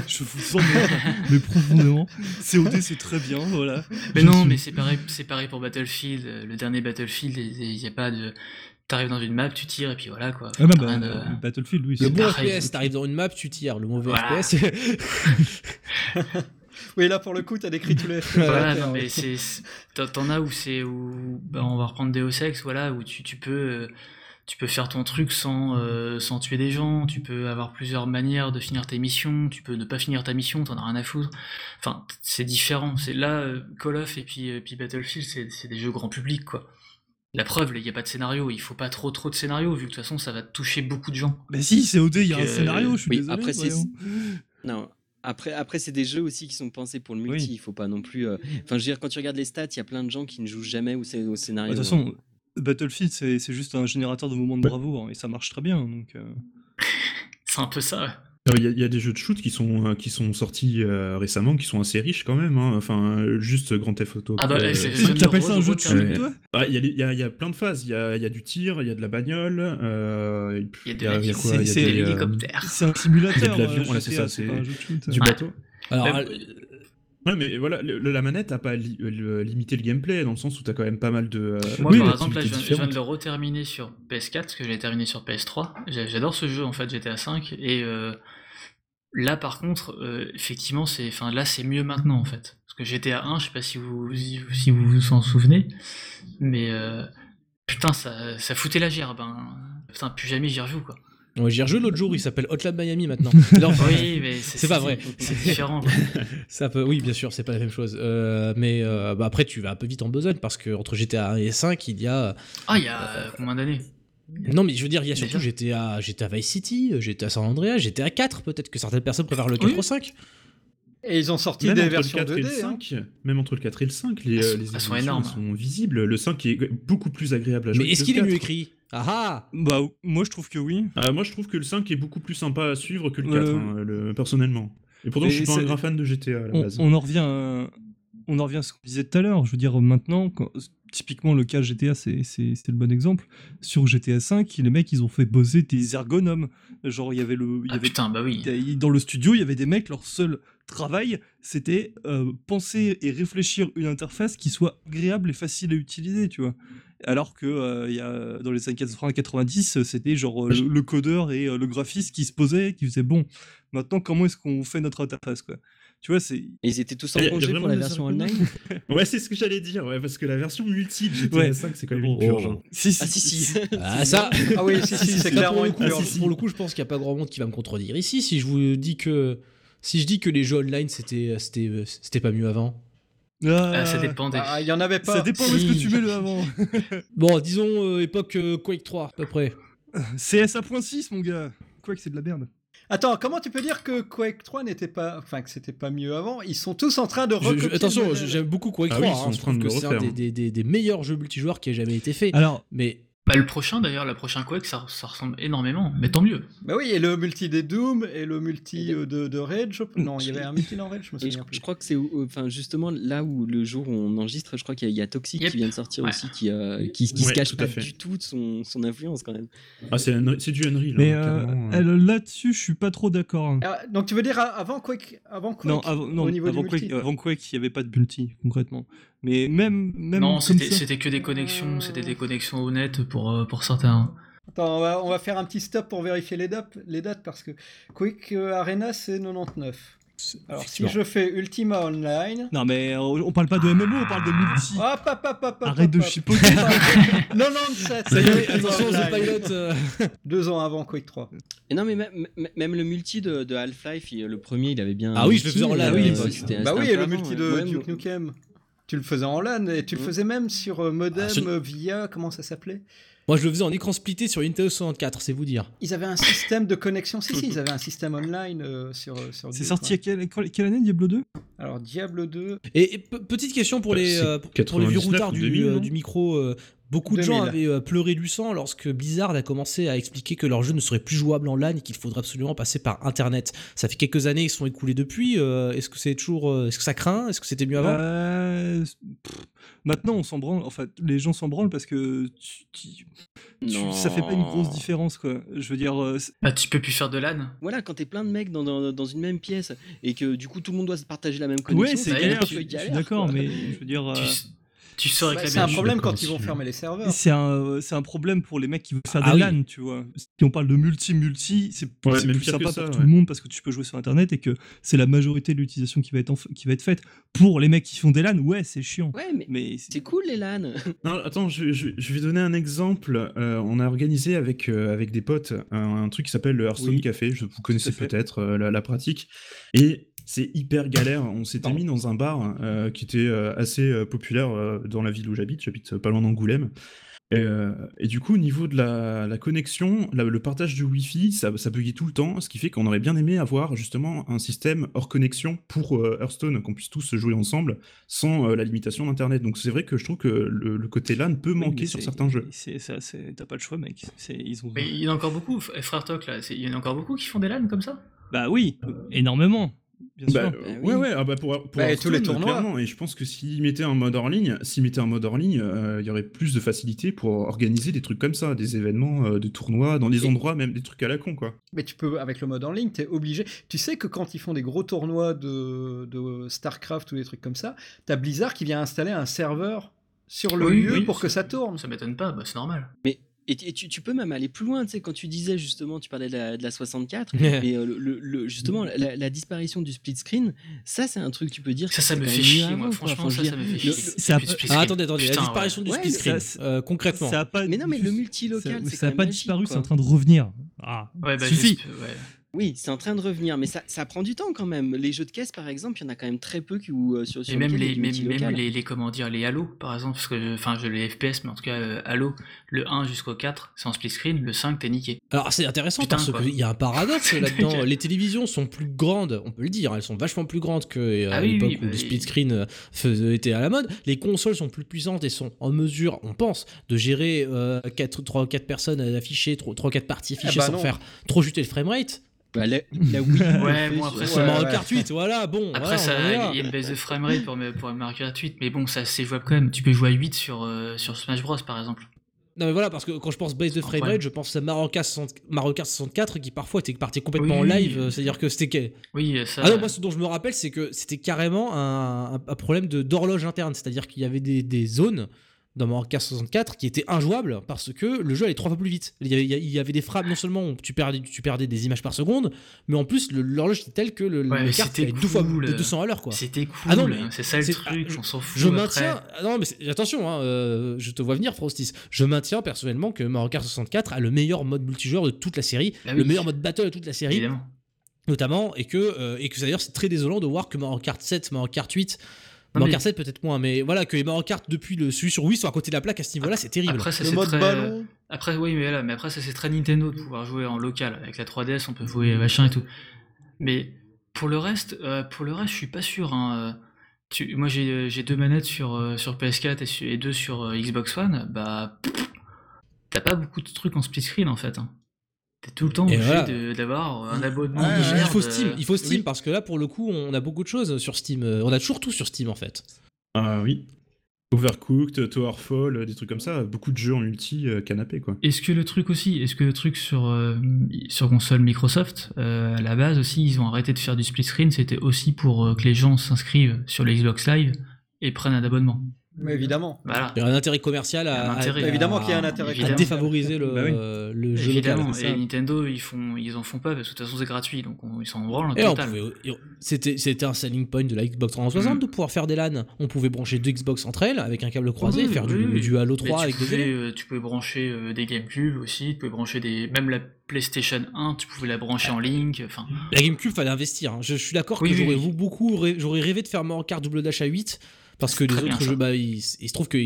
Je vous sens mais, mais profondément. COD c'est très bien, voilà. Mais Je non, suis- mais c'est pareil, c'est pareil pour Battlefield. euh, Le dernier Battlefield, il y a pas de, t'arrives dans une map, tu tires et puis voilà, quoi. Ah bah, bah, de- Battlefield, oui. Le bon pareil. FPS, t'arrives dans une map, tu tires. Le mauvais Voilà. FPS, oui, là, pour le coup, t'as décrit tous les. Voilà, non, mais c'est, t'en- as où c'est où, bah, on va reprendre Deus Ex, voilà, où tu, tu peux, euh, tu peux faire ton truc sans, euh, sans tuer des gens, tu peux avoir plusieurs manières de finir tes missions, tu peux ne pas finir ta mission, t'en as rien à foutre. Enfin, c'est différent. C'est là, euh, Call of et puis, puis Battlefield, c'est, c'est des jeux grand public, quoi. La preuve, il n'y a pas de scénario, il faut pas trop trop de scénario, vu que de toute façon, ça va toucher beaucoup de gens. Mais si, COD, il y a un Euh, scénario, je suis oui, désolé. après. Non. Après, après c'est des jeux aussi qui sont pensés pour le multi. Oui. Il faut pas non plus. euh, Enfin, je veux dire, quand tu regardes les stats, il y a plein de gens qui ne jouent jamais au, scé- au Bah, scénario. De toute façon, Battlefield, c'est c'est juste un générateur de moments de bravoure, et ça marche très bien. Donc, euh, C'est un peu ça, Il y, a- il y a des jeux de shoot qui sont, euh, qui sont sortis euh, récemment, qui sont assez riches quand même. hein. Enfin, euh, juste Grand Theft Auto. Ah bah, euh, euh, T'appelles le ça un jeu de shoot, Ah, Il y, a les- il y a- il y a plein de phases. Il y a, il y a du tir, il y a de la bagnole. euh, Il y a de euh, l'hélicoptère. C'est un simulateur. Il y a de l'avion, euh, voilà, c'est ça, c'est- pas un jeu de shoot. du Ouais. bateau. Alors, Même- euh, Ouais, mais voilà, le- le- la manette a pas li- le- limité le gameplay dans le sens où t'as quand même pas mal de. euh, Moi, oui, par exemple, là, je viens, je viens différentes. de le reterminer sur PS4, parce que je l'ai terminé sur PS3. J'a- J'adore ce jeu, en fait, GTA 5. Et euh, là, par contre, euh, effectivement, c'est, enfin, là, c'est mieux maintenant, en fait. Parce que GTA 1, je sais pas si vous si vous vous en souvenez, mais euh, putain, ça, ça foutait la gerbe. Hein. Putain, plus jamais j'y rejoue, quoi. ouais, j'y ai rejoué l'autre jour, il s'appelle Hotline Miami maintenant. Non, Oui, mais c'est, pas vrai. C'est différent. Ça peut, oui, bien sûr, c'est pas la même chose. Euh, mais euh, bah, après, tu vas un peu vite en besogne parce que entre GTA 1 et 5, il y a. Ah, il y a combien d'années? Non, mais je veux dire, il y a surtout Déjà GTA, GTA Vice City, GTA San Andreas, GTA 4, peut-être que certaines personnes préfèrent le 4 Oui. au 5. Et ils ont sorti Même des versions le 4 et le 2D. hein. 5, même entre le 4 et le 5, les, euh, sont- les elles sont énormes. sont visibles. Le 5 est beaucoup plus agréable à jouer. Mais est-ce qu'il est mieux 4. écrit? Ah ah Bah, moi, je trouve que oui. Ah, Moi, je trouve que le 5 est beaucoup plus sympa à suivre que le 4, Euh, hein, le- personnellement. Et pourtant, mais je suis pas un grand fan de GTA à la on, base. on en revient à, on en revient à ce qu'on disait tout à l'heure. Je veux dire, maintenant, quand- typiquement le cas GTA, c'est c'est- c'est le bon exemple. Sur GTA 5, les mecs, ils ont fait bosser des ergonomes. Genre, il y avait le. y Ah avait, putain, bah oui. Dans le studio, il y avait des mecs, leur seul travail, c'était euh, penser et réfléchir une interface qui soit agréable et facile à utiliser, tu vois. Alors que euh, y a, dans les années 80-90, c'était genre euh, le, le codeur et euh, le graphiste qui se posaient, qui faisaient bon, maintenant comment est-ce qu'on fait notre interface, quoi? Tu vois, c'est. Et ils étaient tous en congé pour la version online? Ouais, c'est ce que j'allais dire, ouais, parce que la version multi de GTA Ouais. 5, c'est quand même Bon, une purge. hein. Si, si, Ah si si. Ah ça Ah oui, si, si, c'est Ça, clairement une coup, purge. Pour le coup, je pense qu'il n'y a pas grand monde qui va me contredire ici. Si je vous dis que si je dis que les jeux online c'était c'était c'était pas mieux avant. Ah, ça dépend des. Ah, il y en avait pas. Ça dépend de ce que Si. tu mets le avant. Bon, disons euh, époque euh, Quake 3 à peu près. CSA.6, mon gars. Que c'est de la merde. Attends, comment tu peux dire que Quake 3 n'était pas, enfin que c'était pas mieux avant? Ils sont tous en train de Je- je- recopier. attention, j'aime beaucoup Quake Ah 3. oui, ils hein, en train de que le c'est un des, hein. des- des- des meilleurs jeux multijoueurs qui ait jamais été fait. Alors, Mais Bah, le prochain d'ailleurs, le prochain Quake, ça, ça ressemble énormément, mais tant mieux. Bah oui, et le multi des Doom et le multi euh, de, de Rage. je- Non, il y avait un multi dans Rage, je me je, souviens je crois que c'est enfin justement là où le jour où on enregistre, je crois qu'il y, a- il y a Toxic Yep. qui vient de sortir Ouais. aussi, qui, euh, qui, qui se cache tout pas fait. du tout de son, son influence quand même. Ah, c'est du Unreal. mais hein, euh, là-dessus, je suis pas trop d'accord. hein. Ah, donc tu veux dire avant Quake, avant Quake Non, avant, non, au niveau avant du Quake, multi? avant Quake, il n'y avait pas de multi, concrètement. Mais même, même non, c'était ça- c'était que des connexions, c'était des connexions honnêtes pour, euh, pour certains. Attends, on va, on va faire un petit stop pour vérifier les dates, les dates parce que Quick euh, Arena c'est 99. Alors si je fais Ultima Online. Non, mais euh, on parle pas de MMO, on parle de multi. Hop, hop, hop, hop, hop, Arrête de chipoter. 97. Ça y est, attention, The. Pilot. Deux ans avant Quake 3. Et non, mais même, le multi de, de Half-Life, le premier, il avait bien. Ah oui, je le faisais en c'était- Bah oui, et le multi de. Duke Nukem. Tu le faisais en LAN et tu le Mm. faisais même sur euh, modem Ah, euh, via comment ça s'appelait? Moi, je le faisais en écran splitté sur Nintendo 64, c'est vous dire. Ils avaient un système de connexion. Si si, ils avaient un système online euh, sur euh, sur. C'est sorti à quelle, quelle- année Diablo 2 Alors Diablo 2. Et, et pe- petite question pour Bah, les, euh, pour pour les vieux 99 routards ou du, 2000, euh, non du micro. Beaucoup de gens 2000. avaient euh, pleuré du sang lorsque Blizzard a commencé à expliquer que leur jeu ne serait plus jouable en LAN et qu'il faudrait absolument passer par Internet. Ça fait quelques années qu'ils se sont écoulés depuis. euh, est-ce que c'est toujours, euh, est-ce que ça craint? Est-ce que c'était mieux avant? Euh, pff, Maintenant, on s'en branle. Enfin, les gens s'en branlent parce que tu- tu- tu- ça fait pas une grosse différence, quoi. Je veux dire, euh, c'est- Bah, tu peux plus faire de LAN. Voilà, quand t'es plein de mecs dans, dans, dans une même pièce et que du coup tout le monde doit se partager la même ouais, connexion, c'est ça galère. Je, suis d'accord, mais je veux dire, euh, Tu, sors avec Bah, la c'est un problème quand ils vont fermer les serveurs. c'est un, c'est un problème pour les mecs qui veulent faire Ah des oui. LAN, tu vois. Si on parle de multi-multi, c'est Ouais, plus sympa ça, pour tout le monde parce que tu peux jouer sur Internet et que c'est la majorité de l'utilisation qui va être en qui va être faite. Pour les mecs qui font des LAN, ouais, c'est chiant. Ouais, mais Mais c'est- cool les LAN. Non, attends, je, je- je vais donner un exemple. Euh, on a organisé avec, euh, avec des potes un, un truc qui s'appelle le Hearthstone Oui, Café. Je, vous connaissez peut-être euh, la, la pratique. Et c'est hyper galère. On s'était mis dans un bar euh, qui était euh, assez euh, populaire euh, dans la ville où j'habite. J'habite pas loin d'Angoulême. Et, euh, et du coup, au niveau de la, la connexion, la- le partage du Wi-Fi, ça, ça buguait tout le temps, ce qui fait qu'on aurait bien aimé avoir justement un système hors connexion pour euh, Hearthstone, qu'on puisse tous jouer ensemble sans euh, la limitation d'Internet. Donc c'est vrai que je trouve que le, le côté LAN peut oui, manquer sur certains jeux. c'est- ça, c'est- T'as pas le choix, mec. Ils ont... Mais il y en a encore beaucoup, frère Toc là, il y en a encore beaucoup qui font des LAN comme ça? Bah oui, énormément. Bien Bah, sûr. euh, Bah ouais, oui. ouais, ah bah pour, pour Bah, et tous les tournois. clairement. Et je pense que s'ils mettaient un mode hors ligne, s'ils mettaient un mode hors ligne, euh, il y aurait plus de facilité pour organiser des trucs comme ça, des événements euh, de tournois, dans des Et- endroits, même des trucs à la con, quoi. Mais tu peux, avec le mode en ligne, t'es obligé. Tu sais que quand ils font des gros tournois de, de StarCraft ou des trucs comme ça, t'as Blizzard qui vient installer un serveur sur le Oui, lieu oui, pour que ça- ça tourne. Ça m'étonne pas, bah, c'est normal. Et, et tu, tu peux même aller plus loin, tu sais, quand tu disais justement, tu parlais de la, de la 64, Ouais. mais euh, le, le- le- justement, la, la disparition du split screen, ça c'est un truc, tu peux dire. Ça, que ça me fait chier, moi. Franchement, ça, ça me fait chier. Ah, attendez, attendez, Putain, la disparition du split Ouais, screen. ça- euh, concrètement. Ça a pas, Mais non, mais le multi-local, ça, c'est ça a quand pas disparu, c'est en train de revenir. Ah, Ouais, bah, suffit. ouais. Oui, c'est en train de revenir, mais ça, ça prend du temps quand même. Les jeux de caisse, par exemple, il y en a quand même très peu qui, où, euh, sur, sur Et même les, même, les, les, comment dire, les Halo, par exemple, parce que, enfin, je les FPS, mais en tout cas, euh, Halo, le 1 jusqu'au 4, c'est en split screen, le 5, t'es niqué. Alors c'est intéressant Putain, parce qu'il y a un paradoxe là-dedans. Les télévisions sont plus grandes, on peut le dire, elles sont vachement plus grandes que euh, Ah à oui, l'époque oui, où bah, le split screen euh, était à la mode. Les consoles sont plus puissantes et sont en mesure, on pense, de gérer 3 ou 4 personnes à afficher, 3 ou 4 parties affichées bah sans non. faire trop chuter le framerate. Bah, la, la Wii, le Ouais, bon, après, Ouais, C'est Mario ouais. Kart 8, voilà, bon. Après, voilà, ça, il y a une baisse de framerate pour, pour Mario Kart 8, mais bon, ça, c'est jouable quand même. Tu peux jouer à 8 sur, euh, sur Smash Bros, par exemple. Non mais voilà, parce que quand je pense base de framerate, je pense à Mario Kart, 60 Mario Kart 64 qui parfois était parti complètement Oui, en live, oui. euh, c'est-à-dire que c'était... Oui, ça. Ah non, moi ce dont je me rappelle, c'est que c'était carrément un, un- un problème de d'horloge interne, c'est-à-dire qu'il y avait des, des zones dans Mario Kart 64 qui étaient injouables parce que le jeu allait trois fois plus vite. Il y avait, il y avait des frappes, non seulement où tu perdais, tu perdais des images par seconde, mais en plus le- l'horloge était telle que le, le Ouais, kart c'était allait deux fois cool. de 200 à l'heure quoi. C'était cool. Ah non, mais c'est ça le truc, ah, on s'en fout. Je après. maintiens. ah non, mais attention, hein, euh, je te vois venir, Frostis. Je maintiens personnellement que Mario Kart 64 a le meilleur mode multijoueur de toute la série, le meilleur mode battle de toute la série, Évidemment. notamment, et que, euh, et que d'ailleurs c'est très désolant de voir que Mario Kart 7, Mario Kart 8, Non, Mario mais- Kart 7 peut-être moins, mais voilà, que les Mario Kart depuis le celui sur Wii sont à côté de la plaque à ce niveau-là, c'est terrible. Après, ça, Le c'est mode très... ballon. Après, oui, mais là, mais après, ça, c'est très Nintendo de pouvoir jouer en local. Avec la 3DS, on peut jouer machin et tout. Mais pour le reste, euh, pour le reste, je suis pas sûr. hein, euh, tu- moi, j'ai j'ai deux manettes sur, euh, sur PS4 et, su- et deux sur euh, Xbox One. Bah, pff, t'as pas beaucoup de trucs en split screen en fait. hein. T'es tout le temps obligé voilà. d'avoir un abonnement. Ouais, il faut Steam, euh, il faut Steam oui. parce que là pour le coup on a beaucoup de choses sur Steam. Euh, On a toujours tout sur Steam en fait. Ah oui. Overcooked, Towerfall, euh, des trucs comme ça, beaucoup de jeux en multi euh, canapé quoi. Est-ce que le truc aussi, est-ce que le truc sur, euh, sur console Microsoft, euh, à la base aussi, ils ont arrêté de faire du split screen, c'était aussi pour euh, que les gens s'inscrivent sur le Xbox Live et prennent un abonnement? Mais évidemment. Voilà. Il y a un intérêt commercial à, un intérêt. à- Évidemment qu'il y a un à- intérêt à commercial. défavoriser le, Bah oui. euh, le jeu Évidemment, local. et Nintendo ils font ils en font pas parce que de toute façon c'est gratuit donc on- ils s'en branlent c'était, c'était un selling point de la Xbox 360 Mhm. de pouvoir faire des LAN. On pouvait brancher deux Xbox entre elles avec un câble croisé Oui, et faire oui, du, oui. du Halo Mais 3 tu avec des pouvais, télés. euh, tu pouvais brancher euh, des GameCube aussi, tu pouvais brancher des même la PlayStation 1, tu pouvais la brancher en Link, enfin La GameCube, fallait investir. hein. Je, je suis d'accord Oui, que oui, j'aurais oui. beaucoup, j'aurais rêvé de faire Mario Kart Double Dash à 8 parce que les autres jeux, bah, il, il se trouve que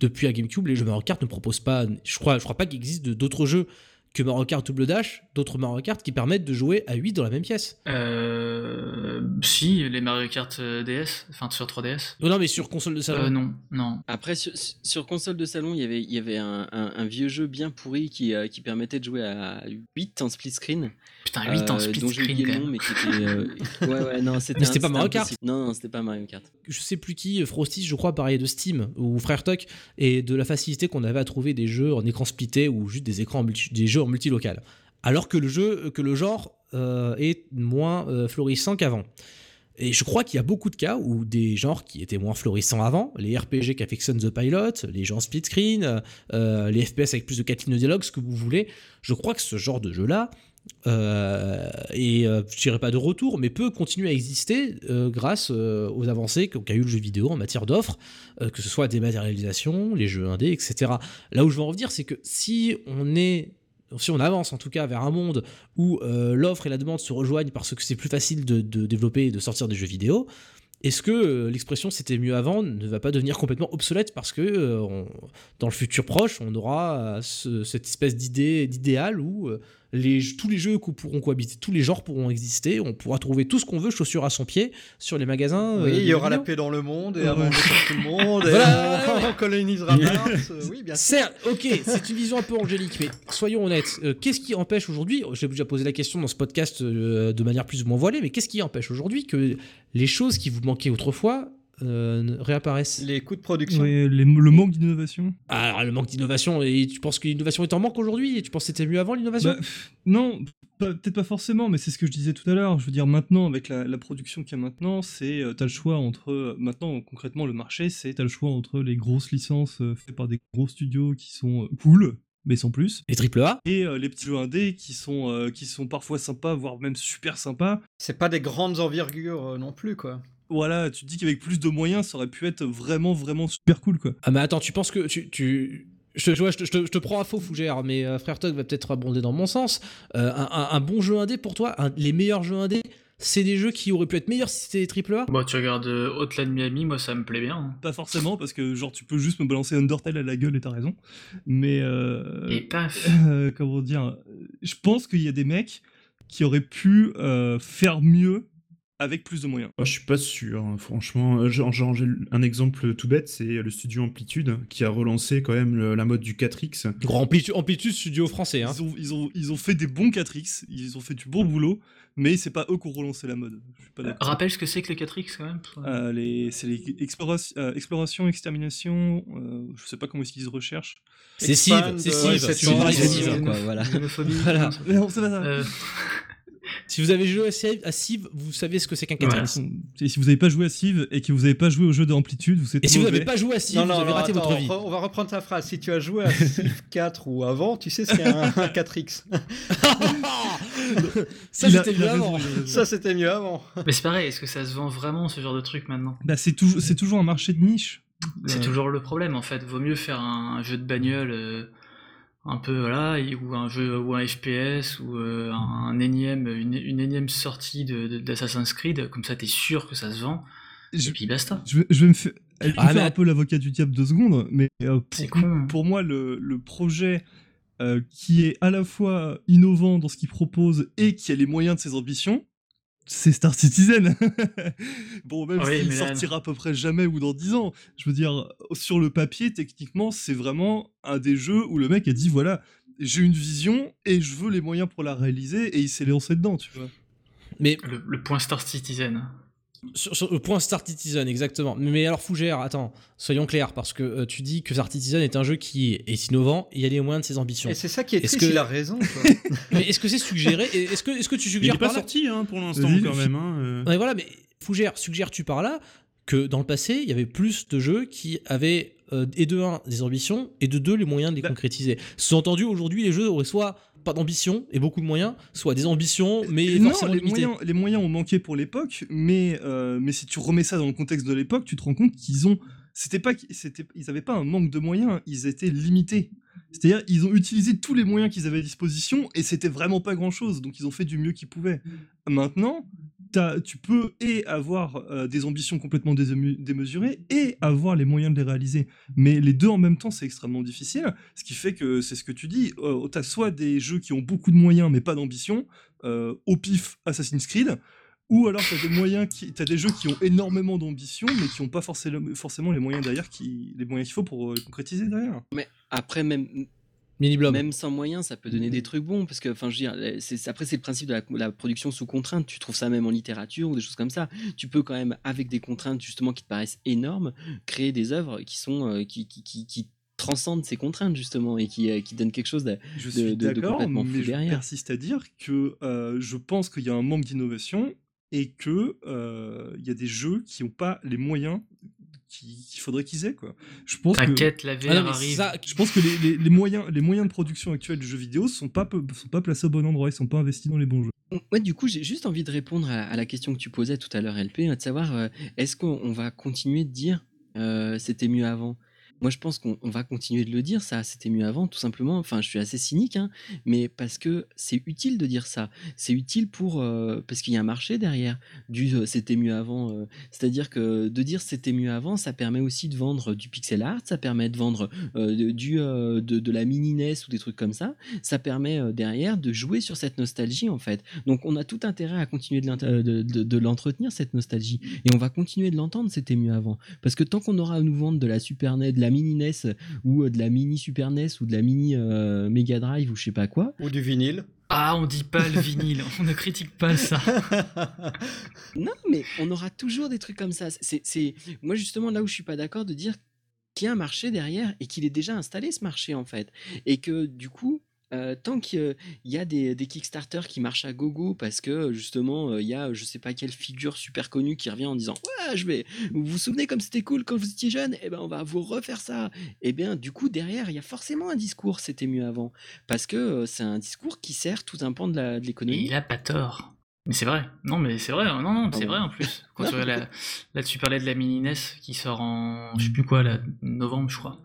depuis la GameCube, les jeux Mario Kart ne proposent pas. Je crois, je crois pas qu'il existe d'autres jeux que Mario Kart Double Dash, d'autres Mario Kart qui permettent de jouer à 8 dans la même pièce. euh, si les Mario Kart euh, DS, enfin sur 3DS. Non, non, mais sur console de salon. Euh, non, non. Après, sur, sur console de salon, il y avait, il y avait un, un- un vieux jeu bien pourri qui, euh, qui permettait de jouer à 8 en split screen. Putain, 8 en euh, split dont screen quand nom, mais qui était. euh, Ouais, ouais, non, c'était Mais c'était un- pas Mario Kart. Non, non, c'était pas Mario Kart. je sais plus qui, Frosty, je crois, parlait de Steam ou Frère Tuck, et de la facilité qu'on avait à trouver des jeux en écran splitté ou juste des écrans des jeux en multilocal. Alors que le jeu, que le genre euh, est moins euh, florissant qu'avant. Et je crois qu'il y a beaucoup de cas où des genres qui étaient moins florissants avant, les RPG qu'affectionne The Pilot, les en split screen, euh, les FPS avec plus de 4 lignes de dialogue, ce que vous voulez, je crois que ce genre de jeu-là, et euh, je dirais pas de retour, mais peut continuer à exister grâce aux avancées qu'a eu le jeu vidéo en matière d'offres, que ce soit la dématérialisation, les jeux indés, etc. Là où je veux en revenir, c'est que si on est si on avance en tout cas vers un monde où euh, l'offre et la demande se rejoignent parce que c'est plus facile de, développer et de sortir des jeux vidéo, est-ce que euh, l'expression c'était mieux avant ne va pas devenir complètement obsolète parce que euh, dans le futur proche on aura ce- cette espèce d'idée d'idéal où les, tous les jeux pourront cohabiter, tous les genres pourront exister, on pourra trouver tout ce qu'on veut chaussure à son pied sur les magasins. euh, Oui, il y aura la paix dans le monde et manger pour tout le monde. Et Voilà, on, colonisera Mars. euh, Oui, bien sûr. Certes, ok, c'est une vision un peu angélique, mais soyons honnêtes. euh, qu'est-ce qui empêche aujourd'hui, j'ai déjà posé la question dans ce podcast euh, de manière plus ou moins voilée, mais qu'est-ce qui empêche aujourd'hui que les choses qui vous manquaient autrefois euh, réapparaissent Les coûts de production. Les- le manque d'innovation. Alors, le manque d'innovation, et tu penses que l'innovation est en manque aujourd'hui? Et tu penses que c'était mieux avant l'innovation? Bah, non, peut-être pas forcément, mais c'est ce que je disais tout à l'heure. Je veux dire, maintenant, avec la, la production qu'il y a maintenant, c'est euh, t'as le choix entre. euh, maintenant, concrètement, le marché, c'est t'as le choix entre les grosses licences euh, faites par des gros studios qui sont euh, cool, mais sans plus, Les triple A? et euh, les petits jeux indés qui sont, euh, qui sont parfois sympas, voire même super sympas. C'est pas des grandes envergures euh, non plus, quoi. Voilà, tu te dis qu'avec plus de moyens, ça aurait pu être vraiment, vraiment super cool, quoi. Ah mais attends, tu penses que tu... tu... Je, je, te, je te- je te prends à faux, Fougère, mais euh, Frère Tug va peut-être abonder dans mon sens. Euh, un, un- un bon jeu indé pour toi, un- les meilleurs jeux indés, c'est des jeux qui auraient pu être meilleurs si c'était des triple A? Bon, tu regardes euh, Hotline Miami, moi ça me plaît bien. hein. Pas forcément, parce que genre tu peux juste me balancer Undertale à la gueule et t'as raison. Mais euh, Et paf euh, comment dire, je pense qu'il y a des mecs qui auraient pu euh, faire mieux avec plus de moyens. Oh, je suis pas sûr, hein, franchement. Euh, Genre, genre, j'ai un exemple tout bête, c'est le studio Amplitude qui a relancé quand même le- la mode du 4X. Gros amplitude, amplitude studio français. Hein. Ils, ont, ils, ont, ils ont fait des bons 4X, ils ont fait du bon boulot, mais c'est pas eux qui ont relancé la mode. Je suis pas d'accord. Rappelle ce que c'est que les 4X quand même. Euh, les- c'est les explora- euh, exploration, extermination, euh, je sais pas comment est-ce qu'ils recherchent. C'est Civ, c'est Civ. c'est Civ. voilà. Voilà. non, c'est pas ça. Si vous avez joué à Civ, à Civ, vous savez ce que c'est qu'un Voilà. 4X. Et si vous avez pas joué à Civ et que vous avez pas joué au jeu d'amplitude, vous êtes Et si vous n'avez pas joué à Civ, non, vous non, avez non, raté attends, votre vie. on va reprendre ta phrase. Si tu as joué à Civ 4 ou avant, tu sais ce qu'est un, un 4X. Ça, c'était mieux avant. Ça, c'était mieux avant. Mais c'est pareil, est-ce que ça se vend vraiment ce genre de truc maintenant? Bah, c'est toujours, c'est toujours un marché de niche. C'est Euh, toujours le problème en fait. Vaut mieux faire un, un jeu de bagnole euh, un peu voilà, ou un jeu ou un FPS ou euh, un, un énième, une, une énième sortie de, de- d'Assassin's Creed. Comme ça, t'es sûr que ça se vend. Je, Et puis basta. je vais, je vais me faire, je vais Ah, faire mais- un peu l'avocat du diable deux secondes, mais euh, C'est pour, con. pour moi, le, le projet euh, qui est à la fois innovant dans ce qu'il propose et qui a les moyens de ses ambitions, c'est Star Citizen. bon, même Oui, s'il sortira à peu près jamais ou dans 10 ans, je veux dire, sur le papier, techniquement, c'est vraiment un des jeux où le mec a dit voilà, j'ai une vision et je veux les moyens pour la réaliser et il s'est lancé dedans, tu vois. Mais Le, le point Star Citizen. Sur, sur le point Star Citizen, exactement. Mais, alors, Fougère, attends, soyons clairs, parce que euh, tu dis que Star Citizen est un jeu qui est innovant et il y a les moyens de ses ambitions. Et c'est ça qui est Est-ce triste, que- il a raison. quoi. Mais est-ce que c'est suggéré Est-ce que, est-ce que tu Il suggères est pas par là sorti hein, pour l'instant quand même. hein, euh. Ouais, voilà, mais Fougère, suggères-tu par là que dans le passé, il y avait plus de jeux qui avaient euh, et de 1 des ambitions et de 2 les moyens de les Bah. concrétiser? Sous-entendu, aujourd'hui, les jeux auraient soit pas d'ambition et beaucoup de moyens, soit des ambitions mais non, forcément les limitées. moyens, les moyens ont manqué pour l'époque, mais, euh, mais si tu remets ça dans le contexte de l'époque, tu te rends compte qu'ils ont. C'était pas, qu'ils- c'était, ils n'avaient pas un manque de moyens, ils étaient limités. C'est-à-dire, ils ont utilisé tous les moyens qu'ils avaient à disposition et c'était vraiment pas grand-chose, donc ils ont fait du mieux qu'ils pouvaient. Maintenant, tu peux et avoir euh, des ambitions complètement démesurées et avoir les moyens de les réaliser. Mais les deux en même temps, c'est extrêmement difficile. Ce qui fait que c'est ce que tu dis. Euh, t'as soit des jeux qui ont beaucoup de moyens mais pas d'ambition, euh, au pif Assassin's Creed, ou alors t'as des moyens qui, des jeux qui ont énormément d'ambition mais qui n'ont pas forcément, les moyens derrière les moyens qu'il faut pour euh, les concrétiser derrière. Mais après, même, Mini Blob. même sans moyens, ça peut donner des trucs bons. Parce que, enfin, je veux dire, c'est, après, c'est le principe de la, la production sous contrainte. Tu trouves ça même en littérature ou des choses comme ça. Tu peux quand même, avec des contraintes justement qui te paraissent énormes, créer des œuvres qui sont, euh, qui, qui, qui, qui transcendent ces contraintes justement et qui, euh, qui donnent quelque chose de, Je de- suis de- complètement fou mais je derrière. persiste à dire que euh, je pense qu'il y a un manque d'innovation et que euh, il y a des jeux qui n'ont pas les moyens qu'il faudrait qu'ils aient quoi. Je pense que T'inquiète, la VR Ah non, arrive. ça, je pense que les, les- les moyens les moyens de production actuels du jeu vidéo sont pas sont pas placés au bon endroit, ils sont pas investis dans les bons jeux. Ouais, du coup, j'ai juste envie de répondre à, à la question que tu posais tout à l'heure, LP, de savoir euh, est-ce qu'on on va continuer de dire euh, c'était mieux avant? Moi, je pense qu'on on va continuer de le dire, ça, c'était mieux avant, tout simplement. Enfin, je suis assez cynique, hein, mais parce que c'est utile de dire ça. C'est utile pour euh, parce qu'il y a un marché derrière du euh, c'était mieux avant. euh, C'est-à-dire que de dire c'était mieux avant, ça permet aussi de vendre du pixel art, ça permet de vendre de- du de, la mini NES ou des trucs comme ça. Ça permet derrière de jouer sur cette nostalgie en fait. Donc on a tout intérêt à continuer de l'entretenir, cette nostalgie. Et on va continuer de l'entendre, c'était mieux avant. Parce que tant qu'on aura à nous vendre de la Super NES, de la mini NES, ou euh, de la mini Super NES, ou de la mini euh, Mega Drive, ou je sais pas quoi, Ou du vinyle. Ah, on dit pas le vinyle, on ne critique pas ça. non, mais on aura toujours des trucs comme ça. C'est, c'est... Moi justement là où je suis pas d'accord de dire qu'il y a un marché derrière et qu'il est déjà installé ce marché en fait. Et que du coup... euh, tant qu'il y a des, des Kickstarter qui marchent à gogo parce que justement euh, il y a je sais pas quelle figure super connue qui revient en disant ouais je vais vous vous souvenez comme c'était cool quand vous étiez jeune? Et ben on va vous refaire ça et bien du coup derrière il y a forcément un discours c'était mieux avant parce que euh, c'est un discours qui sert tout un pan de la- de Et l'économie il a pas tort. Mais c'est vrai. Non, mais c'est vrai. Non, non, c'est Ah vrai en plus. Quand Non. tu là, tu parlais de la mini NES qui sort en, je sais plus quoi, là, novembre, je crois.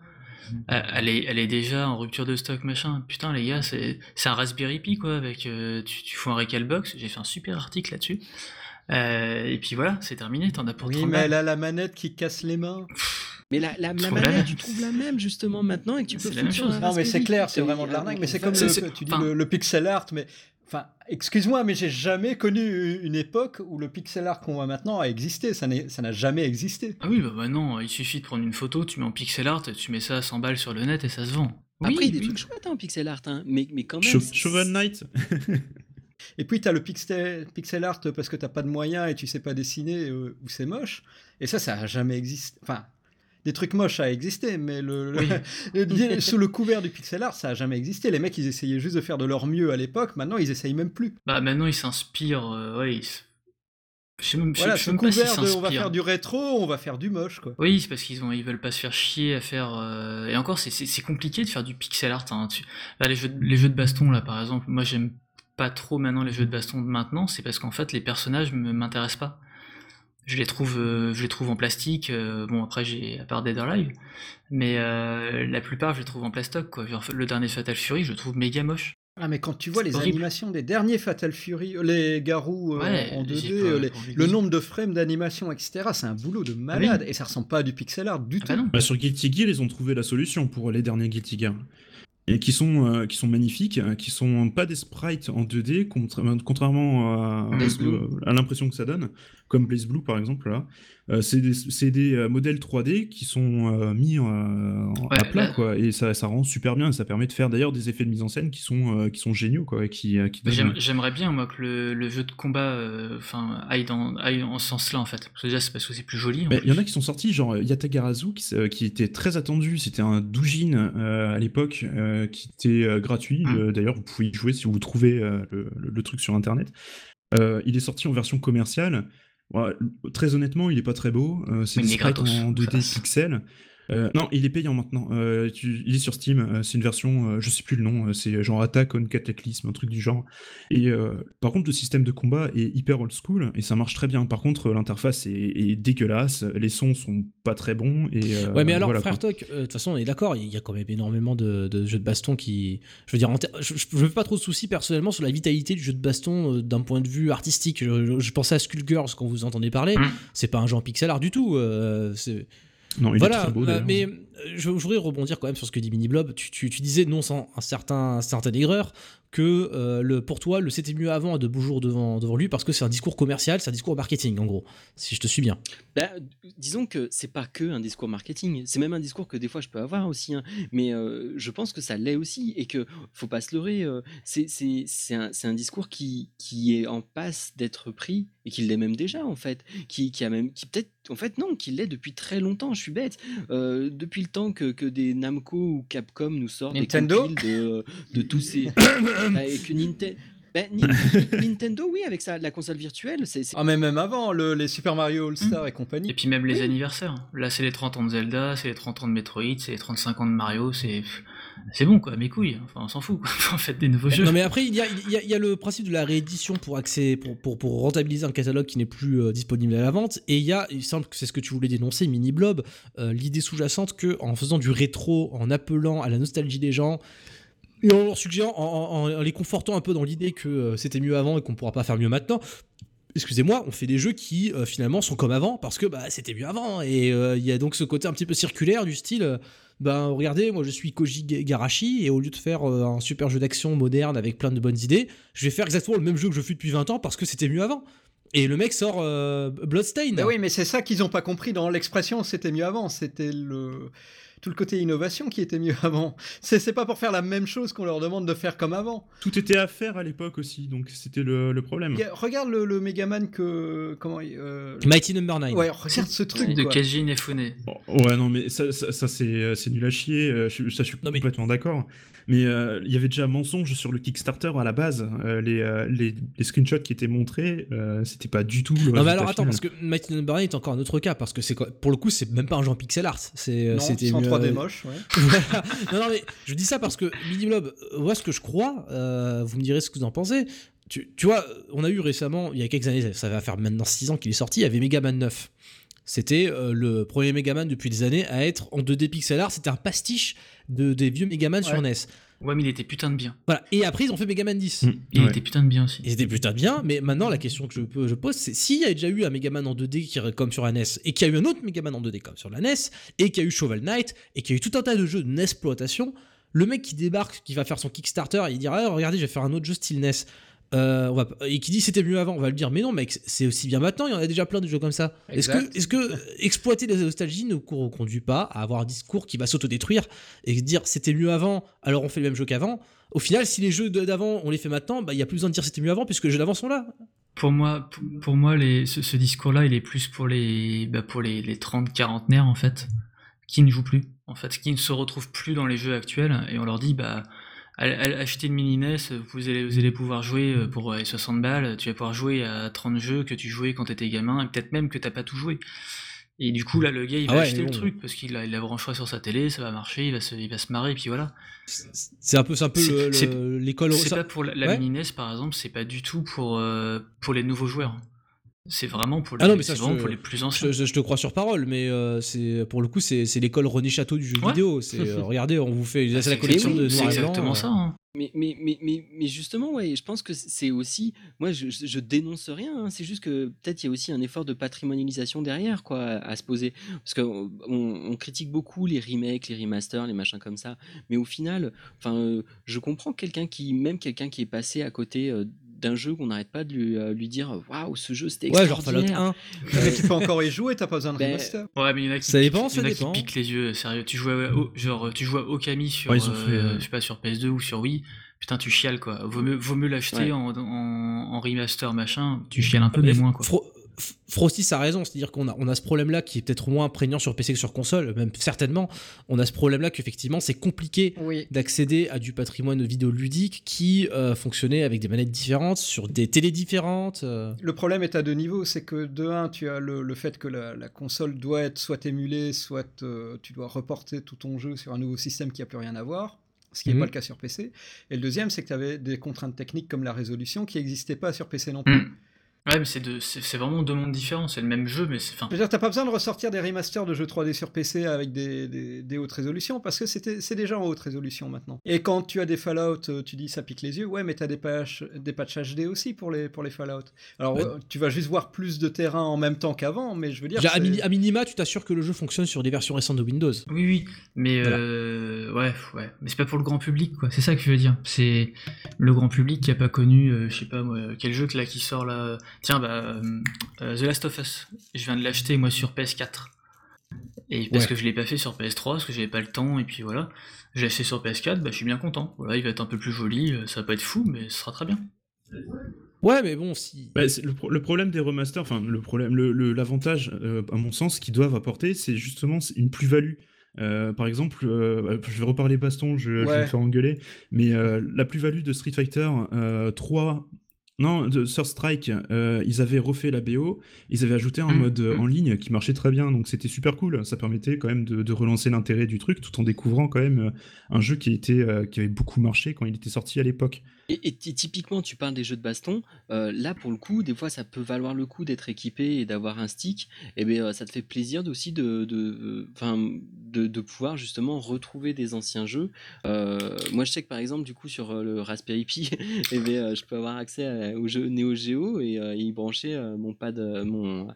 Euh, Elle est, déjà en rupture de stock, machin. Putain, les gars, c'est, un Raspberry Pi, quoi, avec, euh, tu, tu fous un Recalbox. J'ai fait un super article là-dessus. Euh, et puis voilà, c'est terminé. T'en as pour Oui, 30 mais balles. elle a la manette qui casse les mains. Mais la, la, la manette, tu trouves la même justement maintenant et que tu C'est peux la même foutre sur chose. Non, mais c'est clair, c'est vraiment de l'arnaque. Mais c'est comme le, tu dis enfin- le, le pixel art. Mais enfin, excuse-moi, mais j'ai jamais connu une époque où le pixel art qu'on voit maintenant a existé. Ça n'a jamais existé. Ah oui, bah maintenant, il suffit de prendre une photo, tu mets en pixel art, tu mets ça à 100 balles sur le net et ça se vend. Après, Oui, il y a des oui. trucs chouettes hein, en pixel art, hein, mais, mais quand même. Shovel Knight Et puis tu as le pixel, pixel art parce que t'as pas de moyens et tu sais pas dessiner euh, ou c'est moche. Et ça, ça a jamais existé. Enfin, des trucs moches, a existé, mais le, le- Oui. le- sous le couvert du pixel art, ça a jamais existé. Les mecs, ils essayaient juste de faire de leur mieux à l'époque. Maintenant, ils essayent même plus. Bah maintenant, il s'inspire. euh, ouais, il s- Je sais même, Voilà, je même pas s'il couvert de, on va faire du rétro, on va faire du moche, quoi. Oui, c'est parce qu'ils ont, ils veulent pas se faire chier à faire. euh, Et encore, c'est- compliqué de faire du pixel art. hein. Tu- Là, les jeux, de- les jeux de baston, là, par exemple, moi, j'aime pas trop maintenant les jeux de baston de maintenant. C'est parce qu'en fait, les personnages me- m'intéressent pas. Je les trouve, euh, je les trouve en plastique. euh, bon, après, j'ai à part Dead or Alive, mais euh, la plupart, je les trouve en plastoc. Quoi. Genre, le dernier Fatal Fury, je le trouve méga moche. Ah, mais quand tu vois les horrible. animations des derniers Fatal Fury, les Garous euh, Ouais, en j'ai 2D, pas- euh, les- pas envie de le nombre de frames d'animation, etc., c'est un boulot de malade. Et ça ressemble pas à du pixel art du Ah tout. bah non. Bah, sur Guilty Gear, ils ont trouvé la solution pour les derniers Guilty Gear. Et qui sont, euh, qui sont magnifiques, euh, qui sont pas des sprites en 2D, contra- contrairement à l'impression que ça donne, comme Blaze Blue par exemple. là. Euh, c'est des, euh, modèles 3D qui sont euh, mis Ouais, à plat, quoi, et ça, ça rend super bien, et ça permet de faire d'ailleurs des effets de mise en scène qui sont, qui sont géniaux, quoi, et qui, qui Mais donnent- j'aime- J'aimerais bien moi que le, le jeu de combat enfin aille dans aille en ce sens-là en fait. Parce que déjà c'est parce que c'est plus joli. il y en a qui sont sortis, genre Yatagarazu, qui, qui était très attendu. C'était un doujin à l'époque, qui était gratuit. Euh, D'ailleurs, vous pouvez y jouer si vous trouvez le, le- le truc sur internet. Euh, il est sorti en version commerciale. Ouais, très honnêtement, il est pas très beau. Euh, c'est gratos, en 2D ça. pixels. Euh, non, il est payant maintenant. Euh, tu- il est sur Steam. euh, c'est une version, euh, je sais plus le nom. euh, c'est genre Attack on Cataclysm, un truc du genre. Et euh, par contre, le système de combat est hyper old school et ça marche très bien. Par contre, l'interface est, est dégueulasse. Les sons sont pas très bons. Et, euh, Ouais, mais alors, voilà, frère. Toc, euh, de toute façon, on est d'accord, il y a quand même énormément de, de jeux de baston qui. Je veux dire, je ne fais pas trop de soucis personnellement sur la vitalité du jeu de baston euh, d'un point de vue artistique. Je, je- je pensais à Skullgirls quand vous entendez parler. Mm. C'est pas un jeu en pixel art du tout. euh, c'est- Non, il est voilà, très beau. d'ailleurs. mais euh, je, je voudrais rebondir quand même sur ce que dit Mini Blob. Tu, tu- tu disais, non sans un certain, un certain aigreur, que euh, le, pour toi, le c'était mieux avant a de beaux jours devant, devant lui parce que c'est un discours commercial, c'est un discours marketing en gros, si je te suis bien. Bah, disons que c'est pas que un discours marketing, c'est même un discours que des fois je peux avoir aussi, hein. mais euh, je pense que ça l'est aussi et que faut pas se leurrer. euh, c'est c'est- c'est un, un discours qui, qui est en passe d'être pris et qui l'est même déjà en fait, qui, qui a même, qui peut-être, en fait non, qui l'est depuis très longtemps. Je suis bête. Euh, depuis le temps que, que des Namco ou Capcom nous sortent Nintendo des de, de tous ces et que Ninte- bah, Ni- Nintendo, oui, avec sa, la console virtuelle, c'est Ah, mais même avant, le- les Super Mario All-Star et compagnie. Et puis même les Oui. anniversaires. Là, c'est les 30 ans de Zelda, c'est les 30 ans de Metroid, c'est les 35 ans de Mario, c'est. C'est bon, quoi, mes couilles. Enfin, on s'en fout, quoi. En fait, des nouveaux jeux. Non mais après il y a, il y a- il y a le principe de la réédition pour accès pour, pour, pour rentabiliser un catalogue qui n'est plus euh, disponible à la vente et il y a il semble que c'est ce que tu voulais dénoncer mini blob euh, l'idée sous-jacente que en faisant du rétro en appelant à la nostalgie des gens et en leur suggérant en, les confortant un peu dans l'idée que euh, c'était mieux avant et qu'on pourra pas faire mieux maintenant excusez-moi, on fait des jeux qui euh, finalement sont comme avant parce que bah, c'était mieux avant. Et euh, il y a donc ce côté un petit peu circulaire du style ben regardez, moi je suis Koji Ga- Garashi et au lieu de faire un super jeu d'action moderne avec plein de bonnes idées, je vais faire exactement le même jeu que je fais depuis 20 ans parce que c'était mieux avant. Et le mec sort Bloodstain. Bah oui, mais c'est ça qu'ils n'ont pas compris dans l'expression c'était mieux avant. C'était le tout le côté innovation qui était mieux avant. C'est c'est pas pour faire la même chose qu'on leur demande de faire comme avant. Tout était à faire à l'époque aussi, donc c'était le, le problème. Regarde- Regarde le, le Megaman que comment il- euh, Mighty Number 9. Ouais, regarde ce truc. de. Oh, Ouais, non, mais ça, ça, ça, c'est c'est nul à chier, euh, je, ça je suis Non, mais- complètement d'accord. Mais euh, il y avait déjà un mensonge sur le Kickstarter à la base. Euh, les, euh, les, les screenshots qui étaient montrés, euh, c'était pas du tout le Non mais alors attends final. parce que Mighty Number 9 est encore un autre cas parce que c'est quoi- pour le coup c'est même pas un en pixel art c'était 3D moche. Ouais. Non, non, mais je dis ça parce que Mini Blob, euh, moi, ce que je crois, euh, vous me direz ce que vous en pensez. Tu, tu vois, on a eu récemment, il y a quelques années, ça va faire maintenant 6 ans qu'il est sorti, il y avait Megaman 9. C'était euh, le premier Megaman depuis des années à être en 2D pixel art, c'était un pastiche de, des vieux Megaman sur Ouais. NES. Ouais, mais il était putain de bien. Voilà. Et après, ils ont fait Megaman 10. Mm, Il ouais. était putain de bien aussi. Et c'était putain de bien, mais maintenant la question que je, peux, je pose, c'est s'il y a déjà eu un Megaman en 2D qui, comme sur la NES, et qu'il y a eu un autre Megaman en 2D comme sur la NES, et qu'il y a eu Shovel Knight, et qu'il y a eu tout un tas de jeux d'exploitation, le mec qui débarque, qui va faire son Kickstarter, il dira ah, regardez, je vais faire un autre jeu style NES. Euh, on va, et qui dit c'était mieux avant, on va le dire mais non mec, c'est aussi bien maintenant, il y en a déjà plein de jeux comme ça. Est-ce que, exploiter la nostalgie ne co- conduit pas à avoir un discours qui va s'autodétruire et dire c'était mieux avant, alors on fait le même jeu qu'avant? Au final, si les jeux de- d'avant on les fait maintenant, bah il y a plus besoin de dire c'était mieux avant puisque les jeux d'avant sont là. Pour moi, pour, pour moi les, ce, ce discours-là, il est plus pour les, bah, pour les, les 30-40 nerfs, en fait, qui ne jouent plus, en fait, qui ne se retrouvent plus dans les jeux actuels, et on leur dit, bah, acheter une mini NES, vous allez, vous allez pouvoir jouer euh, pour euh, 60 balles, tu vas pouvoir jouer à 30 jeux que tu jouais quand t'étais gamin, et peut-être même que t'as pas tout joué. Et du coup, là, le gars, il Ah va ouais, acheter le bon. truc, parce qu'il la branchera sur sa télé, ça va marcher, il va se, il va se marrer, et puis voilà. C'est un peu, un peu l'école. C'est ça- pas pour la, la Ouais. mini NES par exemple, c'est pas du tout pour euh, pour les nouveaux joueurs. C'est vraiment pour les, Ah non, mais ça, c'est vraiment je- pour les plus anciens. Je, je- je te crois sur parole, mais euh, c'est pour le coup c'est c'est l'école René Château du jeu Ouais. vidéo. C'est euh, regardez, on vous fait Ah, c'est la collection exactement- de c'est exactement euh. ça. hein. Mais, mais, mais, mais, mais justement, ouais, je pense que c'est aussi. Moi, je, je, je dénonce rien. hein, c'est juste que peut-être il y a aussi un effort de patrimonialisation derrière, quoi, à, à se poser. Parce qu'on on, on critique beaucoup les remakes, les remasters, les machins comme ça. Mais au final, enfin, euh, je comprends quelqu'un qui, même quelqu'un qui est passé à côté euh, d'un jeu qu'on n'arrête pas de lui, euh, lui dire Waouh, ce jeu c'était Ouais, genre Fallout extraordinaire. 1. Mais tu peux encore y jouer, t'as pas besoin de Ben, remaster. Ouais, mais il y en a qui, Ça dépend, il y ça en a qui dépend. piquent les yeux, sérieux. Tu joues à, au- genre, tu joues à Okami sur, Ouais, ils ont euh, fait, euh, je sais pas, sur PS2 ou sur Wii. Putain, tu chiales quoi. Vaut mieux, vaut mieux l'acheter Ouais. en, en, en remaster machin. Tu chiales un peu, mais moins quoi. Fro- Frosty a raison, c'est-à-dire qu'on a, on a ce problème-là qui est peut-être moins prégnant sur PC que sur console, même certainement. On a ce problème-là qu'effectivement c'est compliqué d'accéder à du patrimoine vidéoludique qui euh, fonctionnait avec des manettes différentes, sur des télés différentes. Euh. Le problème est à deux niveaux, c'est que de un, tu as le, fait que la, console doit être soit émulée, soit euh, tu dois reporter tout ton jeu sur un nouveau système qui n'a plus rien à voir ce qui n'est pas mhm. le cas sur PC. Et le deuxième, c'est que tu avais des contraintes techniques comme la résolution qui n'existaient pas sur PC non plus. Mm. Ouais, mais c'est, c'est, vraiment deux mondes différents, c'est le même jeu, mais c'est. Fin... Je veux dire, t'as pas besoin de ressortir des remasters de jeux 3D sur PC avec des, des, hautes résolutions, parce que c'était, c'est déjà en haute résolution maintenant. Et quand tu as des Fallout, euh, tu dis ça pique les yeux, ouais, mais t'as des, patch, des patchs HD aussi pour les, pour les Fallout. Alors, euh, tu vas juste voir plus de terrain en même temps qu'avant, mais je veux dire. À, minima, tu t'assures que le jeu fonctionne sur des versions récentes de Windows. Oui, oui, mais euh, ouais, ouais, mais c'est pas pour le grand public, quoi. C'est ça que je veux dire. C'est le grand public qui a pas connu, je sais pas moi, quel jeu que là qui sort là. Tiens, bah euh, The Last of Us. Je viens de l'acheter moi sur PS4. Et parce que je l'ai pas fait sur PS3, parce que j'avais pas le temps, et puis voilà. J'ai acheté sur PS4, bah, je suis bien content. Voilà, il va être un peu plus joli, euh, ça va pas être fou, mais ce sera très bien. Ouais, mais bon, si. Bah, le, problème des remasters, enfin, le problème, l'avantage, euh, à mon sens, qu'ils doivent apporter, c'est justement une plus-value. par exemple, bah, je vais reparler baston, je, vais me faire engueuler, mais la plus-value de Street Fighter 3 non, de Sur Strike, euh, ils avaient refait la BO, ils avaient ajouté un mm, mode euh, mm. en ligne qui marchait très bien, donc c'était super cool. Ça permettait quand même de, relancer l'intérêt du truc tout en découvrant quand même euh, un jeu qui, était, qui avait beaucoup marché quand il était sorti à l'époque. Et, typiquement, tu parles des jeux de baston. Euh, là, pour le coup, des fois, ça peut valoir le coup d'être équipé et d'avoir un stick. Et bien, euh, ça te fait plaisir aussi de, de, de, de, pouvoir justement retrouver des anciens jeux. Euh, moi, je sais que par exemple, du coup, sur le Raspberry Pi, et bien, je peux avoir accès au jeu Neo Geo et y brancher mon pad, mon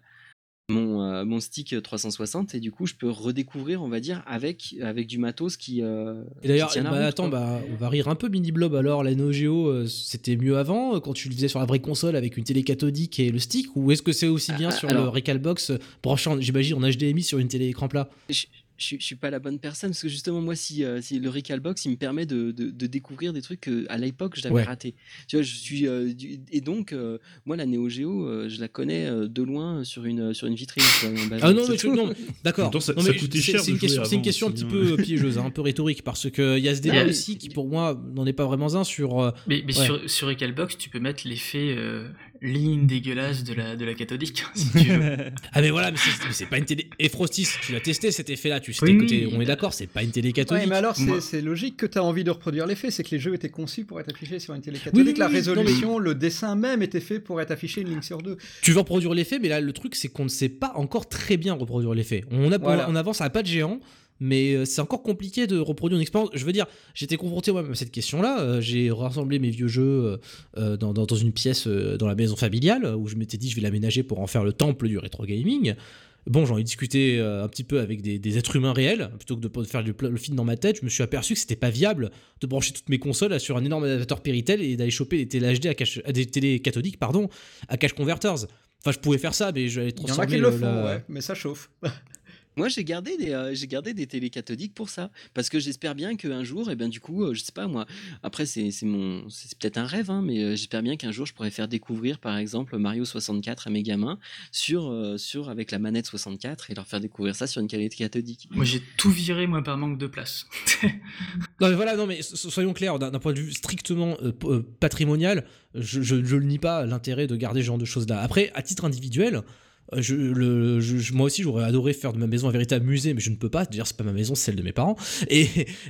mon, euh, mon stick 360 et du coup je peux redécouvrir on va dire avec avec du matos qui euh, et d'ailleurs bah, attends bah, on va rire un peu mini blob. Alors la Neo Geo euh, c'était mieux avant quand tu le faisais sur la vraie console avec une télé cathodique et le stick ou est-ce que c'est aussi bien ah, sur le Recalbox branchant j'imagine en HDMI sur une télé écran plat? Je, je suis pas la bonne personne parce que justement moi si, euh, si le Recalbox il me permet de, de, découvrir des trucs que à l'époque j'avais raté. Tu vois je suis euh, et donc euh, moi la Neo Geo je la connais de loin sur une sur une vitrine ah non, non d'accord. C'est une question c'est une question un petit peu piégeuse hein, un peu rhétorique parce que il y a ce débat aussi qui pour moi n'en est pas vraiment un sur mais, mais sur, sur Recalbox tu peux mettre l'effet ligne dégueulasse de la, de la cathodique, si tu veux. ah, mais voilà, mais c'est pas une télé. Et Frostis, tu l'as testé cet effet-là, tu sais oui, on est d'accord, c'est pas une télé cathodique. mais alors c'est logique que tu as envie de reproduire l'effet, c'est que les jeux étaient conçus pour être affichés sur une télé cathodique. la résolution, le dessin même était fait pour être affiché une ligne sur deux. Tu veux reproduire l'effet, mais là le truc c'est qu'on ne sait pas encore très bien reproduire l'effet. On, on avance à pas de géant mais euh, c'est encore compliqué de reproduire une expérience. Je veux dire, j'étais confronté moi à cette question-là. Euh, j'ai rassemblé mes vieux jeux euh, dans, dans, une pièce dans la maison familiale où je m'étais dit je vais l'aménager pour en faire le temple du rétro gaming. Bon, j'en ai discuté un petit peu avec des, êtres humains réels, plutôt que de faire le, film dans ma tête. Je me suis aperçu que c'était pas viable de brancher toutes mes consoles sur un énorme adaptateur Péritel et d'aller choper des télé HD à des télé cathodiques, pardon, à cache converters. Enfin, je pouvais faire ça, mais je vais transformer. Il y en a qui le, font, ouais, mais ça chauffe. Moi, j'ai gardé des, euh, j'ai gardé des télé cathodiques pour ça, parce que j'espère bien qu'un jour, et eh bien du coup, euh, je sais pas moi. Après, c'est, mon, c'est peut-être un rêve, hein, mais euh, j'espère bien qu'un jour, je pourrais faire découvrir, par exemple, Mario 64 à mes gamins sur, sur avec la manette 64 et leur faire découvrir ça sur une télé cathodique. Moi, j'ai tout viré moi par manque de place. non mais voilà, non mais soyons clairs, d'un, point de vue strictement patrimonial, je, je, je le nie pas l'intérêt de garder ce genre de choses là. Après, à titre individuel. Euh, je, le, moi aussi, j'aurais adoré faire de ma maison un véritable musée, mais je ne peux pas. Dire, c'est pas ma maison, c'est celle de mes parents. Et,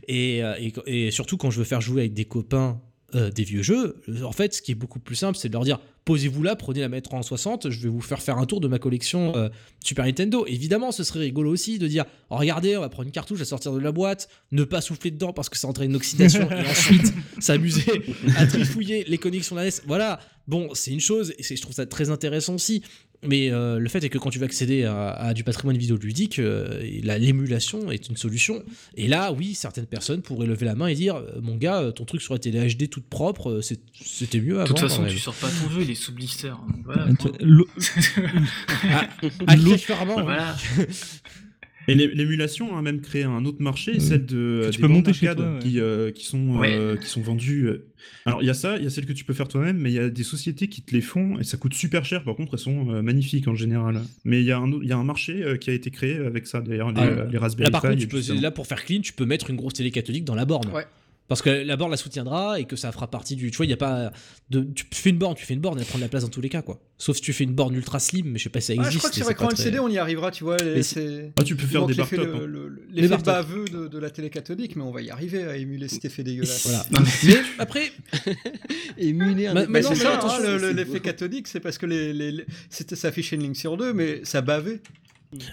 et, euh, et, surtout, quand je veux faire jouer avec des copains euh, des vieux jeux, en fait, ce qui est beaucoup plus simple, c'est de leur dire posez-vous là, prenez la mettre en 60, je vais vous faire faire un tour de ma collection Super Nintendo. Évidemment, ce serait rigolo aussi de dire oh, regardez, on va prendre une cartouche à sortir de la boîte, ne pas souffler dedans parce que ça entraîne une oxydation, et ensuite s'amuser à trifouiller les connexions de la NES. Voilà, bon, c'est une chose, et je trouve ça très intéressant aussi. Mais euh, le fait est que quand tu vas accéder à, du patrimoine vidéoludique, euh, l'émulation est une solution. Et là, oui, certaines personnes pourraient lever la main et dire euh, Mon gars, ton truc sur la télé HD toute propre, c'était mieux avant. De toute façon, tu sors pas ton jeu, il est sous blister. Hein. Voilà, ah, ah, voilà. Et l'é- l'émulation a même créé un autre marché, Euh, celle de tu des peux monter chez toi, ouais. qui, euh, qui sont Ouais. euh, qui sont vendues. euh. Alors il y a ça, il y a celle que tu peux faire toi-même, mais il y a des sociétés qui te les font et ça coûte super cher. Par contre, elles sont euh, magnifiques en général. Mais il y a un y a un marché euh, qui a été créé avec ça d'ailleurs, les, Ah, les Raspberry Là, par Pi contre, et tu tout peux, ça. là, pour faire clean, tu peux mettre une grosse télé cathodique dans la borne. Ouais. Parce que la borne la soutiendra et que ça fera partie du. Tu vois, il y a pas. De, tu fais une borne, tu fais une borne, elle prend de la place dans tous les cas, quoi. Sauf si tu fais une borne ultra slim, mais je sais pas si ça Ah, existe. je crois que c'est très- LCD, on y arrivera, tu vois. les- Mais Ah, tu peux faire des bar le- top, hein. le- baveux de, de la télé cathodique, mais on va y arriver à émuler cet effet dégueulasse. Voilà. Mais- Mais après, Émuler un mais Bah, non, c'est mais ça, attention, hein, le- le- c'est l'effet cathodique, c'est parce que les, les, les- c'était s'affichait une ligne sur deux, mais ça bavait.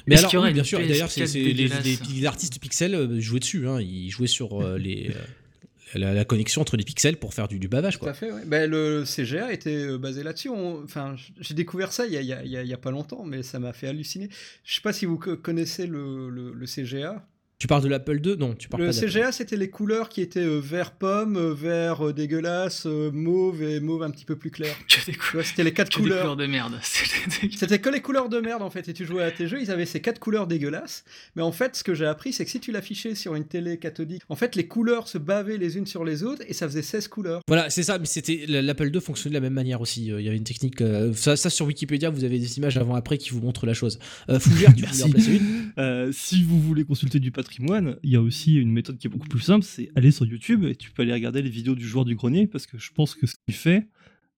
Mais alors, oui, bien sûr, et d'ailleurs, c'est PS4 c'est- les, dégueulasse les- les artistes pixels euh, jouaient dessus, hein, ils jouaient sur euh, les, la, la connexion entre les pixels pour faire du, du bavage, Tout quoi. à fait, ouais. Ben, le CGA était euh, basé là-dessus. Enfin, j'ai découvert ça il y a, a- pas longtemps, mais ça m'a fait halluciner. Je sais pas si vous co- connaissez le, le- le CGA. Tu parles de l'Apple 2 Non, tu parles Le pas. CGA, c'était les couleurs qui étaient euh, vert pomme, euh, vert euh, dégueulasse, euh, mauve et mauve un petit peu plus clair. C'était les quatre que des couleurs. couleurs de merde. C'était que les couleurs de merde en fait, et tu jouais à tes jeux, ils avaient ces quatre couleurs dégueulasses. Mais en fait, ce que j'ai appris, c'est que si tu l'affichais sur une télé cathodique, en fait, les couleurs se bavaient les unes sur les autres et ça faisait 16 couleurs. Voilà, c'est ça, mais c'était l'Apple 2 fonctionnait de la même manière aussi. euh, Il y avait une technique. euh, ça, ça, sur Wikipédia, vous avez des images avant-après qui vous montrent la chose. Euh, Fougère, tu voulais Merci. en placer une? Euh, si vous voulez consulter du il y a aussi une méthode qui est beaucoup plus simple, c'est aller sur YouTube et tu peux aller regarder les vidéos du joueur du grenier parce que je pense que ce qu'il fait,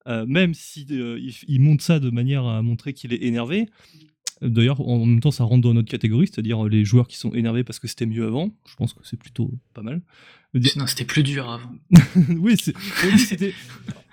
euh, même si euh, il, monte ça de manière à montrer qu'il est énervé, d'ailleurs en même temps ça rentre dans notre catégorie, c'est-à-dire euh, les joueurs qui sont énervés parce que c'était mieux avant, je pense que c'est plutôt pas mal. Dire- Non, c'était plus dur avant. oui, c'était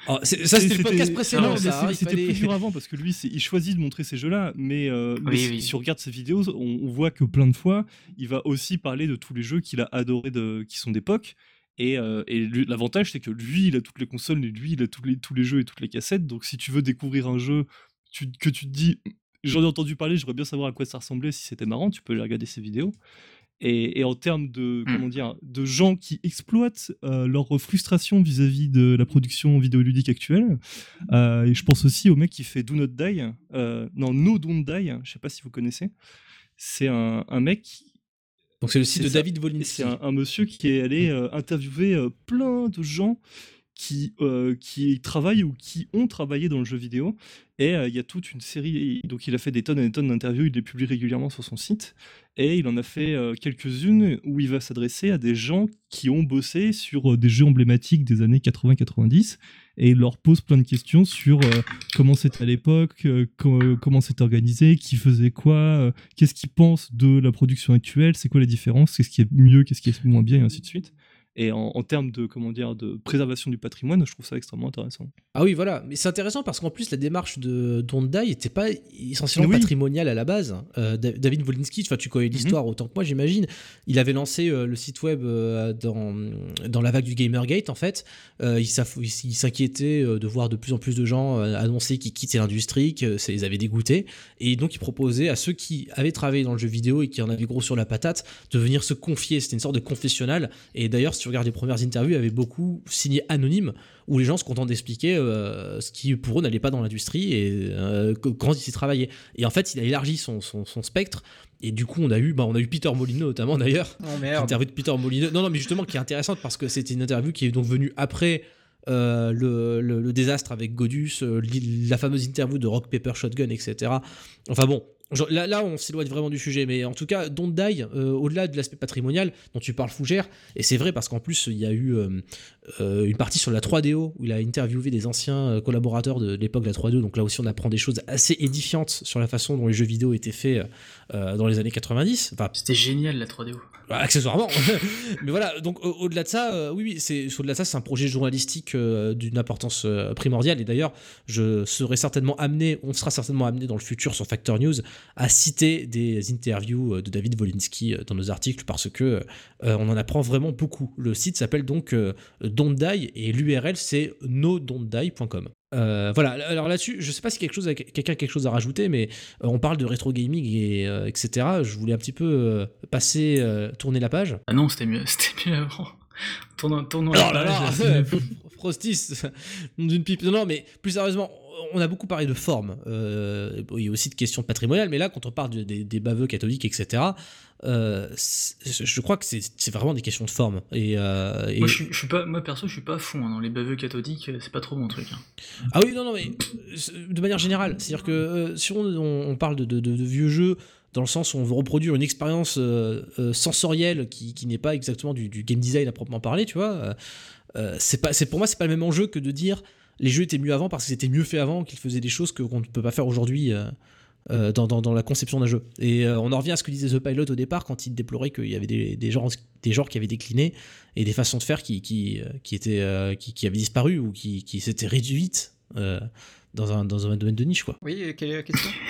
Oh, c'est- Ça, c'était le podcast précédent. c'est- hein, C'était fallait- plus dur avant parce que lui, il choisit de montrer ces jeux-là, mais, euh, Oui, si, oui. si on regarde ses vidéos, on, on voit que plein de fois, il va aussi parler de tous les jeux qu'il a adorés, de, qui sont d'époque. Et, euh, et l'avantage, c'est que lui, il a toutes les consoles, et lui, il a tous les, tous les jeux et toutes les cassettes. Donc, si tu veux découvrir un jeu tu- que tu te dis, j'en ai entendu parler, j'aimerais bien savoir à quoi ça ressemblait, si c'était marrant, tu peux aller regarder ses vidéos. Et, et en termes de, comment dire, de gens qui exploitent euh, leur frustration vis-à-vis de la production vidéoludique actuelle, euh, et je pense aussi au mec qui fait Do Not Die, euh, non, No Don't Die, je sais pas si vous connaissez. C'est un, un mec, qui- Donc, c'est le site de ça. David Volinsky. c'est un, un monsieur qui est allé euh, interviewer plein de gens qui, euh, qui travaillent ou qui ont travaillé dans le jeu vidéo. Et euh, il y a toute une série, donc il a fait des tonnes et des tonnes d'interviews, il les publie régulièrement sur son site. Et il en a fait euh, quelques-unes où il va s'adresser à des gens qui ont bossé sur des jeux emblématiques des années 80-90 et il leur pose plein de questions sur comment c'était à l'époque, co- comment c'était organisé, qui faisait quoi, qu'est-ce qu'ils pensent de la production actuelle, c'est quoi la différence, qu'est-ce qui est mieux, qu'est-ce qui est moins bien, et ainsi de suite. Et en, en termes de, comment dire, de préservation du patrimoine, je trouve ça extrêmement intéressant. Ah oui, voilà. Mais c'est intéressant parce qu'en plus, la démarche de Dondai n'était pas essentiellement Oui. patrimoniale à la base. Euh, Da- David Volinsky, enfin, tu connais l'histoire autant que moi, j'imagine. Il avait lancé euh, le site web euh, dans, dans la vague du Gamergate, en fait. Il s'inquiétait de voir de plus en plus de gens annoncer qu'ils quittaient l'industrie, que ça les avait dégoûtés. Et donc, il proposait à ceux qui avaient travaillé dans le jeu vidéo et qui en avaient gros sur la patate de venir se confier. C'était une sorte de confessionnal. Et d'ailleurs, si tu regardes les premières interviews, il y avait beaucoup signé anonyme où les gens se contentent d'expliquer euh, ce qui pour eux n'allait pas dans l'industrie et euh, quand ils y travaillaient. Et en fait, il a élargi son, son, son spectre. Et du coup, on a eu, bah, on a eu Peter Molyneux notamment d'ailleurs, Oh interview de Peter Molyneux. Non, non, mais justement qui est intéressante parce que c'était une interview qui est donc venue après euh, le, le- le désastre avec Godus, euh, la fameuse interview de Rock Paper Shotgun, etc. Enfin bon. Là, on s'éloigne vraiment du sujet, mais en tout cas, Don't Die, euh, au-delà de l'aspect patrimonial dont tu parles, Fougère, et c'est vrai parce qu'en plus, il y a eu euh, une partie sur la 3DO où il a interviewé des anciens euh, collaborateurs de l'époque de la 3DO. Donc là aussi, on apprend des choses assez édifiantes sur la façon dont les jeux vidéo étaient faits euh, dans les années 90. Enfin, C'était génial la 3DO. bah, accessoirement. Mais voilà, donc au- au-delà de ça, euh, oui, oui, c'est au-delà de ça, c'est un projet journalistique d'une importance primordiale. Et d'ailleurs, je serai certainement amené, on sera certainement amené dans le futur sur Factor News à citer des interviews de David Volinsky dans nos articles parce que on en apprend vraiment beaucoup. Le site s'appelle donc Don't Die et l'URL c'est nodon'tdie.com. Euh, voilà, alors là-dessus, je sais pas si quelque chose a- quelqu'un a quelque chose à rajouter, mais euh, on parle de rétro gaming et euh, etc. Je voulais un petit peu euh, passer, tourner la page. Ah non, c'était mieux, c'était mieux avant. Tournons, tournons Oh la là là, page. euh, Frostis, nom d'une pipe. Non, non, mais plus sérieusement, on a beaucoup parlé de forme. il y a aussi de questions patrimoniales, mais là, quand on parle de- des, des baveux catholiques, etc., euh, je crois que c'est vraiment des questions de forme. Et, euh, et- Moi, je, je suis pas, moi perso, je suis pas à fond hein, dans les baveux cathodiques, c'est pas trop mon truc. hein. Ah oui, non, non, mais euh, de manière générale, c'est-à-dire que euh, si on, parle de, de- de- de vieux jeux, dans le sens où on veut reproduire une expérience euh, euh, sensorielle qui, qui n'est pas exactement du, du game design à proprement parler, tu vois, euh, euh, c'est pas, pour moi, c'est pas le même enjeu que de dire les jeux étaient mieux avant parce que c'était mieux fait avant, qu'ils faisaient des choses qu'on ne peut pas faire aujourd'hui. Euh, dans, dans- dans la conception d'un jeu. Et euh, on en revient à ce que disait The Pilot au départ quand il déplorait qu'il y avait des, des, genres, des genres qui avaient décliné et des façons de faire qui, qui, euh, qui, étaient, euh, qui, qui avaient disparu ou qui, qui s'étaient réduites dans, un, dans un domaine de niche. Quoi. Oui, quelle est la question?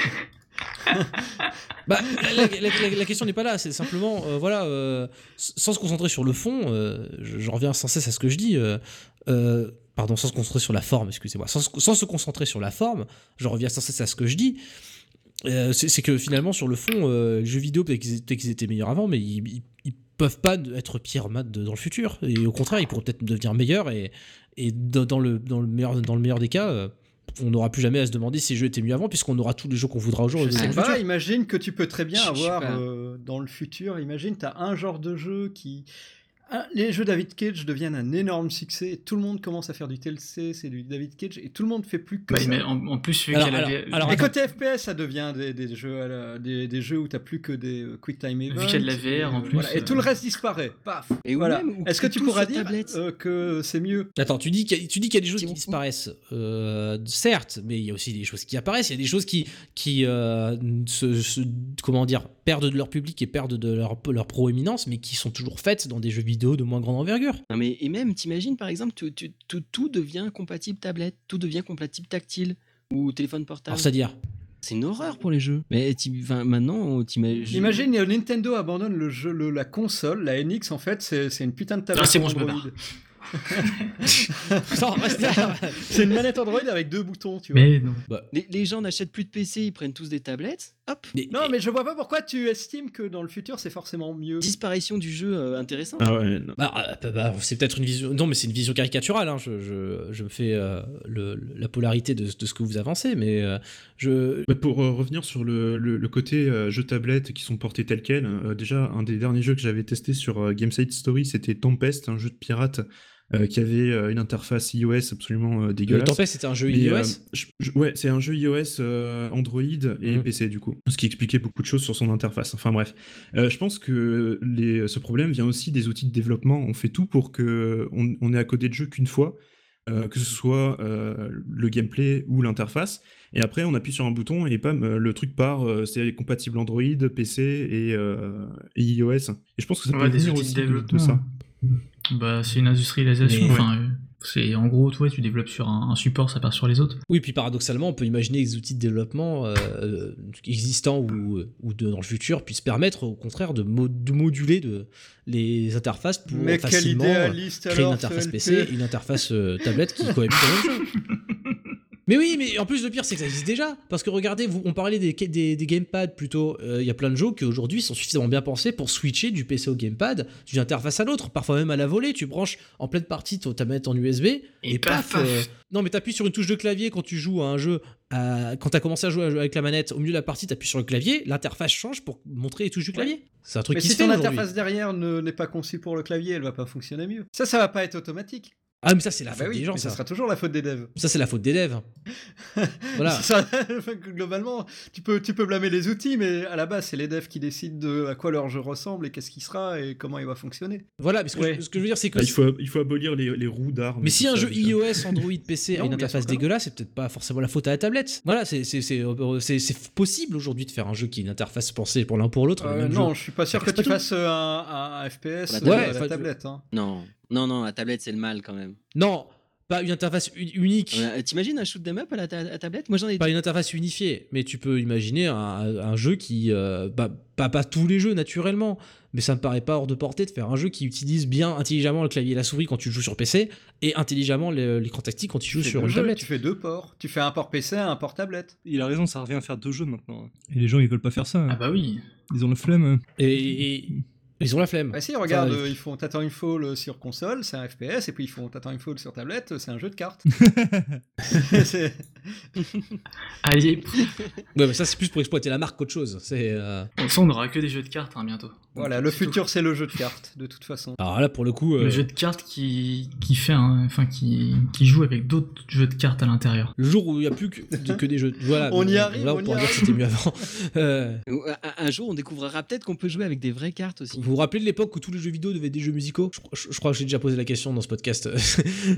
Bah, la, la- la- la question n'est pas là, c'est simplement, euh, voilà, euh, sans se concentrer sur le fond, euh, je, je reviens sans cesse à ce que je dis, pardon, sans se concentrer sur la forme, excusez-moi, sans, se- sans se concentrer sur la forme, je reviens sans cesse à ce que je dis, euh, c'est c'est que finalement, sur le fond, euh, les jeux vidéo, peut-être qu'ils étaient, qu'ils étaient meilleurs avant, mais ils, ils- ils peuvent pas être pires mat dans le futur, et au contraire, ils pourraient peut-être devenir meilleurs, et, et dans, dans le, dans, le meilleur, dans le meilleur des cas, euh, on n'aura plus jamais à se demander si les jeux étaient mieux avant, puisqu'on aura tous les jeux qu'on voudra Je aujourd'hui. sais pas, futur. imagine que tu peux très bien Je- je avoir euh, dans le futur, imagine, tu as un genre de jeu qui. Un- les jeux David Cage deviennent un énorme succès, et tout le monde commence à faire du TLC, c'est du David Cage, et tout le monde fait plus que Bah, ça. mais en, en plus, vu Alors, qu'il y a la alors, V- alors, Et côté FPS, ça devient des, des jeux, à la- des, des jeux où t'as plus que des euh, quick time Vu events. qu'il y a de la et, VR en euh, plus, voilà, et euh, tout le reste disparaît. Paf. Et ou voilà. Est-ce que tu pourras dire euh, que c'est mieux? Attends, tu dis qu'il y, a- y des choses Qui disparaissent, euh, certes, mais il y a aussi des choses qui apparaissent. Il y a des choses qui, qui euh, se, se- comment dire, perdent de leur public et perdent de leur, leur proéminence, mais qui sont toujours faites dans des jeux vidéo de moins grande envergure. Non, mais, et même, t'imagines par exemple, tu- tu- tout, tout devient compatible tablette, tout devient compatible tactile ou téléphone portable. Alors, c'est-à-dire C'est une horreur pour les jeux. Mais t'im- enfin, maintenant, t'imagines. Imagine, Nintendo abandonne le jeu, le- la console, la NX en fait, c'est c'est une putain de tablette Ah, c'est bon, je me barre. C'est une manette Android avec deux boutons, tu vois. Mais non. Les, les gens n'achètent plus de PC, ils prennent tous des tablettes. Hop, Mais- Non, mais je vois pas pourquoi tu estimes que dans le futur c'est forcément mieux. disparition du jeu euh, intéressant. Ah ouais, non. Bah, euh, bah, bah, c'est peut-être une vision. Non, mais c'est une vision caricaturale. hein. Je, je, je me fais euh, le- la polarité de, de ce que vous avancez, mais euh, je. Bah, pour euh, revenir sur le, le- le côté euh, jeux tablette qui sont portés tels quels, euh, déjà un des derniers jeux que j'avais testé sur euh, Gamesite Story, c'était Tempest, un jeu de pirate euh, qui avait euh, une interface iOS absolument euh, dégueulasse. Tempest, c'était un jeu Mais, iOS. euh, je- je- ouais, c'est un jeu iOS, euh, Android et Mhm. PC du coup, ce qui expliquait beaucoup de choses sur son interface. Enfin bref, Euh, je pense que les, ce problème vient aussi des outils de développement. On fait tout pour que on, on ait à coder de jeu qu'une fois, euh, que ce soit euh, le gameplay ou l'interface. Et après, on appuie sur un bouton et pam, le truc part. euh, c'est compatible Android, PC et, euh, et iOS. Et je pense que ça Ouais, peut venir aussi de, de ça. Bah, c'est une industrialisation. Mais- Enfin, euh, c'est en gros, toi, tu développes sur un, un support, ça part sur les autres. Oui, puis paradoxalement, on peut imaginer que les outils de développement euh, euh, existants ou, ou de, dans le futur puissent permettre au contraire de, mo- de moduler de, les interfaces pour Mais facilement idéaliste créer une interface ce PC et une interface euh, tablette qui cohabitent même. Mais oui, mais en plus le pire c'est que ça existe déjà. Parce que regardez, vous, on parlait des, des, des gamepads plutôt. Euh, Il y a plein de jeux qui aujourd'hui sont suffisamment bien pensés pour switcher du PC au gamepad, d'une interface à l'autre, parfois même à la volée. Tu branches en pleine partie ta manette en USB et, Et paf, euh, Non, mais t'appuies sur une touche de clavier quand tu joues à un jeu. à- Quand t'as commencé à jouer avec la manette, au milieu de la partie, t'appuies sur le clavier, l'interface change pour montrer les touches du clavier. C'est un truc Mais qui si se fait ton aujourd'hui. interface derrière ne- n'est pas conçue pour le clavier, elle va pas fonctionner mieux. Ça, ça va pas être automatique. Ah, mais ça c'est la Ah faute bah oui, des gens. mais Ça, ça sera toujours la faute des devs. Ça, c'est la faute des devs. voilà. Ça- globalement, tu peux, tu peux blâmer les outils, mais à la base, c'est les devs qui décident de à quoi leur jeu ressemble et qu'est-ce qui sera et comment il va fonctionner. Voilà, mais ce que, Ouais. je, ce que je veux dire, c'est que. Bah, il, faut, il faut abolir les, les roues d'armes. Mais si un ça, jeu iOS, Android, PC a une interface dégueulasse, c'est peut-être pas forcément la faute à la tablette. Voilà, c'est c'est- c'est- c'est- c'est possible aujourd'hui de faire un jeu qui a une interface pensée pour l'un pour l'autre. Euh, non, jeu. je suis pas sûr Ça que tu fasses euh, un, un FPS à la tablette. hein. Non, non, non, la tablette c'est le mal quand même. Non, pas une interface unique. Euh, T'imagines un shoot 'em up à la ta- à tablette? Moi j'en ai Pas une interface unifiée, mais tu peux imaginer un, un jeu qui. euh, bah, pas, pas tous les jeux naturellement, mais ça me paraît pas hors de portée de faire un jeu qui utilise bien intelligemment le clavier et la souris quand tu joues sur PC et intelligemment l'écran tactile quand tu joues Tu sur une jeux, tablette. Tu fais deux ports. Tu fais un port PC, un port tablette. Il a raison, ça revient à faire deux jeux maintenant. Et les gens, ils veulent pas faire ça. Ah bah oui. Ils ont le flemme. Et, et- Ils ont la flemme. Bah si, regarde, Enfin, euh, ils font Titanfall sur console, c'est un FPS, et puis ils font Titanfall sur tablette, c'est un jeu de cartes. Allez, Ouais, mais ça, c'est plus pour exploiter la marque qu'autre chose. C'est. euh, de on n'aura que des jeux de cartes hein, bientôt. voilà, le futur c'est le jeu de cartes, de toute façon. Alors là, pour le coup. euh, Le jeu de cartes qui, qui fait un, enfin qui, qui joue avec d'autres jeux de cartes à l'intérieur. Le jour où il n'y a plus que, que des jeux. Voilà. On y donc, arrive, Là, on on pourra dire que c'était mieux avant. Euh, Un, un jour, on découvrira peut-être qu'on peut jouer avec des vraies cartes aussi. Vous vous rappelez de l'époque où tous les jeux vidéo devaient être des jeux musicaux? Je, je- je crois que j'ai déjà posé la question dans ce podcast.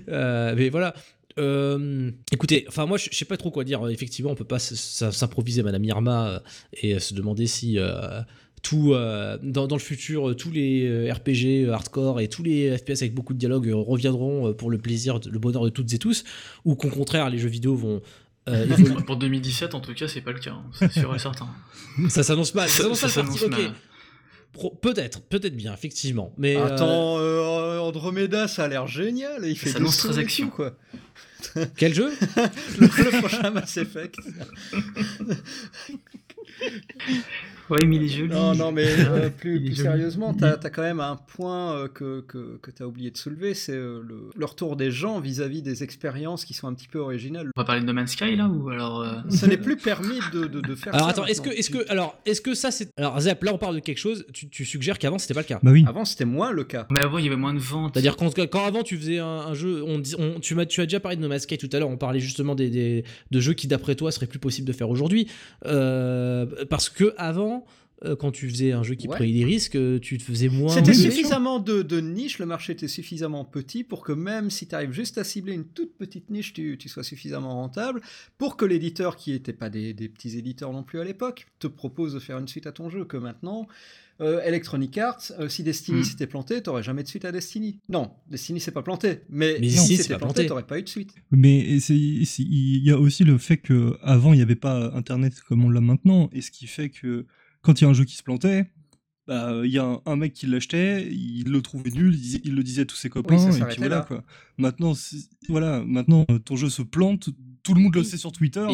Euh, mais voilà. Euh, écoutez, enfin moi je sais pas trop quoi dire. Effectivement, on peut pas s'improviser Madame Irma euh, et se demander si euh, tout euh, dans, dans le futur tous les RPG hardcore et tous les FPS avec beaucoup de dialogue euh, reviendront pour le plaisir, le bonheur de toutes et tous, ou qu'au contraire les jeux vidéo vont euh. Pour 2017, en tout cas, c'est pas le cas, hein, c'est sûr et certain. ça s'annonce mal. Ça Ça- s'annonce mal, parti, Peut-être, peut-être bien, effectivement. Mais euh, Attends, euh, Andromeda, ça a l'air génial, et il fait Ça des annonce très action. quoi. quel jeu Le, le prochain Mass Effect. Ouais, mais il est joli. Non, non, mais euh, plus, Il est plus joli. sérieusement, t'as as quand même un point euh, que, que, que t'as oublié de soulever, c'est euh, le, le retour des gens vis-à-vis des expériences qui sont un petit peu originales. On va parler de No Man's Sky là ou alors euh, Ce n'est plus permis de, de, de faire Alors ça. attends, est-ce que, est-ce que, alors, est-ce que ça c'est, alors Zap, là on parle de quelque chose. Tu, tu suggères qu'avant c'était pas le cas. Bah oui. Avant, c'était moins le cas. Mais avant, il y avait moins de ventes. C'est-à-dire quand, quand avant tu faisais un, un jeu, on, tu m'as, tu as déjà parlé de No Man's Sky tout à l'heure. On parlait justement des, des- de jeux qui d'après toi seraient plus possibles de faire aujourd'hui, Euh, parce que avant, quand tu faisais un jeu qui Ouais. prenait des risques, euh, tu te faisais moins. C'était de- suffisamment de, de niche, le marché était suffisamment petit pour que même si tu arrives juste à cibler une toute petite niche, tu, tu sois suffisamment rentable pour que l'éditeur, qui n'était pas des, des petits éditeurs non plus à l'époque, te propose de faire une suite à ton jeu. Que maintenant, euh, Electronic Arts, euh, si Destiny Hmm. s'était planté, t'aurais jamais de suite à Destiny. Non, Destiny s'est pas planté, mais, Mais si c'était planté, t'aurais pas eu de suite. Mais il y a aussi le fait que avant il n'y avait pas Internet comme on l'a maintenant, et ce qui fait que quand il y a un jeu qui se plantait, bah, il y a un, un mec qui l'achetait, il le trouvait nul, il, le disait à tous ses copains, ça et puis voilà là. quoi. Maintenant, voilà, maintenant ton jeu se plante, tout le monde le Oui. sait sur Twitter.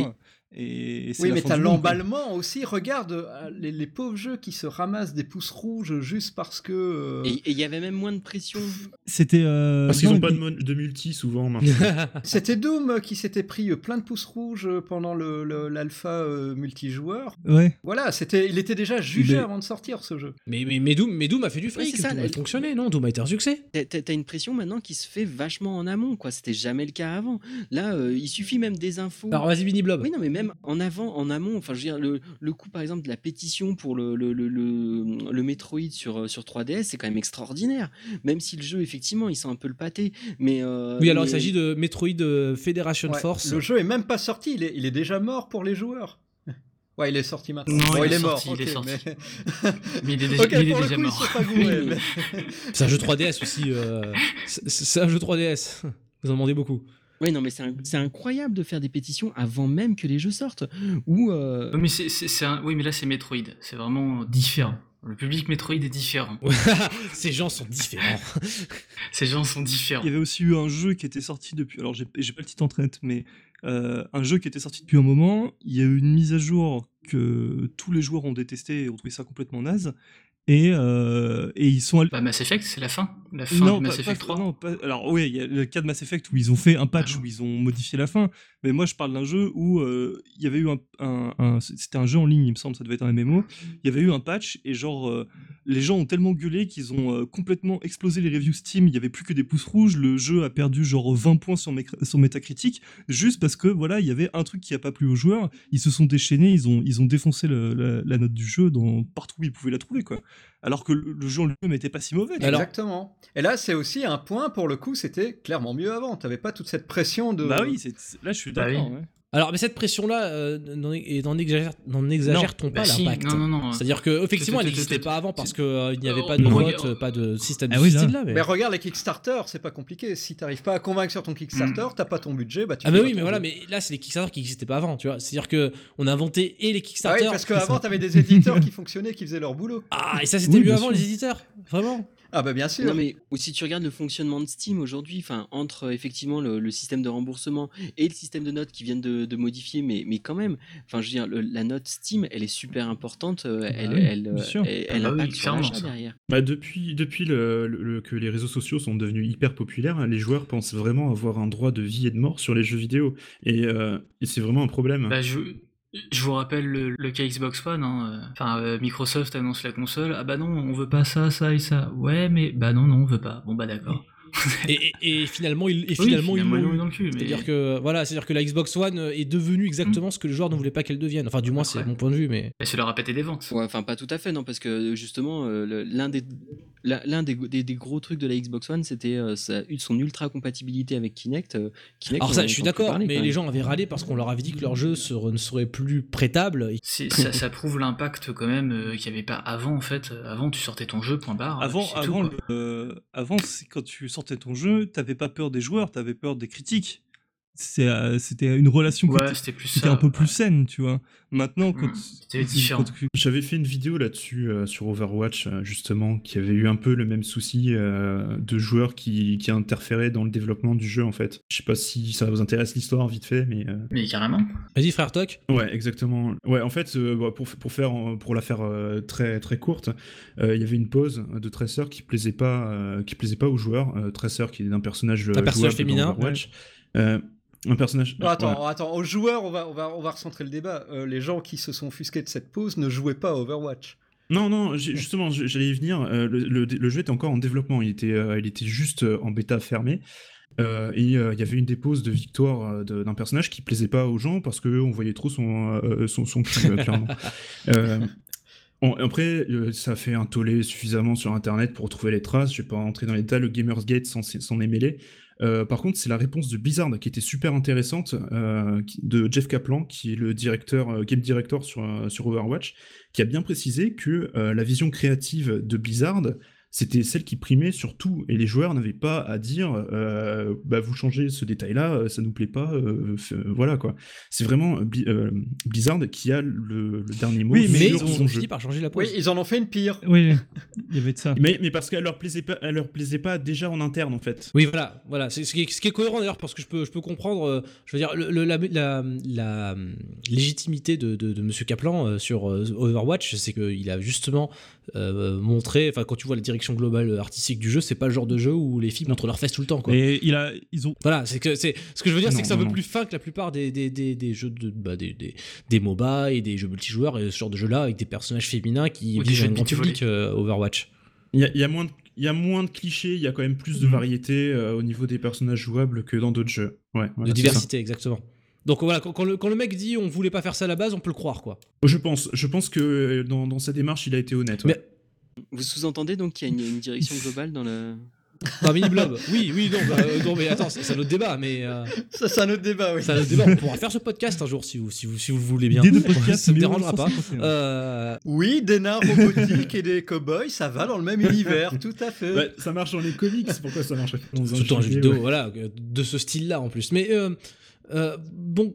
Et- Oui, mais t'as l'emballement aussi. Regarde euh, les, les pauvres jeux qui se ramassent des pouces rouges juste parce que. euh, Et il y avait même moins de pression. C'était. euh, Parce qu'ils non, ont pas de, mais- mon- de multi souvent maintenant. C'était Doom qui s'était pris euh, plein de pouces rouges pendant le- le- l'alpha euh, multijoueur. Ouais. Voilà, c'était, il était déjà jugé Mais- avant de sortir ce jeu. Mais, mais, mais Doom, mais Doom a fait du Ouais, fric. c'est ça, Doom a fonctionné, non? Doom a été un succès. T'as- une pression maintenant qui se fait vachement en amont, quoi. C'était jamais le cas avant. Là, euh, il suffit même des infos. Alors vas-y, Blob. Oui, non, mais même en avant, en amont, enfin, je veux dire, le, le coup, par exemple, de la pétition pour le, le, le, le, le Metroid sur, euh, sur 3DS, c'est quand même extraordinaire. Même si le jeu, effectivement, il sent un peu le pâté. Mais, euh, Oui, alors mais- il s'agit de Metroid euh, Federation Ouais, Force. Le jeu est même pas sorti, il est, il est déjà mort pour les joueurs. Ouais, il est sorti maintenant. Non, Bon, il il, est est mort. sorti, il est sorti. mais- Mais il est déjà, Ok, il est déjà coup, mort. mais- C'est un jeu 3DS aussi. euh, C'est un jeu 3DS. Vous en demandez beaucoup. Oui, non, mais c'est incroyable de faire des pétitions avant même que les jeux sortent. Ou. euh, Oui, mais c'est, oui, là c'est Metroid. C'est vraiment différent. Le public Metroid est différent. Ces gens sont différents. Ces gens sont différents. Il y avait aussi eu un jeu qui était sorti depuis. Alors, j'ai j'ai pas le titre en tête, mais euh, un jeu qui était sorti depuis un moment. Il y a eu une mise à jour que tous les joueurs ont détesté et ont trouvé ça complètement naze. Et, euh, et ils sont allés. Bah, Mass Effect, c'est la fin. La fin non, de Mass pas- Effect pas- 3. non, pas- alors oui, il y a le cas de Mass Effect où ils ont fait un patch Ah où ils ont modifié la fin, mais moi je parle d'un jeu où euh, il y avait eu un, un- un- c'était un jeu en ligne, il me semble, ça devait être un MMO. Il y avait eu un patch et genre euh, les gens ont tellement gueulé qu'ils ont complètement explosé les reviews Steam. Il y avait plus que des pouces rouges. Le jeu a perdu genre 20 points sur, sur Metacritic juste parce que voilà, il y avait un truc qui a pas plu aux joueurs. Ils se sont déchaînés, ils ont ils ont défoncé le- la, la note du jeu dans partout où ils pouvaient la trouver quoi. Alors que le, jeu en lui-même était pas si mauvais. Alors- Exactement. Et là, c'est aussi un point, pour le coup, c'était clairement mieux avant. T'avais pas toute cette pression de. Bah oui, là je suis Bah d'accord. oui. ouais. Alors, mais cette pression-là, euh, n'en et n'en exagère- n'en exagère-t-on Bah pas si, l'impact non, non, non. C'est-à-dire que effectivement, elle n'existait pas avant parce qu'il n'y avait Euh, pas de vote, euh, pas de système Ah de là. style là. Mais... Mais regarde les Kickstarter, c'est pas compliqué. Si t'arrives pas à convaincre sur ton Kickstarter, t'as pas ton budget, bah tu Ah bah oui, mais voilà, mais là c'est les Kickstarter qui n'existaient pas avant, tu vois. C'est-à-dire que on a inventé et les Ah oui, Kickstarter. parce qu'avant, t'avais des éditeurs qui fonctionnaient, qui faisaient leur boulot. Ah, et ça c'était Oui, mieux bien avant sûr. les éditeurs, vraiment. Ah bah bien sûr. Non mais ou si tu regardes le fonctionnement de Steam aujourd'hui, enfin entre effectivement le, le système de remboursement et le système de notes qui viennent de, de modifier, mais mais quand même, enfin je veux dire le- la note Steam, elle est super importante, euh, elle oui, elle bien euh, sûr. elle, Ah elle bah oui, impacte sur clairement, l'achat ça. derrière. Bah, depuis depuis le, le- le- que les réseaux sociaux sont devenus hyper populaires, les joueurs pensent vraiment avoir un droit de vie et de mort sur les jeux vidéo. Et, euh, et c'est vraiment un problème. Bah, je, je vous rappelle le, le cas Xbox One. hein, euh, Enfin, euh, Microsoft annonce la console. Ah bah non, on veut pas ça, ça et ça. Ouais, mais bah non, non, on veut pas. Bon bah d'accord. Et, et- et finalement, ils, et Oui, finalement, ils finalement, eu. dans le cul. mais- C'est-à-dire que voilà, c'est-à-dire que la Xbox One est devenue exactement ce que le joueur ne voulait pas qu'elle devienne. Enfin, du moins, c'est mon point de vue, mais Et ça leur a pété des ventes. Ouais, enfin pas tout à fait non parce que justement euh, l'un des l'un des, des, des gros trucs de la Xbox One c'était euh, son ultra compatibilité avec Kinect. euh, Kinect, alors ça, je suis d'accord. Mais les gens avaient râlé parce qu'on leur avait dit que leur jeu ne serait plus prêtable. Et- ça, ça prouve l'impact quand même euh, qu'il n'y avait pas avant en fait. Avant, tu sortais ton jeu, point barre. Avant, avant, euh, avant c'est quand tu sortais ton jeu, t'avais pas peur des joueurs, t'avais peur des critiques. C'est, euh, C'était une relation qui Ouais, était, c'était plus qui était un peu plus saine, tu vois. Maintenant, quand, Mm, c'était quand- différent. quand tu- J'avais fait une vidéo là-dessus euh, sur Overwatch, euh, justement, qui avait eu un peu le même souci euh, de joueurs qui, qui interféraient dans le développement du jeu, en fait. Je sais pas si ça vous intéresse l'histoire vite fait, mais. euh, Mais carrément. Vas-y, frère Toc. Ouais, exactement. Ouais, en fait, euh, bah, pour, pour, faire, pour la faire euh, très, très courte, euh, il y avait une pause de Tracer qui plaisait pas, euh, qui plaisait pas aux joueurs. Euh, Tracer, qui est un personnage, Un personnage dans féminin, Overwatch. Euh, un personnage. Attends, attends, aux joueurs, on va, on va, on va recentrer le débat. Euh, les gens qui se sont offusqués de cette pause ne jouaient pas à Overwatch. Non, non, justement, j'allais y venir. euh, le, le- le jeu était encore en développement. Il était, euh, il était juste en bêta fermée. Euh, et euh, il y avait une dépose de victoire euh, d'un personnage qui plaisait pas aux gens parce qu'on voyait trop son, son, son cul, clairement. Après, ça a fait un tollé suffisamment sur Internet pour retrouver les traces. Je vais pas rentrer dans les détails. Le Gamersgate s'en est mêlé. Euh, par contre, c'est la réponse de Blizzard qui était super intéressante, euh, de Jeff Kaplan, qui est le directeur, euh, game director sur, sur Overwatch, qui a bien précisé que la vision créative de Blizzard, c'était celle qui primait sur tout, et les joueurs n'avaient pas à dire, euh, bah vous changez ce détail-là, euh, ça nous plaît pas, euh, voilà quoi. C'est vraiment Bli- Blizzard qui a le, le dernier mot Oui, mais sur ils son ont jeu. fini par changer la pause. Oui, ils en ont fait une pire. Oui, il y avait de ça. Mais, mais parce qu'elle leur plaisait pas, elle leur plaisait pas déjà en interne en fait. Oui, voilà, voilà. C'est ce qui est, ce qui est cohérent d'ailleurs parce que je peux, je peux comprendre. euh, je veux dire, le- le- la, la- la, légitimité de, de, de Monsieur Kaplan euh, sur euh, Overwatch, c'est qu'il a justement euh, montré. Enfin, quand tu vois la direction globale artistique du jeu, c'est pas le genre de jeu où les filles montrent leurs fesses tout le temps, quoi. Et il a, ils ont, Voilà, c'est que c'est ce que je veux dire, c'est que c'est un peu plus fin que la plupart des, des, des, des jeux de bah, des, des, des MOBA et des jeux multijoueurs et ce genre de jeux là avec des personnages féminins qui visent un grand public euh, Overwatch. Il y a, il y a moins de, il y a moins de clichés, il y a quand même plus de Mhm. variété euh, au niveau des personnages jouables que dans d'autres jeux. Ouais, voilà, de diversité, exactement. Donc voilà, quand, quand le, quand le mec dit on voulait pas faire ça à la base, on peut le croire quoi. Je pense, je pense que euh, dans, dans sa démarche, il a été honnête. ouais. Mais- Vous sous-entendez donc qu'il y a une, une direction globale dans le. Pas mini blob. Oui, oui, non, bah, euh, non mais attends, c'est un autre débat, mais euh, Ça, c'est un autre débat, oui. c'est un autre débat. On pourra faire ce podcast un jour si vous, si vous, si vous le voulez bien. idée de podcast, ça me dérangera on pas. Euh, Oui, des nains robotiques et des cow-boys, ça va dans le même univers, tout à fait. Ouais, ça marche dans les comics, pourquoi ça marcherait pas dans un jeu vidéo, ouais. voilà, de ce style-là en plus. Mais bon,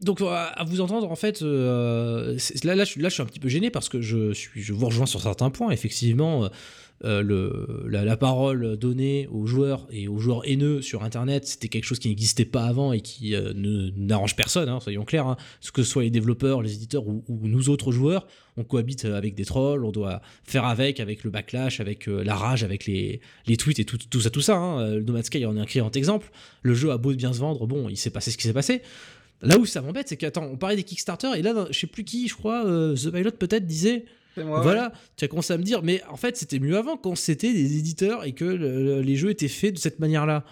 donc à à vous entendre, en fait, euh, c'est- là, là, je, suis- là, je suis un petit peu gêné parce que je, suis, je vous rejoins sur certains points. Effectivement, euh, euh, le, la, parole donnée aux joueurs et aux joueurs haineux sur Internet, c'était quelque chose qui n'existait pas avant et qui euh, n'arrange personne, hein, soyons clairs. hein. que ce soit les développeurs, les éditeurs ou, ou nous autres joueurs, on cohabite avec des trolls, on doit faire avec, avec le backlash, avec euh, la rage, avec les, tweets et tout, ça, tout ça. Hein. Euh, Man's Sky en est un criant exemple. Le jeu a beau bien se vendre, bon, il s'est passé ce qui s'est passé. Là où ça m'embête, c'est qu'attends, on parlait des Kickstarter, et là, je sais plus qui, je crois, euh, The Pilot peut-être disait, Voilà, tu as commencé à me dire, mais en fait, c'était mieux avant quand c'était des éditeurs et que le- le- les jeux étaient faits de cette manière-là.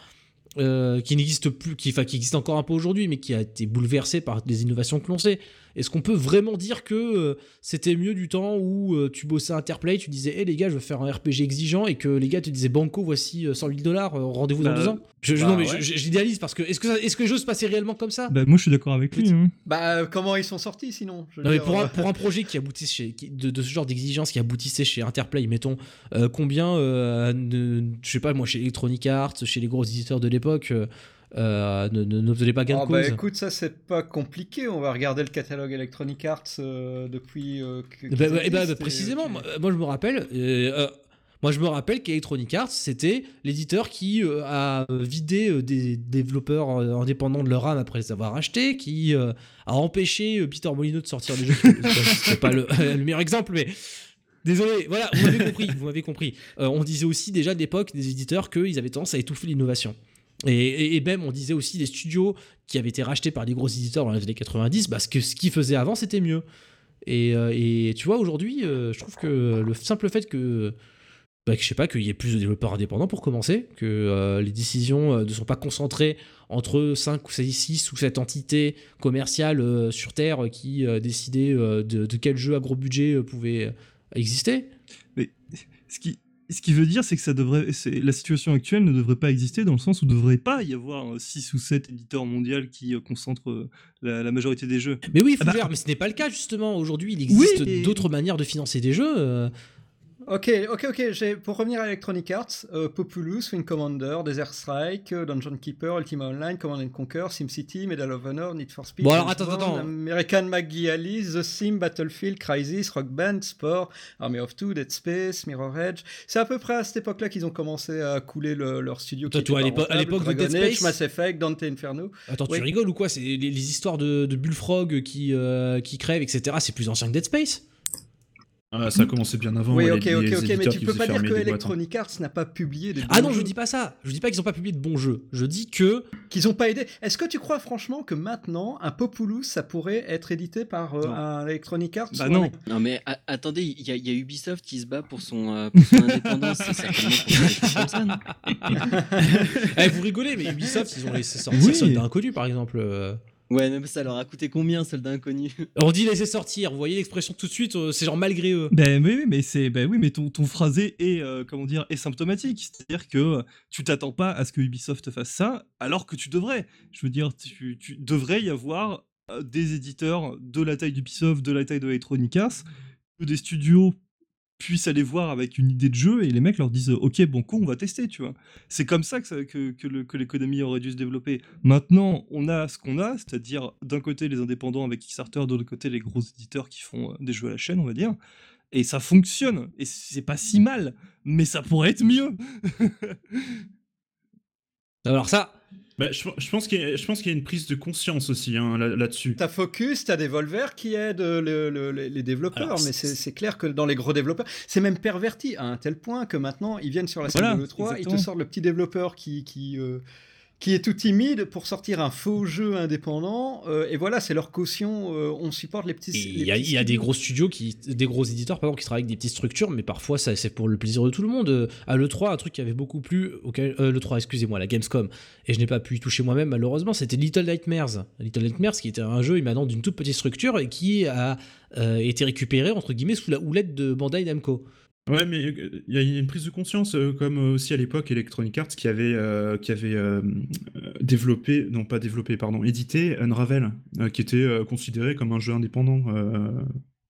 euh, qui n'existe plus, qui, qui existe encore un peu aujourd'hui, mais qui a été bouleversé par des innovations que l'on sait. Est-ce qu'on peut vraiment dire que euh, c'était mieux du temps où euh, tu bossais à Interplay, tu disais, hé les gars, je veux faire un RPG exigeant, et que les gars te disaient, Banco, voici euh, 100 000 dollars, rendez-vous dans Bah, deux ans? Je, je- bah Non, mais ouais. j'idéalise parce que est-ce que, ça- que les jeux se passaient réellement comme ça? Bah, moi, je suis d'accord avec lui. hein. Bah, euh, comment ils sont sortis sinon? Je Non, mais pour, un, euh, pour un projet qui aboutit chez, qui- de, de ce genre d'exigence qui aboutissait chez Interplay, mettons, euh, combien, euh, ne- je sais pas, moi, chez Electronic Arts, chez les gros éditeurs de l'époque, euh, euh, ne- ne- n'obtenaient pas gain de Ah bah écoute, ça c'est pas compliqué. On va regarder le catalogue Electronic Arts euh, depuis. euh, que- existent, et, précisément, tu- moi, moi, je me rappelle, Moi, je me rappelle qu'Electronic Arts, c'était l'éditeur qui a vidé des développeurs indépendants de leur âme après les avoir achetés, qui a empêché Peter Molyneux de sortir des jeux. C'est pas le, le, meilleur exemple, mais désolé. Voilà, vous m'avez compris. Vous m'avez compris. on disait aussi déjà de l'époque des éditeurs qu'ils avaient tendance à étouffer l'innovation. Et, même, on disait aussi des studios qui avaient été rachetés par des gros éditeurs dans les années 90, parce que ce qu'ils faisaient avant, c'était mieux. Et, et, tu vois, aujourd'hui, je trouve que le simple fait que bah, je sais pas, qu'il y ait plus de développeurs indépendants pour commencer, que euh, les décisions euh, ne sont pas concentrées entre 5 ou 6, ou 7 entités commerciales euh, sur Terre qui décidaient de, quel jeu à gros budget pouvait exister. Mais ce qui, ce qui veut dire, c'est que ça devrait, la situation actuelle ne devrait pas exister dans le sens où il ne devrait pas y avoir 6 ou 7 éditeurs mondiaux qui concentrent la, majorité des jeux. Mais oui, ah bah mais ce n'est pas le cas justement. Aujourd'hui, il existe d'autres manières de financer des jeux. Ok, ok, ok. Pour revenir à Electronic Arts, euh, Populous, Wing Commander, Desert Strike, euh, Dungeon Keeper, Ultima Online, Command and Conquer, SimCity, Medal of Honor, Need for Speed, bon, alors, attends, attends. American McGee The Sim, Battlefield, Crisis, Rock Band, Sport, Army of Two, Dead Space, Mirror Edge. C'est à peu près à cette époque-là qu'ils ont commencé à couler leur studio. Toi, à l'époque de Dead Space, Mass Effect, Dante Inferno. Attends, tu rigoles ou quoi? C'est les, histoires de, Bullfrog qui, euh, qui crèvent, etc. C'est plus ancien que Dead Space ah, ça a commencé bien avant. Oui, ok, ok, ok, mais tu peux pas dire que Electronic Arts n'a pas publié des Ah non, je dis pas ça. Je dis pas qu'ils ont pas publié de bons jeux. Je dis que. Qu'ils ont pas aidé. Est-ce que tu crois franchement que maintenant, un Populous, ça pourrait être édité par euh, un Electronic Arts Bah non. Non, mais attendez, il y, a Ubisoft qui se bat pour son, euh, pour son indépendance. C'est certainement comme ça, non eh, Vous rigolez, mais Ubisoft, ils ont laissé sortir oui. Soldat Inconnu, par exemple. Ouais, mais ça leur a coûté combien, soldat inconnu On dit laisser sortir, vous voyez l'expression tout de suite, euh, c'est genre malgré eux. Ben oui, mais c'est ben oui, mais ton, ton phrasé est euh, comment dire est symptomatique, c'est-à-dire que tu t'attends pas à ce que Ubisoft fasse ça, alors que tu devrais. Je veux dire, tu, tu devrais y avoir euh, des éditeurs de la taille d'Ubisoft, de la taille de Electronic Arts, des studios puissent aller voir avec une idée de jeu et les mecs leur disent ok bon coup on va tester tu vois. C'est comme ça que, l'économie aurait dû se développer. Maintenant on a ce qu'on a c'est-à-dire d'un côté les indépendants avec Kickstarter de l'autre côté les gros éditeurs qui font euh, des jeux à la chaîne on va dire. Et ça fonctionne. Et c'est pas si mal mais ça pourrait être mieux. Alors ça bah, je, pense qu'il y, y, a une prise de conscience aussi hein, là-dessus. t'as Focus, t'as Devolver qui aident les développeurs, mais c'est clair que dans les gros développeurs, c'est même perverti à un tel point que maintenant ils viennent sur la scène de l'E3, ils te sortent le petit développeur qui, qui, euh, qui est tout timide pour sortir un faux jeu indépendant. Euh, et voilà, c'est leur caution. Euh, on supporte les petits. Il y, a des gros studios, qui, des gros éditeurs, pardon, qui travaillent avec des petites structures, mais parfois c'est pour le plaisir de tout le monde. Euh, à l'E3, un truc qui avait beaucoup plu, auquel, l'E3, excusez-moi, la Gamescom, et je n'ai pas pu y toucher moi-même malheureusement, c'était Little Nightmares. Little Nightmares qui était un jeu émanant d'une toute petite structure et qui a été récupéré, entre guillemets, sous la houlette de Bandai Namco. Ouais, mais euh, il y a une prise de conscience, euh, comme aussi à l'époque Electronic Arts qui avait, euh, qui avait développé, non pas développé, pardon, édité Unravel, qui était considéré comme un jeu indépendant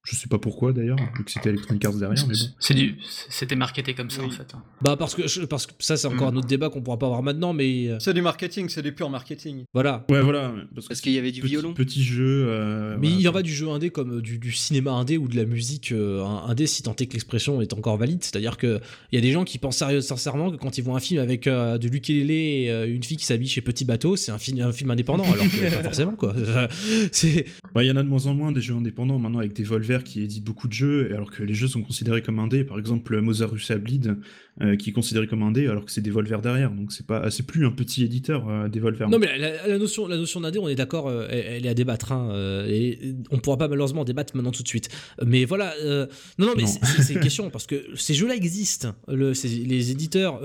je sais pas pourquoi d'ailleurs, vu que c'était Electronic Arts derrière, mais bon. C'est du, c'était marketé comme ça en fait. Hein. Bah parce que, parce que ça c'est encore mm. un autre débat qu'on pourra pas avoir maintenant, mais. Euh, c'est du marketing, c'est du pur marketing. Voilà. Ouais, voilà. Parce, qu'il y avait du violon. Petit jeu. Euh, mais il en va du jeu indé comme du, du, cinéma indé ou de la musique euh, indé, si tant est que l'expression est encore valide. C'est-à-dire que il y a des gens qui pensent sérieux, sincèrement que quand ils voient un film avec de l'ukulélé et une fille qui s'habille chez Petit Bateau, c'est un film, un film indépendant, alors que pas forcément quoi. c'est. Bah il y en a de moins en moins des jeux indépendants maintenant avec des Qui éditent beaucoup de jeux, alors que les jeux sont considérés comme indés. Par exemple, Mother Russia Bleed, euh, qui est considéré comme indé, alors que c'est Devolver derrière. Donc c'est pas, c'est plus un petit éditeur euh, Devolver. Non, mais la, notion, la notion d'indé, on est d'accord, euh, elle, est à débattre. Hein, et on pourra pas malheureusement débattre maintenant tout de suite. Mais voilà, non, non, mais c'est une question parce que ces jeux-là existent. Le, les éditeurs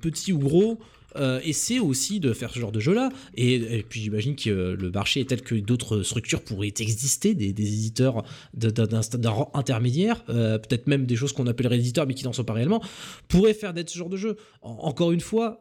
petits ou gros. Euh, aussi de faire ce genre de jeu-là. Et, puis j'imagine que le marché est tel que d'autres structures pourraient exister, des, éditeurs d'un rang intermédiaire, euh, peut-être même des choses qu'on appellerait éditeurs mais qui n'en sont pas réellement, pourraient faire d'être ce genre de jeu. encore une fois,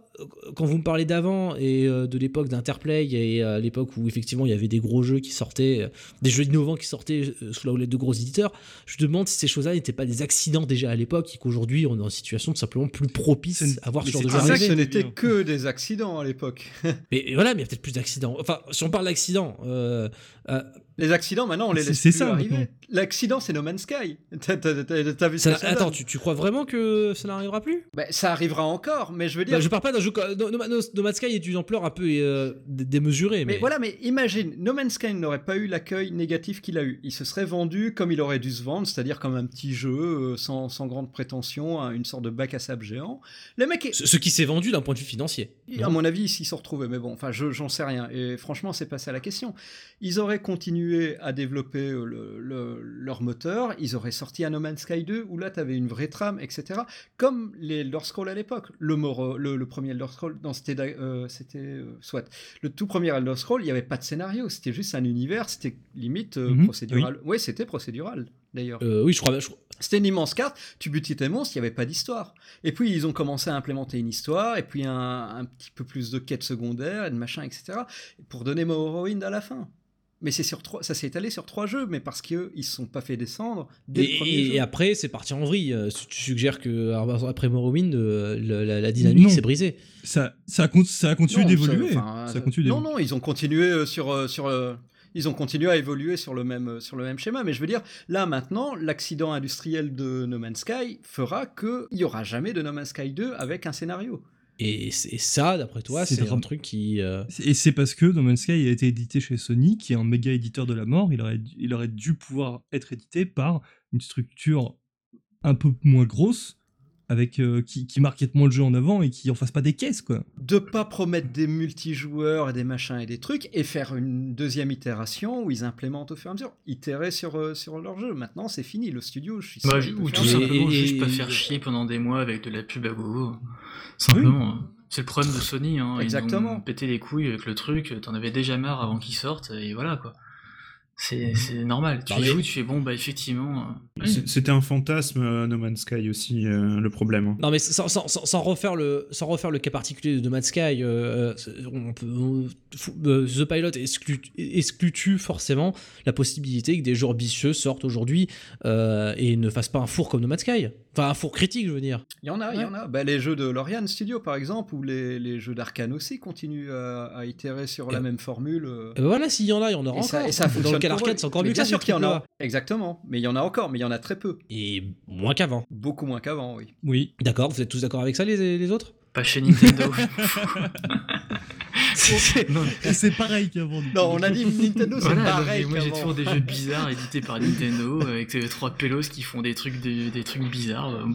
quand vous me parlez d'avant et euh, de l'époque d'Interplay et à l'époque où effectivement il y avait des gros jeux qui sortaient, des jeux innovants qui sortaient sous la houlette de gros éditeurs, je me demande si ces choses-là n'étaient pas des accidents déjà à l'époque et qu'aujourd'hui on est en situation de simplement plus propice à voir ce genre de jeu. C'est ça ce n'était que des accidents à l'époque. mais voilà, mais il y a peut-être plus d'accidents. Enfin, si on parle d'accidents, euh, euh, Les accidents, maintenant, on les C'est- laisse c'est plus ça, arriver. maintenant. L'accident, c'est No Man's Sky. T'as t'as- t'as- t'as vu ce Ça- que ça attends, tu, tu crois vraiment que ça n'arrivera plus? Bah, Ça arrivera encore, mais je veux dire. Bah, Je parle pas d'un jeu. No, No- No- No Man's Sky est d'une ampleur un peu euh, dé- démesurée. Mais Mais, voilà, mais imagine, No Man's Sky n'aurait pas eu l'accueil négatif qu'il a eu. Il se serait vendu comme il aurait dû se vendre, c'est-à-dire comme un petit jeu euh, sans, sans grande prétention, hein, une sorte de bac à sable géant. Le mec, est- Ce, ce qui s'est vendu d'un point de vue financier. à mon avis, ils s'y sont retrouvés, mais bon, enfin, je- j'en sais rien. Et franchement, c'est pas ça la question. Ils auraient continué à développer euh, le- le- leur moteur, ils auraient sorti un No Man's Sky 2 où là, tu avais une vraie trame, etc. Comme les Elder Scrolls à l'époque. Le, Moro- le, le premier Elder Scrolls, c'était euh, c'était, euh, soit le tout premier Elder Scrolls, il n'y avait pas de scénario, c'était juste un univers, c'était limite euh, Mhm, procédural. Oui, c'était procédural d'ailleurs. Euh, oui, je crois. je C'était une immense carte, tu butais tes monstres, il n'y avait pas d'histoire. Et puis ils ont commencé à implémenter une histoire, et puis un, un petit peu plus de quêtes secondaires, et de machin, etc. pour donner Morrowind à la fin. Mais c'est sur trois, ça s'est étalé sur trois jeux, mais parce qu'ils ne se sont pas fait descendre dès le Et, premier et- jeu. et après, c'est parti en vrille. Euh, Tu suggères que alors, après Morrowind, euh, la, la dynamique s'est brisée. Ça, ça, a, con- ça a continué d'évoluer. ça- enfin, Ça, a continué non, non, ils ont continué euh, sur, euh, sur euh, ils ont continué à évoluer sur le même, euh, sur le même schéma. Mais je veux dire, là maintenant, l'accident industriel de No Man's Sky fera qu'il n'y aura jamais de No Man's Sky 2 avec un scénario. Et, ça, d'après toi, C'est un truc qui. euh, Et c'est parce que No Man's Sky a été édité chez Sony, qui est un méga éditeur de la mort. Il aurait, il aurait dû pouvoir être édité par une structure un peu moins grosse, avec euh, qui, qui moins le jeu en avant et qui en fasse pas des caisses, quoi. de pas promettre des multijoueurs et des machins et des trucs et faire une deuxième itération où ils implémentent au fur et à mesure, itérer sur, euh, sur leur jeu. Maintenant, c'est fini, le studio. Je suis Bah, ou tout simplement et- juste pas faire chier pendant des mois avec de la pub à gogo. Simplement. C'est le problème de Sony. Hein. Ils Exactement. ont pété les couilles avec le truc. T'en avais déjà marre avant qu'ils sortent. Et voilà quoi. C'est c'est normal. Tu Bah, joues, tu fais bon, bah effectivement. euh, C'était un fantasme, euh, No Man's Sky aussi, euh, le problème. hein. Non, mais sans, sans- sans- sans refaire le, sans refaire le cas particulier de No Man's Sky, on peut- on- euh, The Pilot exclut, exclut-tu forcément la possibilité que des jeux ambitieux sortent aujourd'hui euh, et ne fassent pas un four comme No Man's Sky? Enfin, un four critique, je veux dire. Il y en a, il y en a. Bah, les jeux de Lorian Studio, par exemple, ou les, les jeux d'Arkane aussi continuent à, à itérer sur la Et- même formule. euh. Euh, voilà, s'il y en a, il y en aura Et encore. ça, et ça Dans le fonctionne cas d'arcade, c'est encore Mais mieux bien que sûr qu'il y en a. Exactement. Mais il y en a encore, mais il y en a très peu. Et moins qu'avant. Beaucoup moins qu'avant, oui. Oui. D'accord, vous êtes tous d'accord avec ça, les, les autres? Pas chez Nintendo. c'est pareil qu'avant. Non, on a dit Nintendo, c'est Voilà, donc, pareil. moi j'ai toujours des jeux bizarres édités par Nintendo avec euh, trois pélos qui font des trucs, des, des trucs bizarres. euh,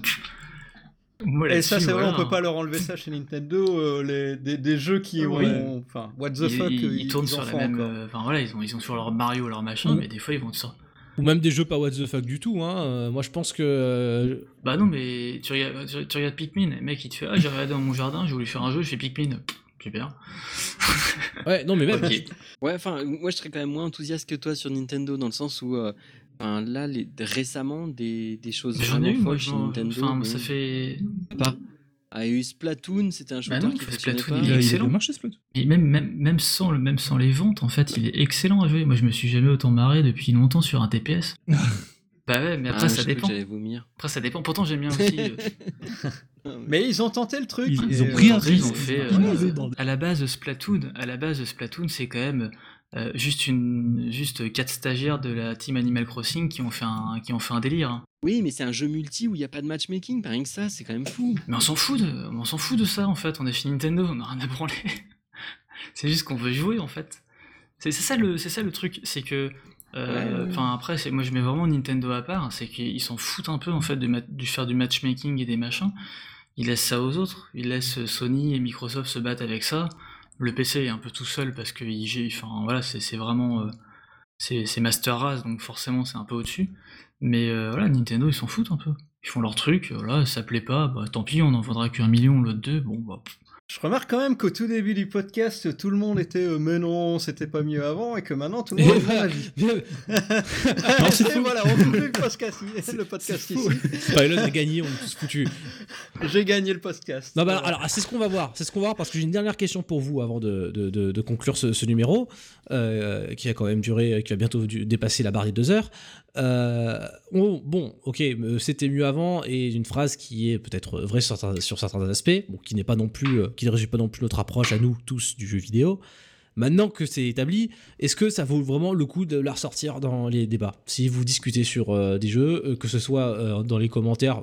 Et ça, c'est vrai, on peut pas leur enlever ça chez Nintendo. euh, les, des, des jeux qui ont. Enfin, what the Ils, fuck. ils- ils tournent en sur la même. euh, Enfin voilà, ils ont, ils ont sur leur Mario, leur machin, Mm. mais des fois ils vont sur. Ou même des jeux pas what the fuck du tout. Hein. Euh, moi, je pense que. euh, Bah non, mais tu regardes, tu, tu regardes Pikmin, le mec il te fait Ah, j'ai regardé dans mon jardin, j'ai voulu faire un jeu, je fais Pikmin. Super. Ouais, non, mais même. Ok. Ouais, enfin, moi je serais quand même moins enthousiaste que toi sur Nintendo dans le sens où, euh, enfin, là, les, récemment, des, des choses J'en ai vraiment eu, moi, folles chez Nintendo. enfin, mais ça fait. pas. Ah, il y a eu Splatoon, c'était un shooter non, qui Splatoon, pas. Il il a excellent. marché, Splatoon. Et même, même, même, sans, le- même sans les ventes, en fait, il est excellent à jouer. Moi, je me suis jamais autant marré depuis longtemps sur un TPS. bah ouais, mais après, Ah, ça dépend. J'allais vomir. Après, ça dépend. Pourtant, j'aime bien aussi. euh, Mais ils ont tenté le truc. Ils- ils et, ont pris un Après, ils ont risque. fait. Ils ont euh, à la base, Splatoon, à la base, Splatoon, c'est quand même euh, juste une, juste quatre stagiaires de la team Animal Crossing qui ont fait un, qui ont fait un délire. hein. Oui, mais c'est un jeu multi où il n'y a pas de matchmaking, par rien que ça, c'est quand même fou. Mais on s'en fout de, on s'en fout de ça en fait. On est chez Nintendo, on a rien à branler. c'est juste qu'on veut jouer en fait. C'est ça le, c'est ça le truc, c'est que, euh, Ouais, ouais. enfin après, c'est, moi je mets vraiment Nintendo à part, c'est qu'ils s'en foutent un peu en fait de, faire du matchmaking et des machins. Ils laissent ça aux autres, ils laissent Sony et Microsoft se battre avec ça. Le PC est un peu tout seul parce que il, gé- enfin voilà, c'est vraiment, euh, c'est c'est Master Race donc forcément c'est un peu au-dessus. Mais euh, voilà, Nintendo ils s'en foutent un peu. Ils font leur truc, voilà, ça plaît pas, bah tant pis, on en vendra qu'un million, l'autre deux, bon bah. pff. Je remarque quand même qu'au tout début du podcast, tout le monde était euh, mais non, c'était pas mieux avant, et que maintenant tout le monde a faux. voilà, on le podcast, le podcast ici. Pilot a gagné, on est tous foutus. J'ai gagné le podcast. Non, bah, alors, c'est ce qu'on va voir. C'est ce qu'on va voir parce que j'ai une dernière question pour vous avant de, de- de- de conclure ce, ce numéro, euh, qui a quand même duré, qui va bientôt dépasser la barre des deux heures. Euh, on- bon, ok, euh, c'était mieux avant, et une phrase qui est peut-être vraie sur, certains- aspects, qui n'est pas non plus, euh, qui ne résume pas non plus notre approche à nous tous du jeu vidéo. Maintenant que c'est établi, est-ce que ça vaut vraiment le coup de la ressortir dans les débats? Si vous discutez sur des jeux, que ce soit dans les commentaires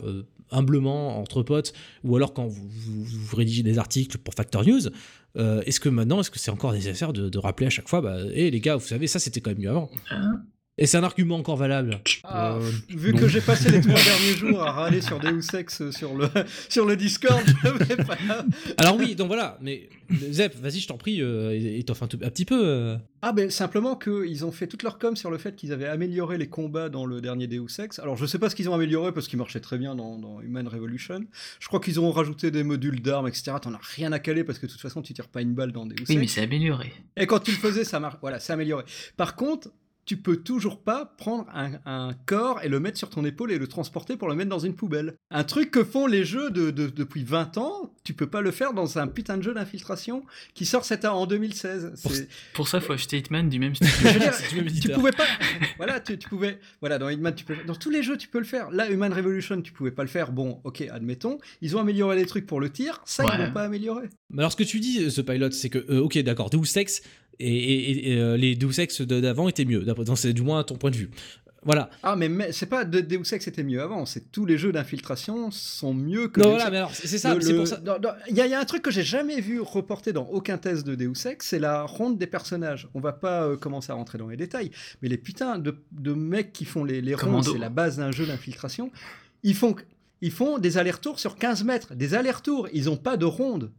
humblement entre potes, ou alors quand vous, rédigez des articles pour Factor News, est-ce que maintenant, est-ce que c'est encore nécessaire de, rappeler à chaque fois, bah, hé les gars, vous savez, ça c'était quand même mieux avant Hein Et c'est un argument encore valable. Ah, Euh, vu non. que j'ai passé les trois derniers jours à râler sur Deus Ex sur le, sur le Discord, je vais pas... Alors oui, donc voilà, mais Zep, vas-y, je t'en prie, euh, étoffe un, tout- un petit peu. euh. Ah ben simplement qu'ils ont fait toute leur com sur le fait qu'ils avaient amélioré les combats dans le dernier Deus Ex. Alors je sais pas ce qu'ils ont amélioré parce qu'ils marchaient très bien dans, dans Human Revolution. Je crois qu'ils ont rajouté des modules d'armes, etc. T'en as rien à caler parce que de toute façon tu tires pas une balle dans Deus Oui, mais Ex. c'est amélioré. Et quand tu le faisais, ça marche. Voilà, c'est amélioré. Par contre, tu peux toujours pas prendre un, un corps et le mettre sur ton épaule et le transporter pour le mettre dans une poubelle. Un truc que font les jeux de, de- depuis 20 ans, tu peux pas le faire dans un putain de jeu d'infiltration qui sort cette en 2016. C'est- Pour ça, faut acheter Hitman du même studio. tu pouvais pas. Voilà, tu, tu pouvais. Voilà, dans Hitman, tu peux. Dans tous les jeux, tu peux le faire. Là, Human Revolution, tu pouvais pas le faire. Bon, ok, admettons. Ils ont amélioré les trucs pour le tir. Ça, ils l'ont pas amélioré. Mais alors ce que tu dis, ce pilot, c'est que, euh, ok, d'accord, Deus Ex et, et- et, euh, les Deus Ex de- d'avant étaient mieux, c'est du moins ton point de vue. Voilà. Ah, mais, mais c'est pas de Deus Ex c'était mieux avant. C'est tous les jeux d'infiltration sont mieux que. Non, Deus voilà, Ex. mais alors c'est ça, c'est pour ça. Il y, a- il y a un truc que j'ai jamais vu reporté dans aucun test de Deus Ex, c'est la ronde des personnages. On va pas euh, commencer à rentrer dans les détails, mais les putains de, de mecs qui font les, les rondes, c'est la base d'un jeu d'infiltration. Ils font, ils font des allers-retours sur 15 mètres, des allers-retours. Ils ont pas de ronde.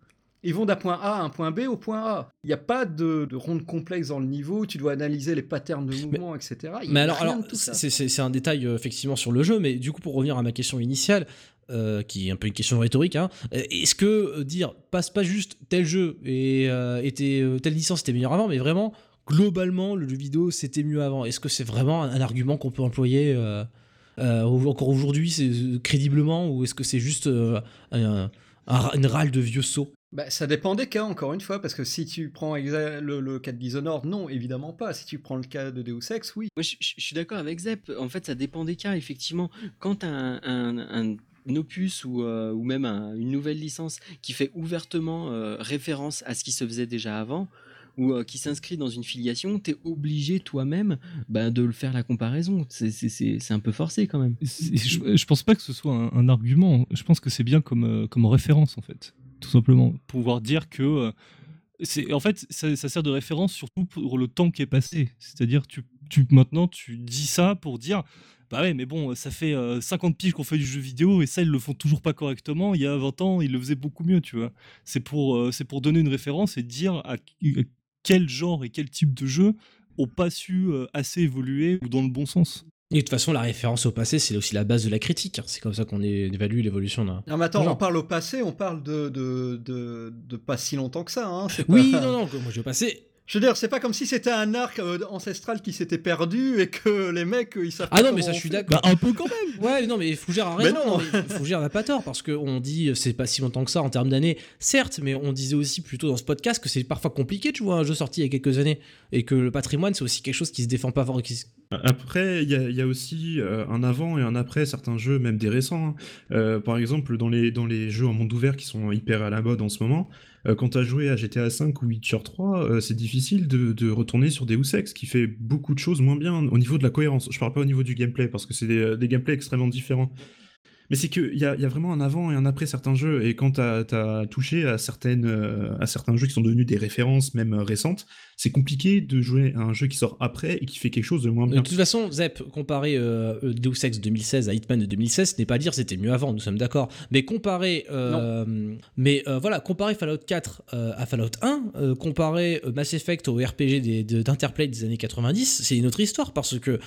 Ils vont d'un point A à un point B au point A. Il n'y a pas de, de ronde complexe dans le niveau. Tu dois analyser les patterns de mouvement, etc. Il Mais alors, c'est un détail euh, effectivement sur le jeu, mais du coup, pour revenir à ma question initiale, euh, qui est un peu une question rhétorique, hein, euh, est-ce que dire passe pas juste tel jeu et euh, était, telle licence était meilleure avant, mais vraiment globalement le jeu vidéo c'était mieux avant? Est-ce que c'est vraiment un, un argument qu'on peut employer encore aujourd'hui, c'est crédiblement, ou est-ce que c'est juste un- un- une râle de vieux saut Bah, ça dépend des cas, encore une fois, parce que si tu prends le, le cas de Dishonored, non, évidemment pas. Si tu prends le cas de Deus Ex, oui. Moi, je, je- je suis d'accord avec Zep. En fait, ça dépend des cas, effectivement. Quand tu un, un, un- un opus ou, euh, ou même un- une nouvelle licence qui fait ouvertement euh, référence à ce qui se faisait déjà avant, ou euh, qui s'inscrit dans une filiation, tu es obligé toi-même bah, de le faire la comparaison. C'est- C'est c'est- c'est un peu forcé quand même. Je, je pense pas que ce soit un, un argument. Je pense que c'est bien comme, euh, comme référence, en fait. Tout simplement. Pouvoir dire que. euh, c'est en fait, ça, sert de référence surtout pour le temps qui est passé. C'est-à-dire, tu, tu, maintenant, tu dis ça pour dire. Bah ouais, mais bon, ça fait euh, 50 piges qu'on fait du jeu vidéo et ça, ils le font toujours pas correctement. Il y a 20 ans, ils le faisaient beaucoup mieux, tu vois. C'est pour, euh, c'est pour donner une référence et dire à, quel genre et quel type de jeu ont pas su euh, assez évoluer ou dans le bon sens. Et de toute façon, la référence au passé, c'est aussi la base de la critique. C'est comme ça qu'on évalue l'évolution d'un. Non, mais attends, on parle au passé, on parle de, de, de, de pas si longtemps que ça. Hein. Oui, pas- non, non, moi je veux passer. Je veux dire, c'est pas comme si c'était un arc euh, ancestral qui s'était perdu et que les mecs, ils savent Ah non, mais ça, je suis d'accord. Bah, un peu quand même. Ouais, non, mais Fougère a Mais raison. non. non, mais Fougère n'a pas tort parce qu'on dit euh, c'est pas si longtemps que ça en termes d'années, certes, mais on disait aussi plutôt dans ce podcast que c'est parfois compliqué, tu vois, un jeu sorti il y a quelques années et que le patrimoine c'est aussi quelque chose qui se défend pas fort. qui Après, il y, a- il y a aussi euh, un avant et un après certains jeux, même des récents. hein. Euh, par exemple, dans les, dans les jeux en monde ouvert qui sont hyper à la mode en ce moment, quand tu as joué à GTA V ou Witcher 3, euh, c'est difficile de, retourner sur Deus Ex, qui fait beaucoup de choses moins bien au niveau de la cohérence. Je parle pas au niveau du gameplay, parce que c'est des, des gameplays extrêmement différents. Mais c'est qu'il y a, il y a vraiment un avant et un après certains jeux, et quand tu as, touché à, certaines, euh, à certains jeux qui sont devenus des références, même euh, récentes, c'est compliqué de jouer à un jeu qui sort après et qui fait quelque chose de moins De bien. toute façon, Zep, comparer euh, euh, Deus Ex 2016 à Hitman de 2016, ce n'est pas dire c'était mieux avant, nous sommes d'accord. Mais comparer, euh, mais euh, voilà, comparer Fallout 4 euh, à Fallout 1, euh, comparer Mass Effect au RPG des- de- d'Interplay des années 90, c'est une autre histoire parce que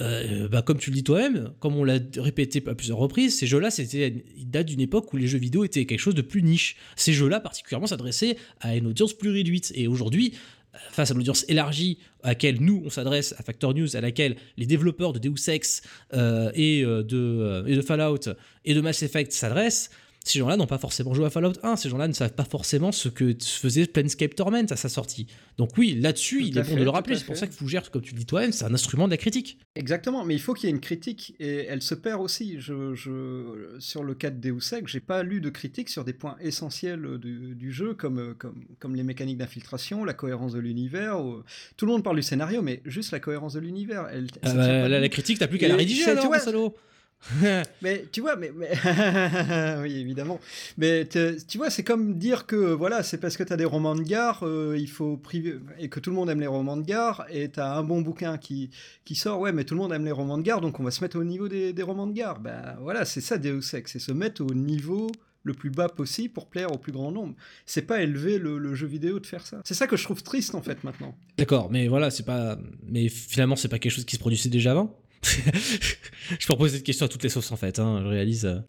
euh, bah, comme tu le dis toi-même, comme on l'a répété à plusieurs reprises, ces jeux-là, c'était, ils datent d'une époque où les jeux vidéo étaient quelque chose de plus niche. Ces jeux-là, particulièrement, s'adressaient à une audience plus réduite. Et aujourd'hui, euh, face à l'audience élargie à laquelle nous, on s'adresse, à Factor News, à laquelle les développeurs de Deus Ex euh, et, de, et de Fallout et de Mass Effect s'adressent, ces gens-là n'ont pas forcément joué à Fallout 1, ces gens-là ne savent pas forcément ce que faisait Planescape Torment à sa sortie. Donc oui, là-dessus, Tout il est bon de le rappeler, c'est pour ça que Fougère, comme tu le dis toi-même, c'est un instrument de la critique. Exactement, mais il faut qu'il y ait une critique et elle se perd aussi. Je, je- sur le cas de Deus Ex, j'ai pas lu de critique sur des points essentiels du, du jeu comme, comme, comme les mécaniques d'infiltration, la cohérence de l'univers. ou- Tout le monde parle du scénario, mais juste la cohérence de l'univers. Elle, Ah bah, la, la critique, t'as plus qu'à la rédiger alors, vois, mon salaud Mais tu vois, mais, mais- oui, évidemment. Mais tu vois, c'est comme dire que voilà, c'est parce que tu as des romans de gare, euh, il faut priver et que tout le monde aime les romans de gare et tu as un bon bouquin qui qui sort, ouais, mais tout le monde aime les romans de gare, donc on va se mettre au niveau des, des romans de gare. Ben voilà, c'est ça Deus Ex, c'est se mettre au niveau le plus bas possible pour plaire au plus grand nombre. C'est pas élever le, le jeu vidéo de faire ça. C'est ça que je trouve triste en fait maintenant. D'accord, mais voilà, c'est pas. Mais finalement, c'est pas quelque chose qui se produisait déjà avant? Je peux poser cette question à toutes les sauces en fait, hein, je réalise. euh.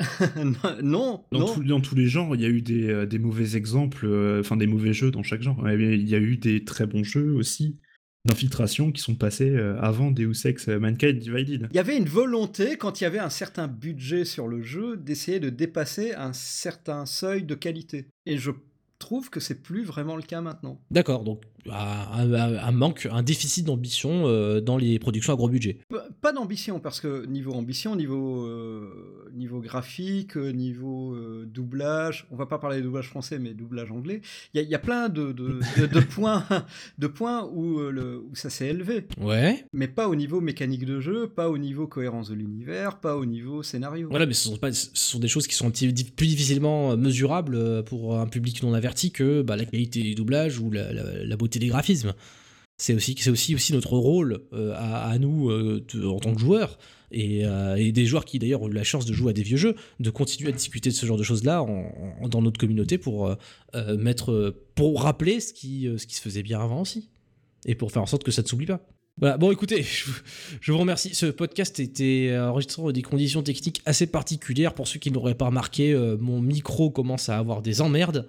non, Dans, non. tous- dans tous les genres, il y a eu des, euh, des mauvais exemples, euh, enfin des mauvais jeux dans chaque genre. Il y a eu des très bons jeux aussi d'infiltration qui sont passés euh, avant Deus Ex Mankind Divided. Il y avait une volonté, quand il y avait un certain budget sur le jeu, d'essayer de dépasser un certain seuil de qualité. Et je trouve que c'est plus vraiment le cas maintenant. D'accord, donc un, un- un manque, un déficit d'ambition euh, dans les productions à gros budget. Pas d'ambition, parce que niveau ambition, niveau, euh, niveau graphique, niveau euh, doublage, on va pas parler de doublage français, mais doublage anglais, il y, a- il y a plein de, de- de- de points, de points où, le, où ça s'est élevé. Ouais. Mais pas au niveau mécanique de jeu, pas au niveau cohérence de l'univers, pas au niveau scénario. Voilà, mais ce sont, pas, ce sont des choses qui sont un petit, plus difficilement mesurables pour un public non averti que bah, la qualité du doublage ou la, la- la beauté des graphismes. C'est aussi, c'est aussi, aussi notre rôle euh, à, nous euh, en tant que joueurs et, euh, et des joueurs qui d'ailleurs ont eu la chance de jouer à des vieux jeux, de continuer à discuter de ce genre de choses-là dans notre communauté pour mettre, pour rappeler ce qui, ce qui se faisait bien avant aussi et pour faire en sorte que ça ne s'oublie pas. Voilà, bon écoutez, je, vous remercie. Ce podcast était enregistré dans des conditions techniques assez particulières. Pour ceux qui ne l'auraient pas remarqué, mon micro commence à avoir des emmerdes.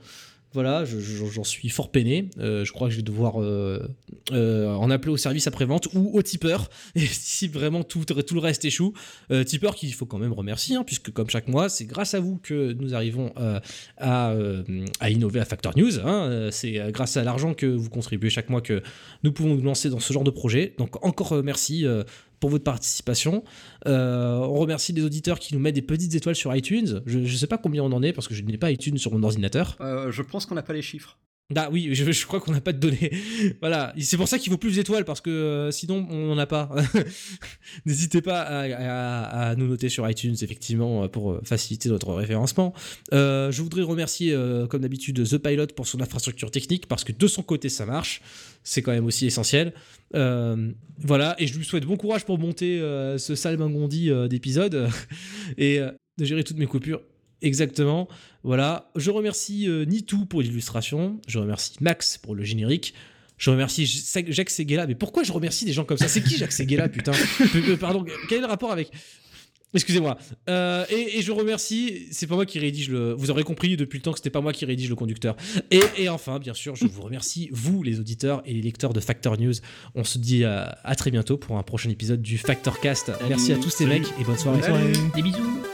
Voilà, je- je- j'en suis fort peiné. Euh, je crois que je vais devoir euh, euh, en appeler au service après-vente ou au tipeur. Et si vraiment tout, le reste échoue, tipeur qu'il faut quand même remercier, hein, puisque comme chaque mois, c'est grâce à vous que nous arrivons à, innover à Factor News. hein. C'est grâce à l'argent que vous contribuez chaque mois que nous pouvons nous lancer dans ce genre de projet. Donc encore merci pour votre participation. Euh, on remercie les auditeurs qui nous mettent des petites étoiles sur iTunes. Je ne sais pas combien on en est parce que je n'ai pas iTunes sur mon ordinateur. Euh, je pense qu'on n'a pas les chiffres. Ah oui, je, crois qu'on n'a pas de données. voilà, c'est pour ça qu'il faut plus d'étoiles parce que euh, sinon on n'en a pas. N'hésitez pas à, nous noter sur iTunes effectivement euh, pour euh, faciliter notre référencement. Je voudrais remercier comme d'habitude The Pilot pour son infrastructure technique parce que de son côté ça marche. C'est quand même aussi essentiel. Voilà, et je lui souhaite bon courage pour monter ce salmingondi euh, d'épisodes et de gérer toutes mes coupures. Exactement. Voilà. Je remercie euh, Nitou pour l'illustration. Je remercie Max pour le générique. Je remercie Jacques Seguela. Mais pourquoi je remercie des gens comme ça? C'est qui Jacques Seguela, putain? Pe- Pardon, quel est le rapport avec? Excusez-moi. Euh, et, et je remercie, c'est pas moi qui rédige le. Vous aurez compris depuis le temps que c'était pas moi qui rédige le conducteur. Et, et enfin, bien sûr, je vous remercie, vous, les auditeurs et les lecteurs de Factor News. On se dit à, à très bientôt pour un prochain épisode du Factor Cast. Merci à tous ces mecs et bonne soirée. Salut. Des bisous.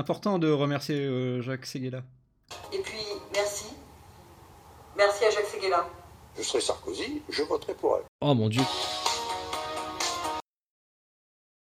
Important de remercier euh, Jacques Seguela. Et puis, merci. Merci à Jacques Seguela. Je serai Sarkozy, je voterai pour elle. Oh mon dieu.